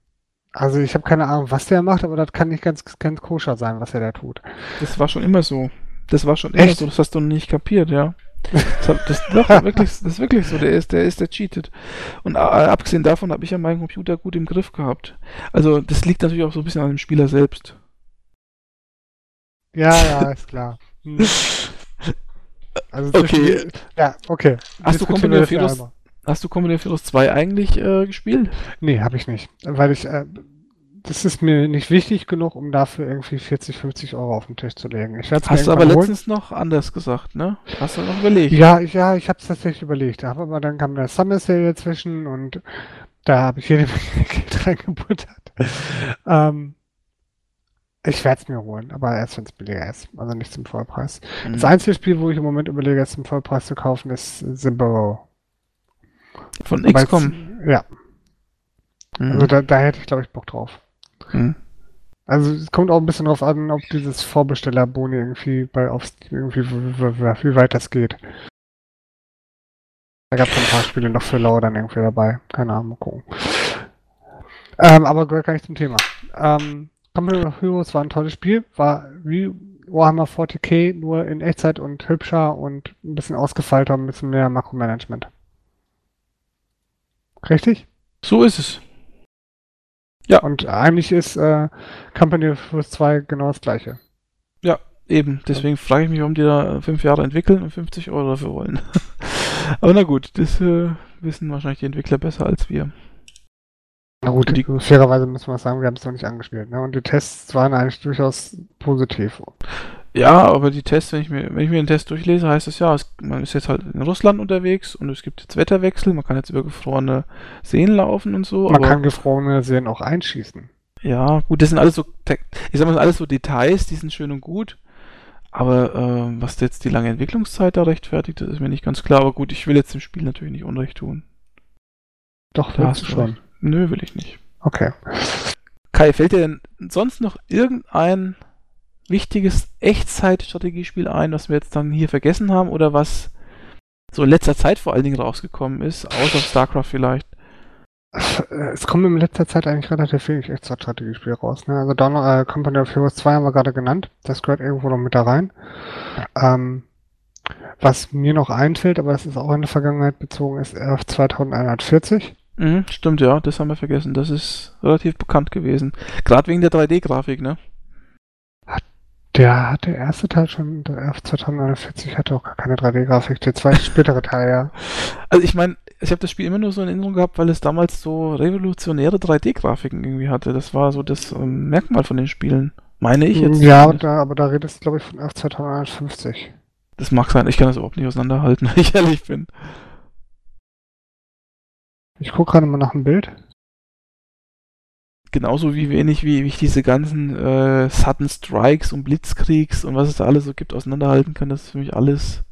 Also ich habe keine Ahnung, was der macht, aber das kann nicht ganz, ganz koscher sein, was er da tut. Das war schon immer so. Das war schon echt? immer so, das hast du noch nicht kapiert, ja. Das, hat, das, doch, [laughs] wirklich, das ist wirklich so, der ist, der ist, der cheatet. Und äh, abgesehen davon habe ich ja meinen Computer gut im Griff gehabt. Also das liegt natürlich auch so ein bisschen an dem Spieler selbst. Ja, ja, ist klar. Hm. [laughs] Also okay. ja, okay. Hast du, Virus, hast du of Heroes 2 eigentlich äh, gespielt? Nee, habe ich nicht. Weil ich, äh, das ist mir nicht wichtig genug, um dafür irgendwie 40, 50 Euro auf den Tisch zu legen. Ich hast du aber holen. letztens noch anders gesagt, ne? Hast du noch überlegt? Ja, ich, ja, ich habe es tatsächlich überlegt. Aber dann kam der Summer Sale dazwischen und da habe ich jede Menge [laughs] Geld reingebuttert. ähm, ich werde es mir holen, aber erst wenn es billiger ist, also nicht zum Vollpreis. Mhm. Das einzige Spiel, wo ich im Moment überlege, es zum Vollpreis zu kaufen, ist The Burrow. Von XCOM? Ja. Mhm. Also da, da, hätte ich, glaube ich, Bock drauf. Mhm. Also es kommt auch ein bisschen drauf an, ob dieses Vorbestellerboni irgendwie bei auf irgendwie wie weit das geht. Da gab es ein paar Spiele noch für Lau dann irgendwie dabei. Keine Ahnung, mal gucken. Ähm, aber gehört gar nicht zum Thema. Ähm, Company of Heroes war ein tolles Spiel, war wie Warhammer 40k, nur in Echtzeit und hübscher und ein bisschen ausgefeilter, ein bisschen mehr Makromanagement. Richtig? So ist es. Ja. Und eigentlich ist äh, Company of Heroes 2 genau das gleiche. Ja, eben. Deswegen frage ich mich, warum die da fünf Jahre entwickeln und 50 Euro dafür wollen. [laughs] Aber na gut, das äh, wissen wahrscheinlich die Entwickler besser als wir. Na gut, die, fairerweise müssen wir sagen, wir haben es noch nicht angespielt. Ne? Und die Tests waren eigentlich durchaus positiv. Ja, aber die Tests, wenn ich mir, wenn ich mir den Test durchlese, heißt es ja, es, man ist jetzt halt in Russland unterwegs und es gibt jetzt Wetterwechsel, man kann jetzt über gefrorene Seen laufen und so. Man kann gefrorene Seen auch einschießen. Ja, gut, das sind alles so, ich sag mal, alles so Details, die sind schön und gut. Aber äh, was jetzt die lange Entwicklungszeit da rechtfertigt, das ist mir nicht ganz klar. Aber gut, ich will jetzt dem Spiel natürlich nicht Unrecht tun. Doch, da hast du schon. Nö, will ich nicht. Okay. Kai, fällt dir denn sonst noch irgendein wichtiges Echtzeit-Strategiespiel ein, was wir jetzt dann hier vergessen haben oder was so in letzter Zeit vor allen Dingen rausgekommen ist, außer StarCraft vielleicht? Es kommt in letzter Zeit eigentlich relativ wenig Echtzeit-Strategiespiele raus. Ne? Also Dawn äh, Company of Heroes 2 haben wir gerade genannt. Das gehört irgendwo noch mit da rein. Ähm, was mir noch einfällt, aber das ist auch in der Vergangenheit bezogen, ist RF 2140. Mhm, stimmt, ja, das haben wir vergessen. Das ist relativ bekannt gewesen. Gerade wegen der 3D-Grafik, ne? Der hat der erste Teil schon, der RF 2041 hatte auch gar keine 3D-Grafik, der zweite spätere Teil, ja. [laughs] Also ich meine, ich habe das Spiel immer nur so in Erinnerung gehabt, weil es damals so revolutionäre 3D-Grafiken irgendwie hatte. Das war so das ähm, Merkmal von den Spielen. Meine ich jetzt. Ja, da, aber da redest du, glaube ich, von RF 2051. Das mag sein, ich kann das überhaupt nicht auseinanderhalten, [laughs] wenn ich ehrlich bin. Ich gucke gerade mal nach dem Bild. Genauso wie wenig wie, wie ich diese ganzen äh, Sudden Strikes und Blitzkriegs und was es da alles so gibt auseinanderhalten kann, das ist für mich alles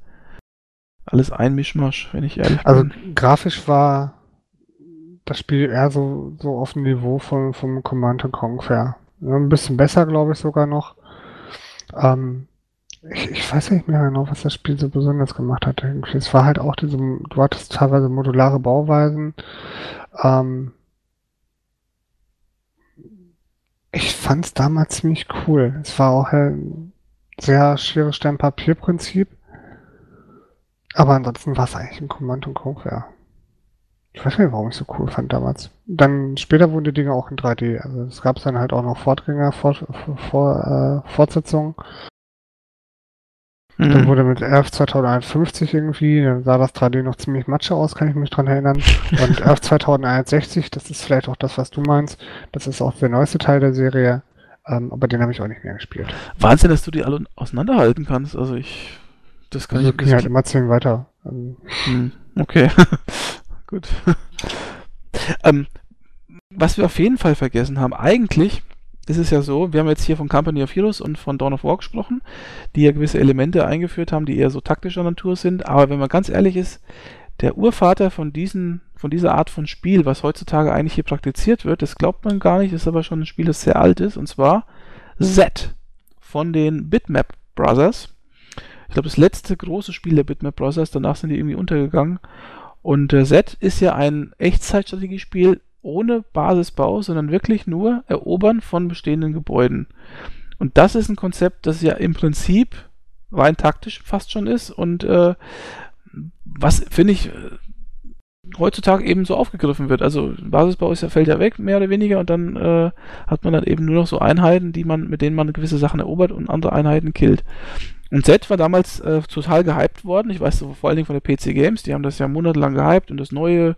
alles ein Mischmasch, wenn ich ehrlich also, bin. Also grafisch war das Spiel eher so, so auf dem Niveau von, vom Command Conquer. Ein bisschen besser, glaube ich, sogar noch. Ähm, ich, ich weiß nicht mehr genau, was das Spiel so besonders gemacht hat. Es war halt auch diese, du hattest teilweise modulare Bauweisen. Ähm, ich fand es damals ziemlich cool. Es war auch ein sehr schweres Steinpapierprinzip. Aber ansonsten war es eigentlich ein Command und Conquer. Ich weiß nicht, warum ich so cool fand damals. Dann später wurden die Dinge auch in 3D. Also es gab dann halt auch noch Fortgänger, Vor, Vor, äh, Fortsetzungen. Mhm. Dann wurde mit RF 2051 irgendwie, dann sah das 3D noch ziemlich matsche aus, kann ich mich dran erinnern. [laughs] Und RF 2061, das ist vielleicht auch das, was du meinst, das ist auch der neueste Teil der Serie, ähm, aber den habe ich auch nicht mehr gespielt. Wahnsinn, dass du die alle auseinanderhalten kannst. Also ich, das kann also ich ging halt immer zehn weiter. Also hm, okay, [laughs] gut. [laughs] ähm, was wir auf jeden Fall vergessen haben, eigentlich ist es ja so, wir haben jetzt hier von Company of Heroes und von Dawn of War gesprochen, die ja gewisse Elemente eingeführt haben, die eher so taktischer Natur sind, aber wenn man ganz ehrlich ist, der Urvater von, diesen, von dieser Art von Spiel, was heutzutage eigentlich hier praktiziert wird, das glaubt man gar nicht, ist aber schon ein Spiel, das sehr alt ist, und zwar Z von den Bitmap Brothers. Ich glaube, das letzte große Spiel der Bitmap Brothers, danach sind die irgendwie untergegangen. Und äh, Z ist ja ein Echtzeitstrategiespiel ohne Basisbau, sondern wirklich nur Erobern von bestehenden Gebäuden. Und das ist ein Konzept, das ja im Prinzip rein taktisch fast schon ist und äh, was, finde ich, heutzutage eben so aufgegriffen wird. Also Basisbau ist ja, fällt ja weg, mehr oder weniger, und dann äh, hat man dann eben nur noch so Einheiten, die man, mit denen man gewisse Sachen erobert und andere Einheiten killt. Und Z war damals äh, total gehypt worden. Ich weiß so, vor allen Dingen von der PC Games, die haben das ja monatelang gehypt und das neue,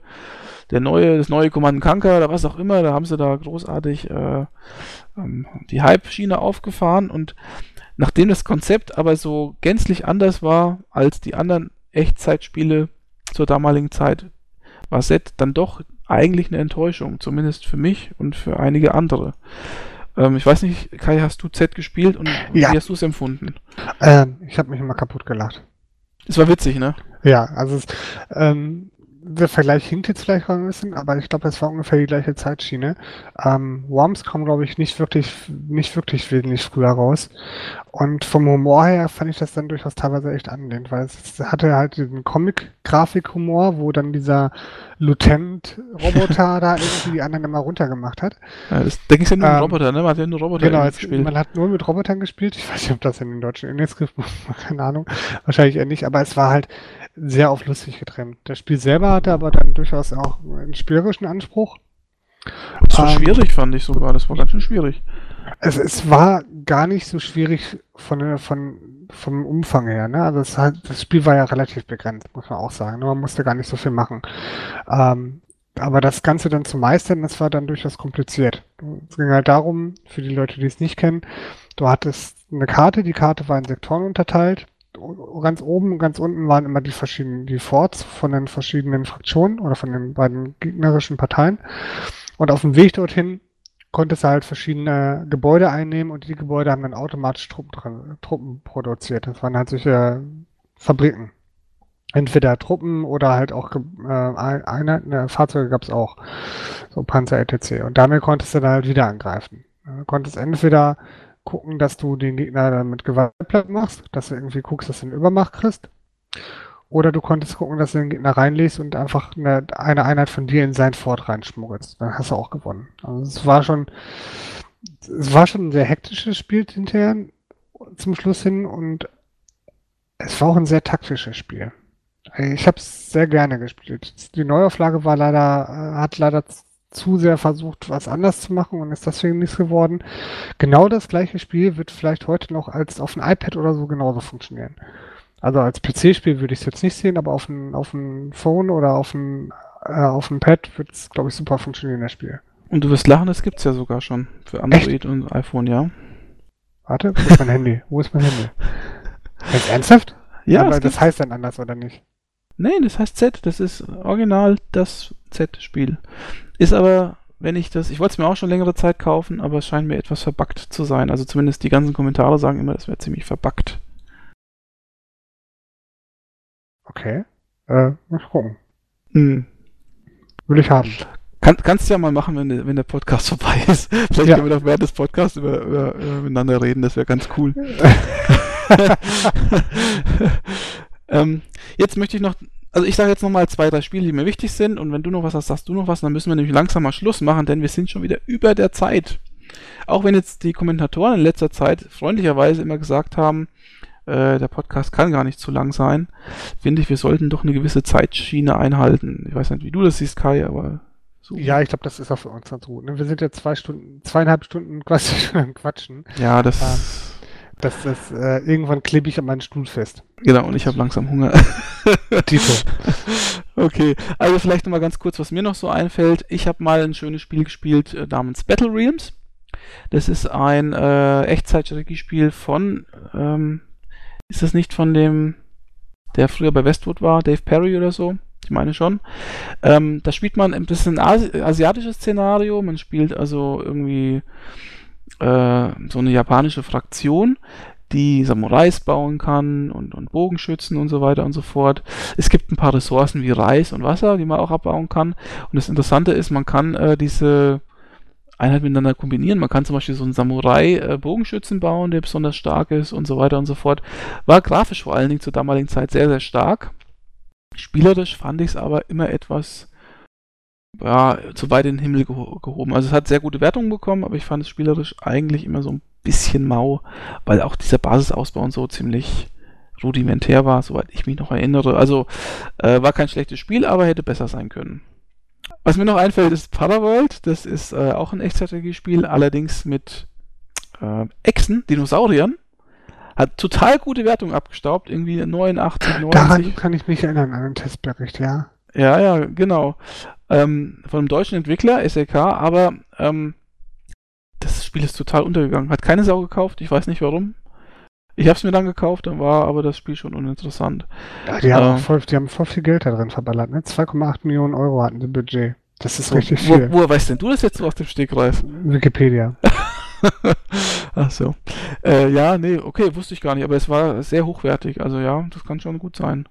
der neue, das neue Command Conquer oder was auch immer, da haben sie da großartig äh, ähm, die Hype-Schiene aufgefahren und nachdem das Konzept aber so gänzlich anders war als die anderen Echtzeitspiele zur damaligen Zeit, war Set dann doch eigentlich eine Enttäuschung, zumindest für mich und für einige andere. Ähm, ich weiß nicht, Kai, hast du Z gespielt und ja. wie hast du es empfunden? Ähm, ich habe mich immer kaputt gelacht. Es war witzig, ne? Ja, also es, ähm, der Vergleich hinkt jetzt vielleicht ein bisschen, aber ich glaube, das war ungefähr die gleiche Zeitschiene. Ähm, Worms kam, glaube ich, nicht wirklich, nicht wirklich wesentlich früher raus. Und vom Humor her fand ich das dann durchaus teilweise echt anlehnt, weil es hatte halt diesen Comic-Grafik-Humor, wo dann dieser Lieutenant-Roboter [laughs] da irgendwie die anderen immer runtergemacht hat. Ja, das, da ging es ja nur um ähm, Roboter, ne? Man hat ja nur Roboter genau, gespielt. Man hat nur mit Robotern gespielt. Ich weiß nicht, ob das in den deutschen Index-Griff, [laughs] keine Ahnung. Wahrscheinlich eher nicht, aber es war halt, sehr auf lustig getrennt. Das Spiel selber hatte aber dann durchaus auch einen spielerischen Anspruch. Das war ähm, schwierig, fand ich sogar. Das war ganz schön schwierig. Es, es war gar nicht so schwierig von, von, vom Umfang her. Ne? Also es hat, das Spiel war ja relativ begrenzt, muss man auch sagen. Man musste gar nicht so viel machen. Ähm, aber das Ganze dann zu meistern, das war dann durchaus kompliziert. Es ging halt darum, für die Leute, die es nicht kennen, du hattest eine Karte, die Karte war in Sektoren unterteilt ganz oben und ganz unten waren immer die verschiedenen, die Forts von den verschiedenen Fraktionen oder von den beiden gegnerischen Parteien. Und auf dem Weg dorthin konntest du halt verschiedene Gebäude einnehmen und die Gebäude haben dann automatisch Truppen, Truppen produziert. Das waren halt solche Fabriken. Entweder Truppen oder halt auch äh, Einheiten, äh, Fahrzeuge gab es auch. So Panzer etc. Und damit konntest du dann halt wieder angreifen. Du konntest entweder gucken, dass du den Gegner dann mit Gewalt platt machst, dass du irgendwie guckst, dass du eine Übermacht kriegst. Oder du konntest gucken, dass du den Gegner reinlegst und einfach eine, eine Einheit von dir in sein Fort reinschmuggelst. Dann hast du auch gewonnen. Also es war schon, es war schon ein sehr hektisches Spiel hinterher zum Schluss hin und es war auch ein sehr taktisches Spiel. Ich habe es sehr gerne gespielt. Die Neuauflage war leider, äh, hat leider zu sehr versucht, was anders zu machen und ist deswegen nichts geworden. Genau das gleiche Spiel wird vielleicht heute noch als auf dem iPad oder so genauso funktionieren. Also als PC-Spiel würde ich es jetzt nicht sehen, aber auf dem auf ein Phone oder auf dem äh, auf dem Pad wird es, glaube ich, super funktionieren, das Spiel. Und du wirst lachen, das gibt es ja sogar schon für Android Echt? und iPhone, ja. Warte, wo ist mein Handy? Wo ist mein Handy? [laughs] Jetzt ernsthaft? Ja. Aber das heißt dann anders, oder nicht? Nein, das heißt Z. Das ist original das Z-Spiel. Ist aber, wenn ich das, ich wollte es mir auch schon längere Zeit kaufen, aber es scheint mir etwas verbuggt zu sein. Also zumindest die ganzen Kommentare sagen immer, das wäre ziemlich verbuggt. Okay. Äh, mal gucken. Hm. Will ich haben. Kann, kannst du ja mal machen, wenn, wenn der Podcast [laughs] vorbei ist. Vielleicht ja. können wir doch während des Podcasts über, über, über miteinander reden, das wäre ganz cool. [laughs] [laughs] ähm, jetzt möchte ich noch also ich sage jetzt nochmal zwei, drei Spiele, die mir wichtig sind und wenn du noch was hast, sagst du noch was, dann müssen wir nämlich langsam mal Schluss machen, denn wir sind schon wieder über der Zeit. Auch wenn jetzt die Kommentatoren in letzter Zeit freundlicherweise immer gesagt haben, äh, der Podcast kann gar nicht zu lang sein, finde ich, wir sollten doch eine gewisse Zeitschiene einhalten. Ich weiß nicht, wie du das siehst, Kai, aber so. Ja, ich glaube, das ist auch für uns ganz gut. Ne? Wir sind ja zwei Stunden, zweieinhalb Stunden quasi [laughs] schon am Quatschen. Ja, das. Ähm das, das, äh, irgendwann klebe ich an meinen Stuhl fest. Genau, und ich habe langsam Hunger. [laughs] Tito. Okay, also vielleicht nochmal ganz kurz, was mir noch so einfällt. Ich habe mal ein schönes Spiel gespielt äh, namens Battle Realms. Das ist ein äh, Echtzeitstrategiespiel von, ähm, ist das nicht von dem, der früher bei Westwood war, Dave Perry oder so? Ich meine schon. Ähm, da spielt man ein bisschen Asi asiatisches Szenario. Man spielt also irgendwie äh, so eine japanische Fraktion, die Samurais bauen kann und, und Bogenschützen und so weiter und so fort. Es gibt ein paar Ressourcen wie Reis und Wasser, die man auch abbauen kann. Und das Interessante ist, man kann äh, diese Einheit miteinander kombinieren. Man kann zum Beispiel so einen Samurai-Bogenschützen äh, bauen, der besonders stark ist und so weiter und so fort. War grafisch vor allen Dingen zur damaligen Zeit sehr, sehr stark. Spielerisch fand ich es aber immer etwas ja, zu weit in den Himmel geho gehoben. Also es hat sehr gute Wertungen bekommen, aber ich fand es spielerisch eigentlich immer so ein bisschen mau, weil auch dieser Basisausbau und so ziemlich rudimentär war, soweit ich mich noch erinnere. Also äh, war kein schlechtes Spiel, aber hätte besser sein können. Was mir noch einfällt, ist Paraworld. Das ist äh, auch ein Echtstrategiespiel, allerdings mit äh, Echsen, Dinosauriern. Hat total gute Wertung abgestaubt, irgendwie 89, 90. Daran kann ich mich erinnern, an den Testbericht, ja. Ja, ja, genau. Ähm, von einem deutschen Entwickler, SLK, aber ähm, das Spiel ist total untergegangen. Hat keine Sau gekauft, ich weiß nicht warum. Ich habe es mir dann gekauft, dann war aber das Spiel schon uninteressant. Ja, die, haben äh, voll, die haben voll viel Geld da drin verballert. Ne? 2,8 Millionen Euro hatten sie Budget. Das ist richtig viel. Wo, woher weißt denn du das jetzt so aus dem Stegreif? Wikipedia. [laughs] Ach so. Äh, ja, nee, okay, wusste ich gar nicht, aber es war sehr hochwertig. Also ja, das kann schon gut sein.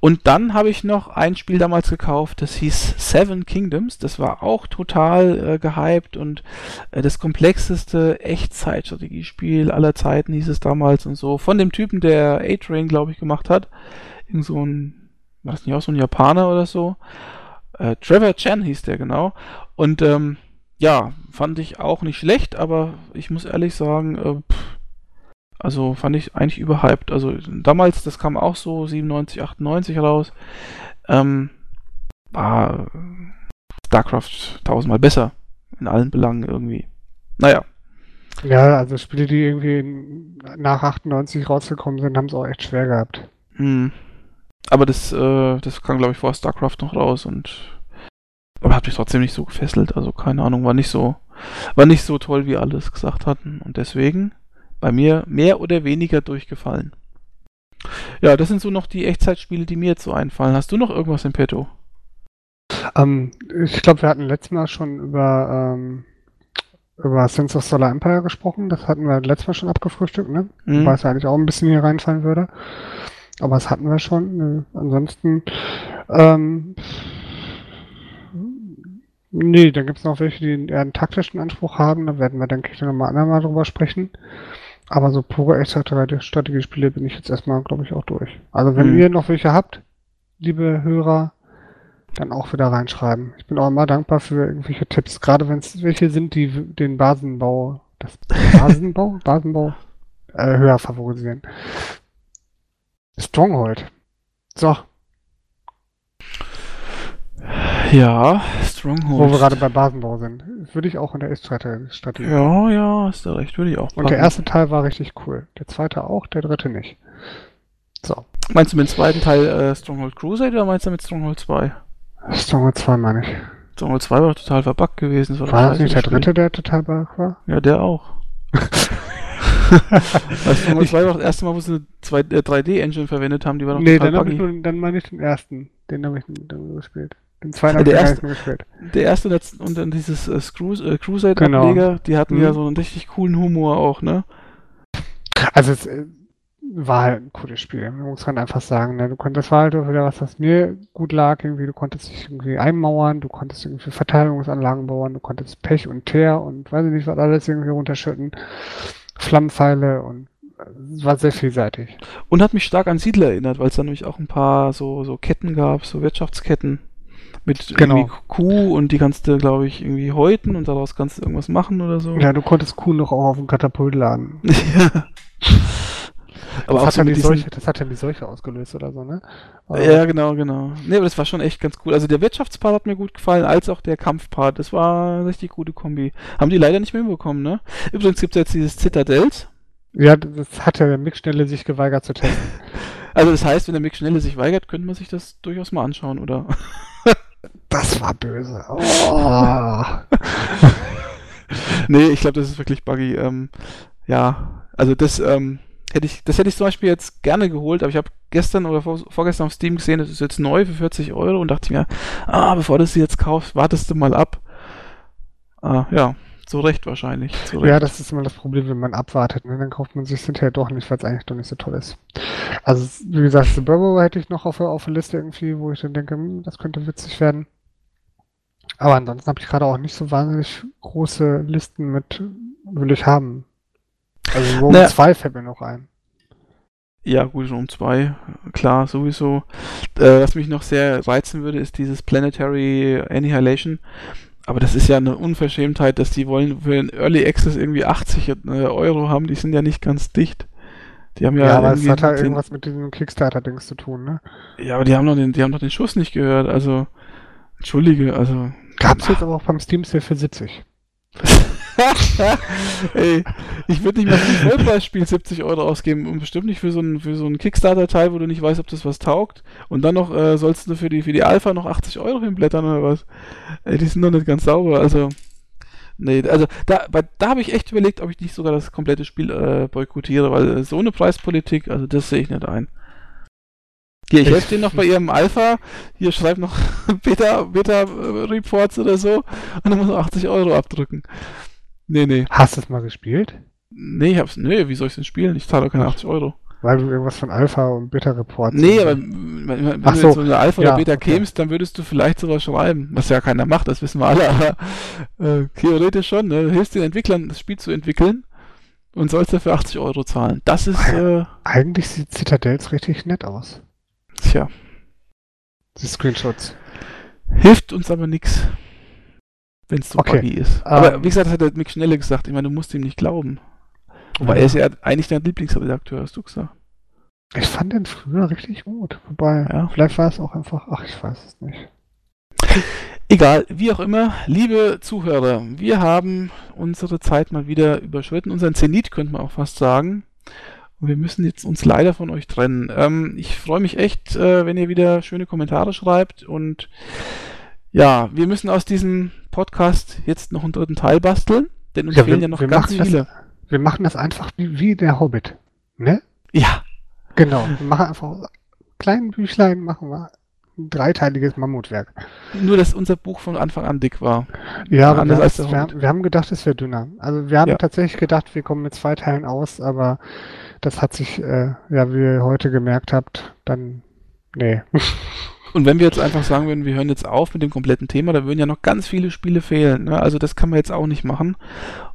Und dann habe ich noch ein Spiel damals gekauft, das hieß Seven Kingdoms. Das war auch total äh, gehypt und äh, das komplexeste Echtzeitstrategiespiel aller Zeiten hieß es damals und so. Von dem Typen, der A-Train, glaube ich, gemacht hat. Irgend so ein, war das nicht auch so ein Japaner oder so? Äh, Trevor Chen hieß der genau. Und ähm, ja, fand ich auch nicht schlecht, aber ich muss ehrlich sagen, äh, pff, also fand ich eigentlich überhyped. Also damals, das kam auch so 97, 98 raus. Ähm, war StarCraft tausendmal besser. In allen Belangen irgendwie. Naja. Ja, also Spiele, die irgendwie nach 98 rausgekommen sind, haben es auch echt schwer gehabt. Hm. Aber das, äh, das kam, glaube ich, vor StarCraft noch raus und aber hat mich trotzdem nicht so gefesselt. Also keine Ahnung, war nicht so, war nicht so toll, wie alle es gesagt hatten. Und deswegen bei mir mehr oder weniger durchgefallen. Ja, das sind so noch die Echtzeitspiele, die mir jetzt so einfallen. Hast du noch irgendwas im Petto? Ähm, ich glaube, wir hatten letztes Mal schon über, ähm, über Sense of Solar Empire gesprochen. Das hatten wir letztes Mal schon abgefrühstückt, ne? Mhm. Weil es eigentlich auch ein bisschen hier reinfallen würde. Aber das hatten wir schon. Ansonsten, ähm, nee, dann gibt es noch welche, die eher einen taktischen Anspruch haben. Da werden wir, denke ich, nochmal andermal drüber sprechen. Aber so pure Echtzeit-Strategiespiele bin ich jetzt erstmal, glaube ich, auch durch. Also wenn mhm. ihr noch welche habt, liebe Hörer, dann auch wieder reinschreiben. Ich bin auch immer dankbar für irgendwelche Tipps, gerade wenn es welche sind, die den Basenbau, das Basenbau, [laughs] Basenbau äh, höher favorisieren. Stronghold. So, ja, Stronghold. Wo wir gerade bei Basenbau sind. Würde ich auch in der Ist-Strategie. Ja, ja, hast du recht, würde ich auch. Packen. Und der erste Teil war richtig cool. Der zweite auch, der dritte nicht. So. Meinst du mit dem zweiten Teil äh, Stronghold Crusade oder meinst du mit Stronghold 2? Stronghold 2 meine ich. Stronghold 2 war total verbuggt gewesen. Das war, war das nicht der dritte, der total verbuggt war? Ja, der auch. [laughs] Stronghold 2 war das erste Mal, wo sie eine äh, 3D-Engine verwendet haben, die war noch nee, total dann, ich dann meine ich den ersten. Den habe ich dann gespielt. Den zweiten habe ich erste, gespielt. Der erste und dann dieses äh, äh, Crusade-Ableger, genau. die hatten mhm. ja so einen richtig coolen Humor auch, ne? Also es äh, war halt ein cooles Spiel, muss man einfach sagen. Ne? Du konntest, das war halt auch wieder was, was mir gut lag, irgendwie, du konntest dich irgendwie einmauern, du konntest irgendwie Verteidigungsanlagen bauen, du konntest Pech und Teer und weiß ich nicht, was alles irgendwie runterschütten. Flammenpfeile und es war sehr vielseitig. Und hat mich stark an Siedler erinnert, weil es da nämlich auch ein paar so, so Ketten gab, so Wirtschaftsketten mit genau. irgendwie Kuh und die kannst du, glaube ich, irgendwie häuten und daraus kannst du irgendwas machen oder so. Ja, du konntest Kuh noch auch auf dem Katapult laden. [laughs] ja. Aber das, hat so ja die Seuche, das hat ja die Seuche ausgelöst oder so, ne? Aber ja, genau, genau. Ne, aber das war schon echt ganz cool. Also der Wirtschaftspart hat mir gut gefallen, als auch der Kampfpart. Das war eine richtig gute Kombi. Haben die leider nicht mehr hinbekommen, ne? Übrigens gibt es jetzt dieses Citadels. Ja, das hat ja der Mick Schnelle sich geweigert zu testen. [laughs] also das heißt, wenn der Mick Schnelle sich weigert, könnte man sich das durchaus mal anschauen, oder? Das war böse. Oh. [laughs] nee, ich glaube, das ist wirklich buggy. Ähm, ja, also das, ähm, Hätte ich, das hätte ich zum Beispiel jetzt gerne geholt, aber ich habe gestern oder vor, vorgestern auf Steam gesehen, das ist jetzt neu für 40 Euro und dachte mir, ah, bevor du sie jetzt kaufst, wartest du mal ab. Ah, ja, zu Recht wahrscheinlich. Zu Recht. Ja, das ist immer das Problem, wenn man abwartet. Ne? Dann kauft man sich hinterher doch nicht, weil es eigentlich doch nicht so toll ist. Also, wie gesagt, The Burrow hätte ich noch auf, auf der Liste irgendwie, wo ich dann denke, hm, das könnte witzig werden. Aber ansonsten habe ich gerade auch nicht so wahnsinnig große Listen mit, will ich haben. Also Rome naja. 2 fällt mir noch ein. Ja, gut, Rome 2, klar, sowieso. Äh, was mich noch sehr reizen würde, ist dieses Planetary Annihilation. Aber das ist ja eine Unverschämtheit, dass die wollen für den Early Access irgendwie 80 äh, Euro haben. Die sind ja nicht ganz dicht. Die haben ja, ja aber es hat halt irgendwas mit diesem Kickstarter-Dings zu tun, ne? Ja, aber die haben noch den, die haben noch den Schuss nicht gehört. Also, entschuldige, also. Gab's jetzt aber auch beim Steam Sale für 70. [laughs] [laughs] Ey, ich würde nicht mal für ein Vollpreisspiel 70 Euro ausgeben und bestimmt nicht für so ein, für so ein Kickstarter-Teil, wo du nicht weißt, ob das was taugt. Und dann noch äh, sollst du für die, für die Alpha noch 80 Euro hinblättern oder was. Ey, die sind doch nicht ganz sauber, also. Nee, also da, da habe ich echt überlegt, ob ich nicht sogar das komplette Spiel äh, boykottiere, weil so eine Preispolitik, also das sehe ich nicht ein. Hier, ich helfe dir noch bei ihrem Alpha. Hier schreibt noch [laughs] Beta, Beta oder so. Und dann muss man 80 Euro abdrücken. Nee, nee. Hast du es mal gespielt? Nee, ich hab's. Nee, wie soll ich denn spielen? Ich zahle doch keine 80 Euro. Weil du irgendwas von Alpha und Beta Reports. Nee, aber wenn, Ach du so. so eine Alpha ja, oder Beta okay. kämst, dann würdest du vielleicht sowas schreiben. Was ja keiner macht, das wissen wir alle, aber äh, theoretisch schon. Ne? Du hilfst den Entwicklern, das Spiel zu entwickeln und sollst dafür 80 Euro zahlen. Das ist. Äh, Eigentlich sieht Citadels richtig nett aus. Tja. Die Screenshots. Hilft uns aber nichts, wenn es so okay. buggy ist. Aber um, wie gesagt, das hat der Mick Schnelle gesagt. Ich meine, du musst ihm nicht glauben. Wobei ja. er ist ja eigentlich dein Lieblingsredakteur, hast du gesagt. Ich fand den früher richtig gut. Wobei, ja. vielleicht war es auch einfach, ach, ich weiß es nicht. [laughs] Egal, wie auch immer, liebe Zuhörer, wir haben unsere Zeit mal wieder überschritten, unseren Zenit könnte man auch fast sagen. Und wir müssen jetzt uns leider von euch trennen. Ähm, ich freue mich echt, äh, wenn ihr wieder schöne Kommentare schreibt. Und ja, wir müssen aus diesem Podcast jetzt noch einen dritten Teil basteln, denn uns ja, fehlen wir, ja noch ganz viele. Das, wir machen das einfach wie, wie der Hobbit. Ne? Ja. Genau. Wir machen einfach kleinen Büchlein, machen wir ein dreiteiliges Mammutwerk. Nur, dass unser Buch von Anfang an dick war. Ja, aber wir, als wir, haben, wir haben gedacht, es wäre dünner. Also wir haben ja. tatsächlich gedacht, wir kommen mit zwei Teilen aus, aber das hat sich, äh, ja, wie ihr heute gemerkt habt, dann, nee. [laughs] Und wenn wir jetzt einfach sagen würden, wir hören jetzt auf mit dem kompletten Thema, da würden ja noch ganz viele Spiele fehlen. Ne? Also das kann man jetzt auch nicht machen.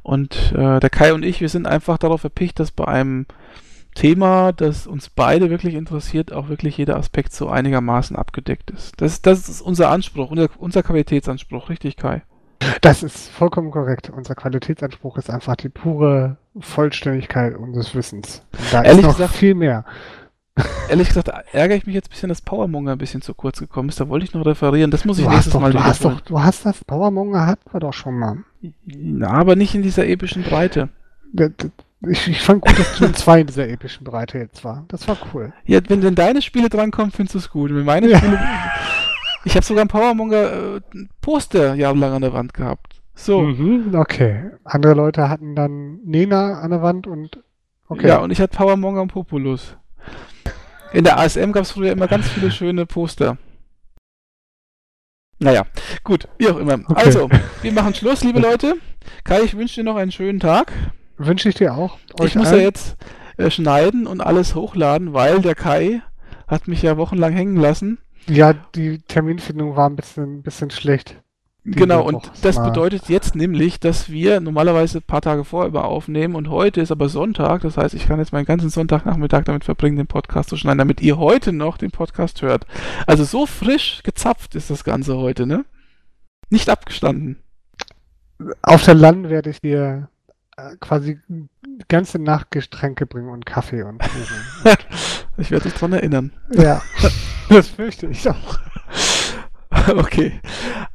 Und äh, der Kai und ich, wir sind einfach darauf erpicht, dass bei einem Thema, das uns beide wirklich interessiert, auch wirklich jeder Aspekt so einigermaßen abgedeckt ist. Das, das ist unser Anspruch, unser, unser Qualitätsanspruch, richtig, Kai? Das ist vollkommen korrekt. Unser Qualitätsanspruch ist einfach die pure Vollständigkeit unseres Wissens. Da Ehrlich ist noch gesagt, viel mehr. Ehrlich gesagt ärgere ich mich jetzt ein bisschen, dass Powermonger ein bisschen zu kurz gekommen ist. Da wollte ich noch referieren. Das muss ich du nächstes doch, Mal du hast doch, Du hast das Powermonger hatten wir doch schon mal. Na, aber nicht in dieser epischen Breite. Ich, ich fand gut, dass du in zwei in dieser epischen Breite jetzt war. Das war cool. Ja, wenn denn deine Spiele drankommen, findest du es gut. Wenn meine ja. Spiele. Ich habe sogar ein Powermonger äh, Poster jahrelang an der Wand gehabt. So. Mhm, okay. Andere Leute hatten dann Nena an der Wand und. Okay. Ja, und ich hatte Powermonger und Populus. In der ASM gab es früher immer ganz viele schöne Poster. Naja, gut, wie auch immer. Okay. Also, wir machen Schluss, liebe Leute. Kai, ich wünsche dir noch einen schönen Tag. Wünsche ich dir auch. ich muss allen. ja jetzt äh, schneiden und alles hochladen, weil der Kai hat mich ja wochenlang hängen lassen. Ja, die Terminfindung war ein bisschen, bisschen schlecht. Genau, und das mal. bedeutet jetzt nämlich, dass wir normalerweise ein paar Tage vorher aufnehmen und heute ist aber Sonntag, das heißt, ich kann jetzt meinen ganzen Sonntagnachmittag damit verbringen, den Podcast zu schneiden, damit ihr heute noch den Podcast hört. Also so frisch gezapft ist das Ganze heute, ne? Nicht abgestanden. Auf der Land werde ich dir äh, quasi die ganze Nacht Getränke bringen und Kaffee und Kuchen. [laughs] ich werde dich dran erinnern. Ja, [laughs] das fürchte ich auch. [laughs] okay.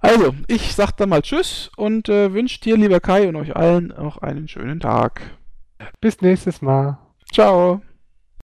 Also, ich sag dann mal Tschüss und äh, wünsche dir, lieber Kai, und euch allen noch einen schönen Tag. Bis nächstes Mal. Ciao.